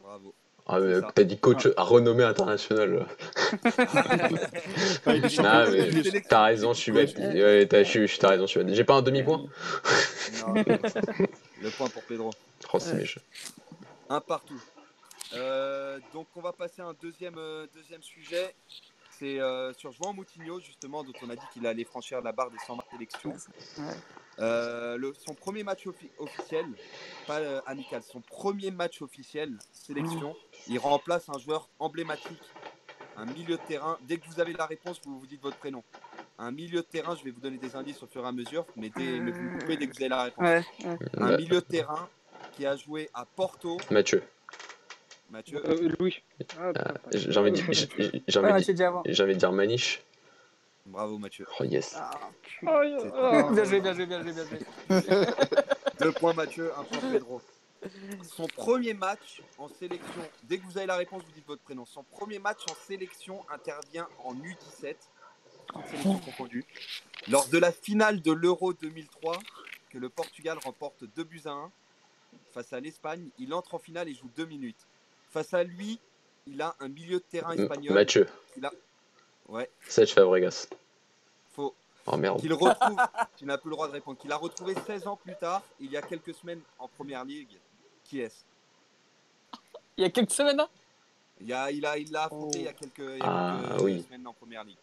Bravo. Ah, mais t'as dit coach à renommée internationale. t'as raison, je suis bête. Ouais, t'as, raison, je suis bête. J'ai pas un demi-point Non, le point pour Pedro. Oh, c'est Un partout. Euh, donc on va passer à un deuxième, euh, deuxième sujet. C'est euh, sur João Moutinho, justement, dont on a dit qu'il allait franchir la barre des 100 sélections. Euh, le, son premier match officiel, pas euh, amical, son premier match officiel, sélection, il remplace un joueur emblématique, un milieu de terrain. Dès que vous avez la réponse, vous vous dites votre prénom. Un milieu de terrain, je vais vous donner des indices au fur et à mesure, mais, dès, vous coupez dès que vous avez la réponse. Un milieu de terrain qui a joué à Porto. Mathieu. Mathieu. Euh, Louis. Ah, j'ai envie de dire Maniche. Bravo Mathieu. Oh yes. Ah, oh, bien joué, bien joué, bien joué, bien joué. Deux points Mathieu, un point Pedro. Son premier match en sélection, dès que vous avez la réponse, vous dites votre prénom. Son premier match en sélection intervient en U17, sélection confondue, lors de la finale de l'Euro 2003, que le Portugal remporte 2 buts à 1 face à l'Espagne. Il entre en finale et joue 2 minutes. Face à lui, il a un milieu de terrain espagnol. Mathieu. Il a... Ouais. Serge Fabregas. Faux. Oh merde. Qu'il retrouve, tu n'as plus le droit de répondre, qu'il a retrouvé 16 ans plus tard, il y a quelques semaines en première ligue. Qui est-ce? Il y a quelques semaines hein? Il, a, il, a, il l'a affronté il y a quelques, il y a ah, quelques oui. semaines en première ligue.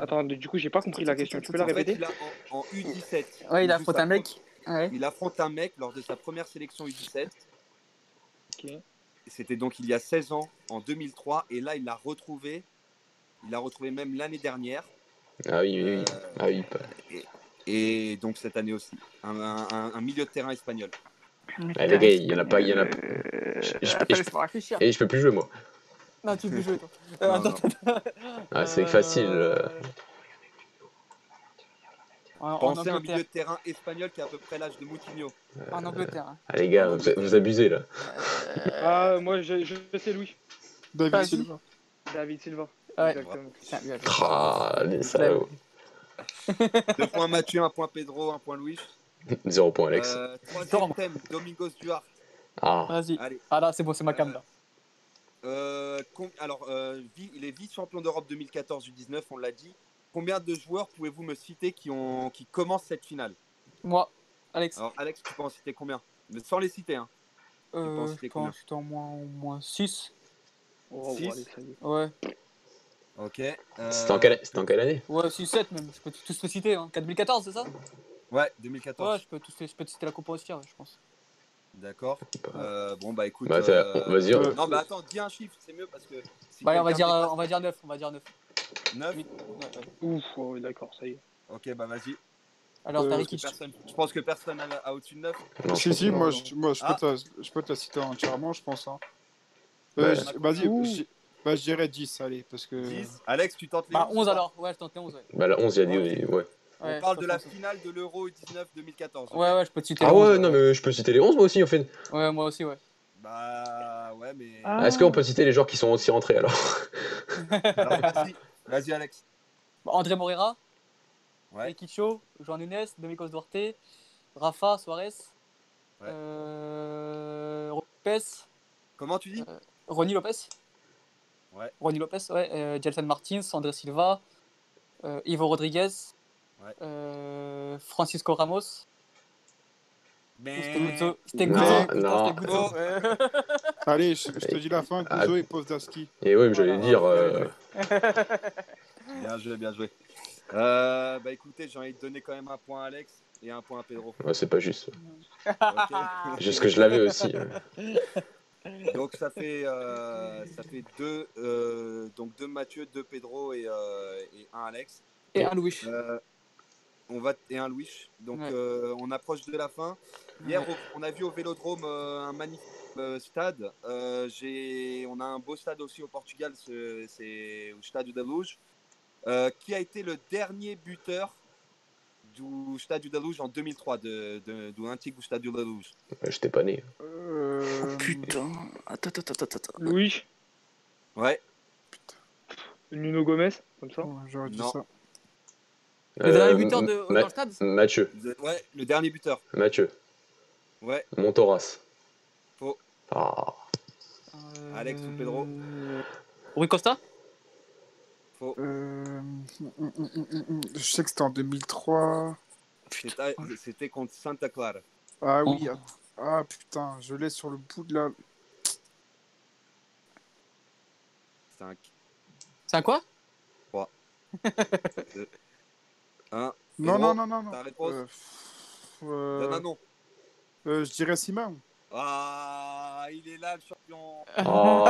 Attends, du coup, j'ai pas compris la question. Tu peux la répéter fait, il a, en, en, U17. Ouais, il a affronté un mec. il affronte un mec lors de sa première sélection U17. C'était donc il y a 16 ans, en 2003, et là il l'a retrouvé. Il l'a retrouvé même l'année dernière. Ah oui, oui, oui. Euh, ah oui. Et, donc cette année aussi, un, milieu de terrain espagnol. Ah, les gars, il y en a pas, il y en a. Euh, et je peux plus jouer moi. Non, tu peux jouer toi. Euh, attends, Ah, c'est facile. Pensez à un milieu de terrain espagnol qui a à peu près l'âge de Moutinho. En Angleterre. Hein. Ah, les gars, vous, abusez là. Ah, moi je, je sais Louis. David Silva. David Silva. Ouais. Exactement. Ah, les salauds. Deux points Mathieu, un point Pedro, un point Louis. Zéro point Alex. Euh, troisième thème, Domingos Duarte. Ah. Vas-y. Ah là, c'est bon, c'est ma cam là. Euh, alors, euh, il est vice-champion d'Europe 2014 du 19, on l'a dit. Combien de joueurs pouvez-vous me citer qui, ont, qui commencent cette finale? Moi, Alex. Alors, Alex, tu peux en citer combien? Mais Sans les citer, hein. Euh, je pense que au moins, au moins 6. Oh, 6 Ouais. Ok. Euh... C'était en, quelle... en quelle année? Ouais, 6-7 même, je peux tous les citer. Hein. 2014, c'est ça? Ouais, 2014. Ouais, je peux, tous je peux te citer la Coupe aussi, je pense. D'accord. Euh, bon, bah écoute. Bah, euh... Vas-y. Non, mais attends, dis un chiffre, c'est mieux parce que. Si bah, on va, dire, on va dire 9. On va dire 9. 9 Ouf, oh, d'accord, ça y est. Ok, bah vas-y. Alors, euh, personne, Je pense que personne a, au-dessus de 9. si, si, moi, je, moi je, peux ah. te, je peux te la citer entièrement, je pense. Hein. Euh, vas-y, bah, je dirais 10, allez, parce que... 10 Alex, tu tentes les bah, 11 alors, ouais, je tente les 11. Ouais. Bah, la 11, il y a dit, ouais. On parle de la finale de l'Euro 19 2014. Ouais, ouais, je peux te citer Ah ouais, non, mais je peux citer les 11 moi aussi, en fait. Ouais, moi aussi, ouais. Bah, ouais, mais. Ah. Est-ce qu'on peut citer les joueurs qui sont aussi rentrés alors, Vas-y, Alex. Bah, André Morera. Ouais. Kicho, Joan Nunes, Domingos Duarte, Rafa, Suarez. Ouais. Euh... Lopez. Comment tu dis euh... Ronnie Lopez. Ouais. Ronnie Lopez, ouais. Euh, Jelson Martins, André Silva, euh, Ivo Rodriguez, ouais. euh, Francisco Ramos. Mais... C'était Gouzo. Non, Gouzo. Allez, je, je, te dis la fin, Gouzo ah. et Pozdowski. Et oui, j'allais dire. Bien joué, bien joué. Euh, bah écoutez, j'ai envie de donner quand même un point à Alex et un point à Pedro. Ouais, c'est pas juste. Okay. juste que je l'avais aussi. donc ça fait euh, ça fait deux euh, donc deux Mathieu, deux Pedro et, euh, et un Alex. Et un Louis. Euh, on va et un Louis. Donc ouais. Euh, on approche de la fin. Hier ouais. on a vu au Vélodrome euh, un magnifique stade. j'ai on a un beau stade aussi au Portugal. C'est au Stade de Luz. qui a été le dernier buteur du Stade de Luz en 2003, de, de, de l'antique Stade de Luz. J'étais pas né. Euh... Oh, putain. Attends, attends, attends, attends. Louis Ouais. Putain. Nuno Gomez, comme ça? J'aurais dit ça. Le dernier buteur de, Ma dans le stade? Mathieu. Ouais, le dernier buteur. Mathieu. Ouais. Montoras. Euh... Alex ou Pedro Rui Costa Faux. Euh... Je sais que c'était en 2003. C'était contre Santa Clara. Ah oui. Ah putain, je l'ai sur le bout de la. 5. C'est un quoi 3. 2. 1. Non, non, non, non, non. Ta réponse euh... Donne un nom. Euh, je dirais Simon. Ah, il est là le champion. Oh.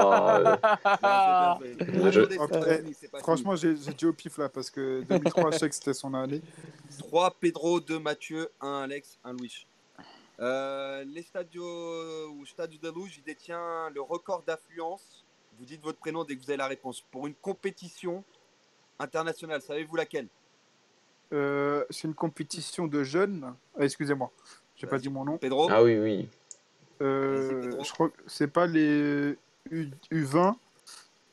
Okay. Franchement, j'ai dit au pif là parce que 2003, je sais que c'était son année. 3 Pedro, 2 Mathieu, 1 Alex, 1 Louis. Euh, les Stadio ou Stadio de Luz, il détient le record d'affluence. Vous dites votre prénom dès que vous avez la réponse. Pour une compétition internationale, savez-vous laquelle? Euh, C'est une compétition de jeunes. Ah, Excusez-moi, j'ai pas dit mon nom. Pedro? Ah oui, oui. Euh, je crois que c'est pas les U, 20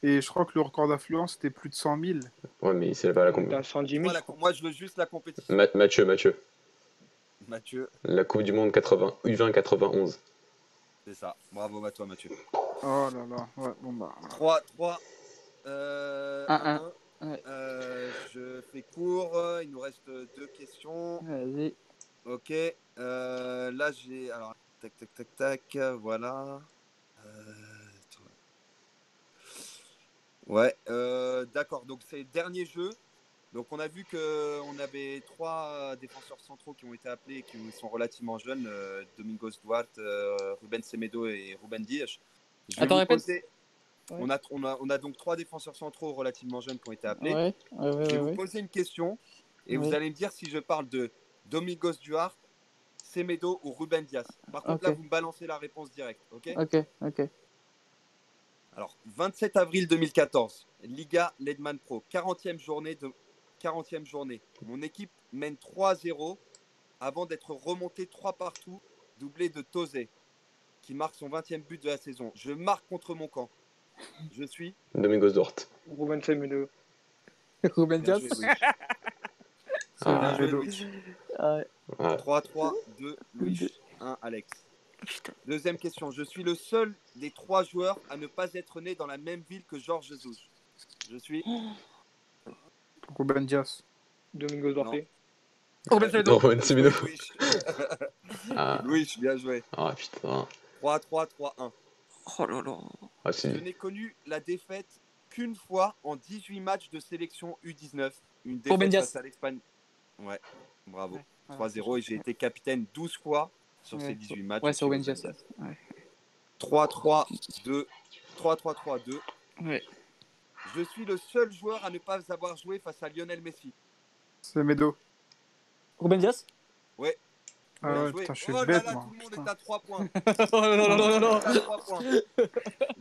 et je crois que le record d'affluence c'était plus de 100 000. Ouais, mais c'est pas la compétition. Moi, je veux juste la compétition. Ma Mathieu, Mathieu. Mathieu. La Coupe du Monde 80, U20 91. C'est ça. Bravo à toi, Mathieu. Oh là là. Ouais, bon bah. 3, 3. Euh, 1, 1. Ouais. Euh, je fais court. Il nous reste deux questions. Vas-y. Ok. Euh, là, j'ai. Alors, tac, tac, tac, tac. Voilà. Euh... Ouais. Euh, D'accord. Donc, c'est le dernier jeu. Donc on a vu qu'on avait trois défenseurs centraux qui ont été appelés et qui sont relativement jeunes, Domingos Duarte, Ruben Semedo et Ruben Dias. Attends, répète. On, a, on, a, on, a, donc trois défenseurs centraux relativement jeunes qui ont été appelés. je vais vous poser une question et vous allez me dire si je parle de Domingos Duarte, Semedo ou Ruben Diaz. Par contre, là, vous me balancez la réponse directe. Ok Ok, ok. Alors, 27 avril 2014, Liga Ledman Pro, 40e journée. De... 40e journée. Mon équipe mène 3-0 avant d'être remonté 3 partout, doublé de Tozé, qui marque son 20e but de la saison. Je marque contre mon camp. Je suis Domingos Duarte. Ruben Semedo. Ruben Diaz 3-3, 2, Louis, 1, Alex. Deuxième question. Je suis le seul des trois joueurs à ne pas être né dans la même ville que Georges Jesus. Je suis. Ruben Dias? Domingos Duarte. Ruben Semedo. Ruben Semedo. Louis, bien joué. Ah putain. 3-3, 3-1. Oh là là. Ah, Je n'ai connu la défaite qu'une fois en 18 matchs de sélection U19. Une défaite face à l'Espagne. Ouais, bravo. 3-0 et j'ai été capitaine 12 fois sur ces 18 matchs. Ouais, sur Benjas. 3-3-2. 3-3-3-2. Ouais. Je suis le seul joueur à ne pas avoir joué face à Lionel Messi. C'est Medo. Ruben Dias? Ouais. Ah ouais, putain, je suis oh bête, là là, moi. tout le monde est à 3 points. oh non, non, non, non, non.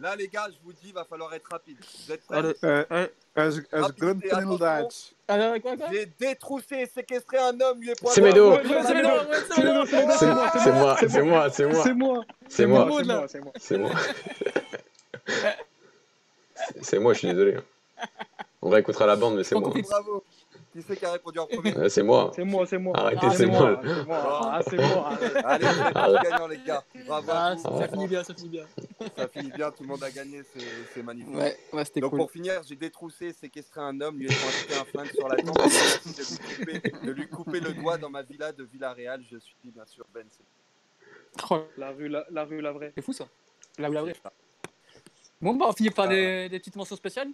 À 3 points. Là, les gars, je vous dis, il va falloir être rapide. Vous êtes prêts Allez. Euh, quoi J'ai détroussé et séquestré un homme, lui. C'est moi, c'est moi, c'est moi, c'est moi. C'est moi. C'est moi, moi. C'est moi. C'est moi. c'est moi. C'est moi, je suis désolé. On réécoutera la bande, mais c'est moi. Bravo. Qui c'est qui a répondu en premier C'est moi. C'est moi. C'est moi. Arrêtez, Ah, c'est moi. C'est moi. Ah, c'est moi. Allez, ouais. gagnants, les gars. Bravo. Ah, ça, ça finit bien, ça finit bien. Ça finit bien, tout le monde a gagné, c'est c'est magnifique. Ouais, ouais, c'était Donc cool. pour finir, j'ai détroussé, séquestré un homme, lui ai pointé un flingue sur la tempe de lui, couper, de lui couper le doigt dans ma villa de Villarreal. Je suis bien sûr Ben. Oh, La rue, la, la rue, la vraie. C'est fou ça. Là où la vraie. Bon, bah, on finit par des, des petites mentions spéciales.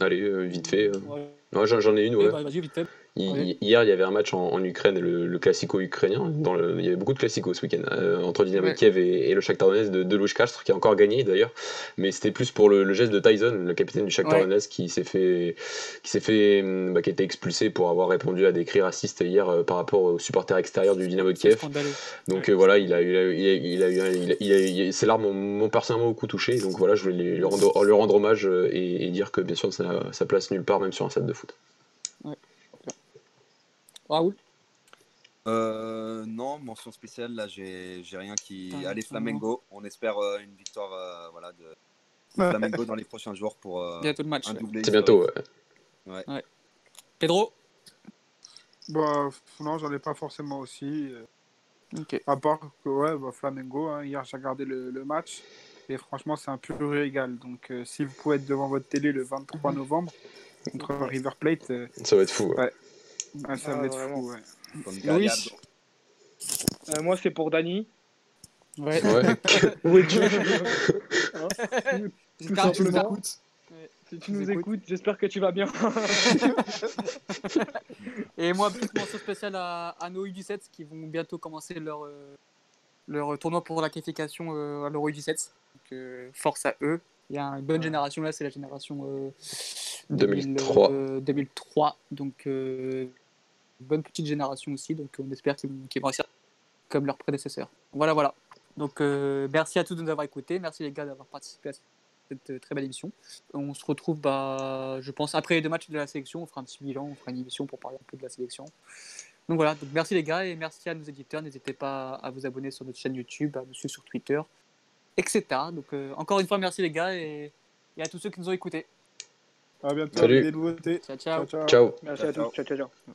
Allez, euh, vite fait. euh. Ouais, Ouais, j'en j'en ai une, ouais. bah, vas-y, vite fait. Hier, il y avait un match en, en Ukraine, le, le classico ukrainien. Dans le, il y avait beaucoup de classicos ce week-end, euh, entre Dynamo Ouais. Kiev et, et le Shakhtar Donetsk de, de Louis qui a encore gagné d'ailleurs. Mais c'était plus pour le, le geste de Tyson, le capitaine du Shakhtar Ouais. Donetsk, qui s'est fait, qui s'est fait, bah, qui a été expulsé pour avoir répondu à des cris racistes hier euh, par rapport aux supporters extérieurs du Dynamo de Kiev. Donc voilà, il a eu, il a eu, il a il a il a- ses larmes m'ont- personnellement beaucoup touché. Donc voilà, je voulais lui, rendre, lui rendre hommage euh, et, et dire que bien sûr, ça n'a sa place nulle part, même sur un stade de foot. Raoul? Euh, non, mention spéciale, là j'ai rien qui. Allez, Flamengo, on espère euh, une victoire euh, voilà, de Flamengo dans les prochains jours pour euh, Bientôt le match. un ouais. doublé. C'est bientôt. ouais. Pedro? Bah, non, j'en ai pas forcément aussi. euh, Ok. À part que, ouais, bah, Flamengo, hein, hier j'ai regardé le, le match et franchement, c'est un pur régal. Donc, euh, si vous pouvez être devant votre télé le 23 Mhm. novembre contre River Plate, euh, Ça va être fou. ouais. Ouais. Ça Ah, va être vraiment. fou. Ouais. Comme Louis Gallardo. Euh, moi, c'est pour Dani. Ouais. Ouais. Hein que tu nous simplement. écoutes. Si tu nous écoutes. j'espère que tu vas bien. Et moi, petite mention spéciale à, à nos U17 qui vont bientôt commencer leur, euh, leur tournoi pour la qualification euh, à l'Euro U17. Donc, euh, force à eux. Il y a une bonne génération là, c'est la génération euh, 2003. 2000, euh, 2003. Donc, euh, bonne petite génération aussi. Donc, on espère qu'ils vont, qu'ils vont réussir comme leurs prédécesseurs. Voilà, voilà. Donc, euh, merci à tous de nous avoir écoutés. Merci les gars d'avoir participé à cette euh, très belle émission. On se retrouve, bah, je pense, après les deux matchs de la sélection. On fera un petit bilan, on fera une émission pour parler un peu de la sélection. Donc voilà, donc merci les gars et merci à nos éditeurs. N'hésitez pas à vous abonner sur notre chaîne YouTube, à nous suivre sur Twitter, etc. Donc euh, encore une fois, merci les gars et, et à tous ceux qui nous ont écoutés. À bientôt. Salut. Des nouveautés. Ciao, ciao. ciao. ciao. Ciao. Merci Ciao, à tous. Ciao, ciao, ciao.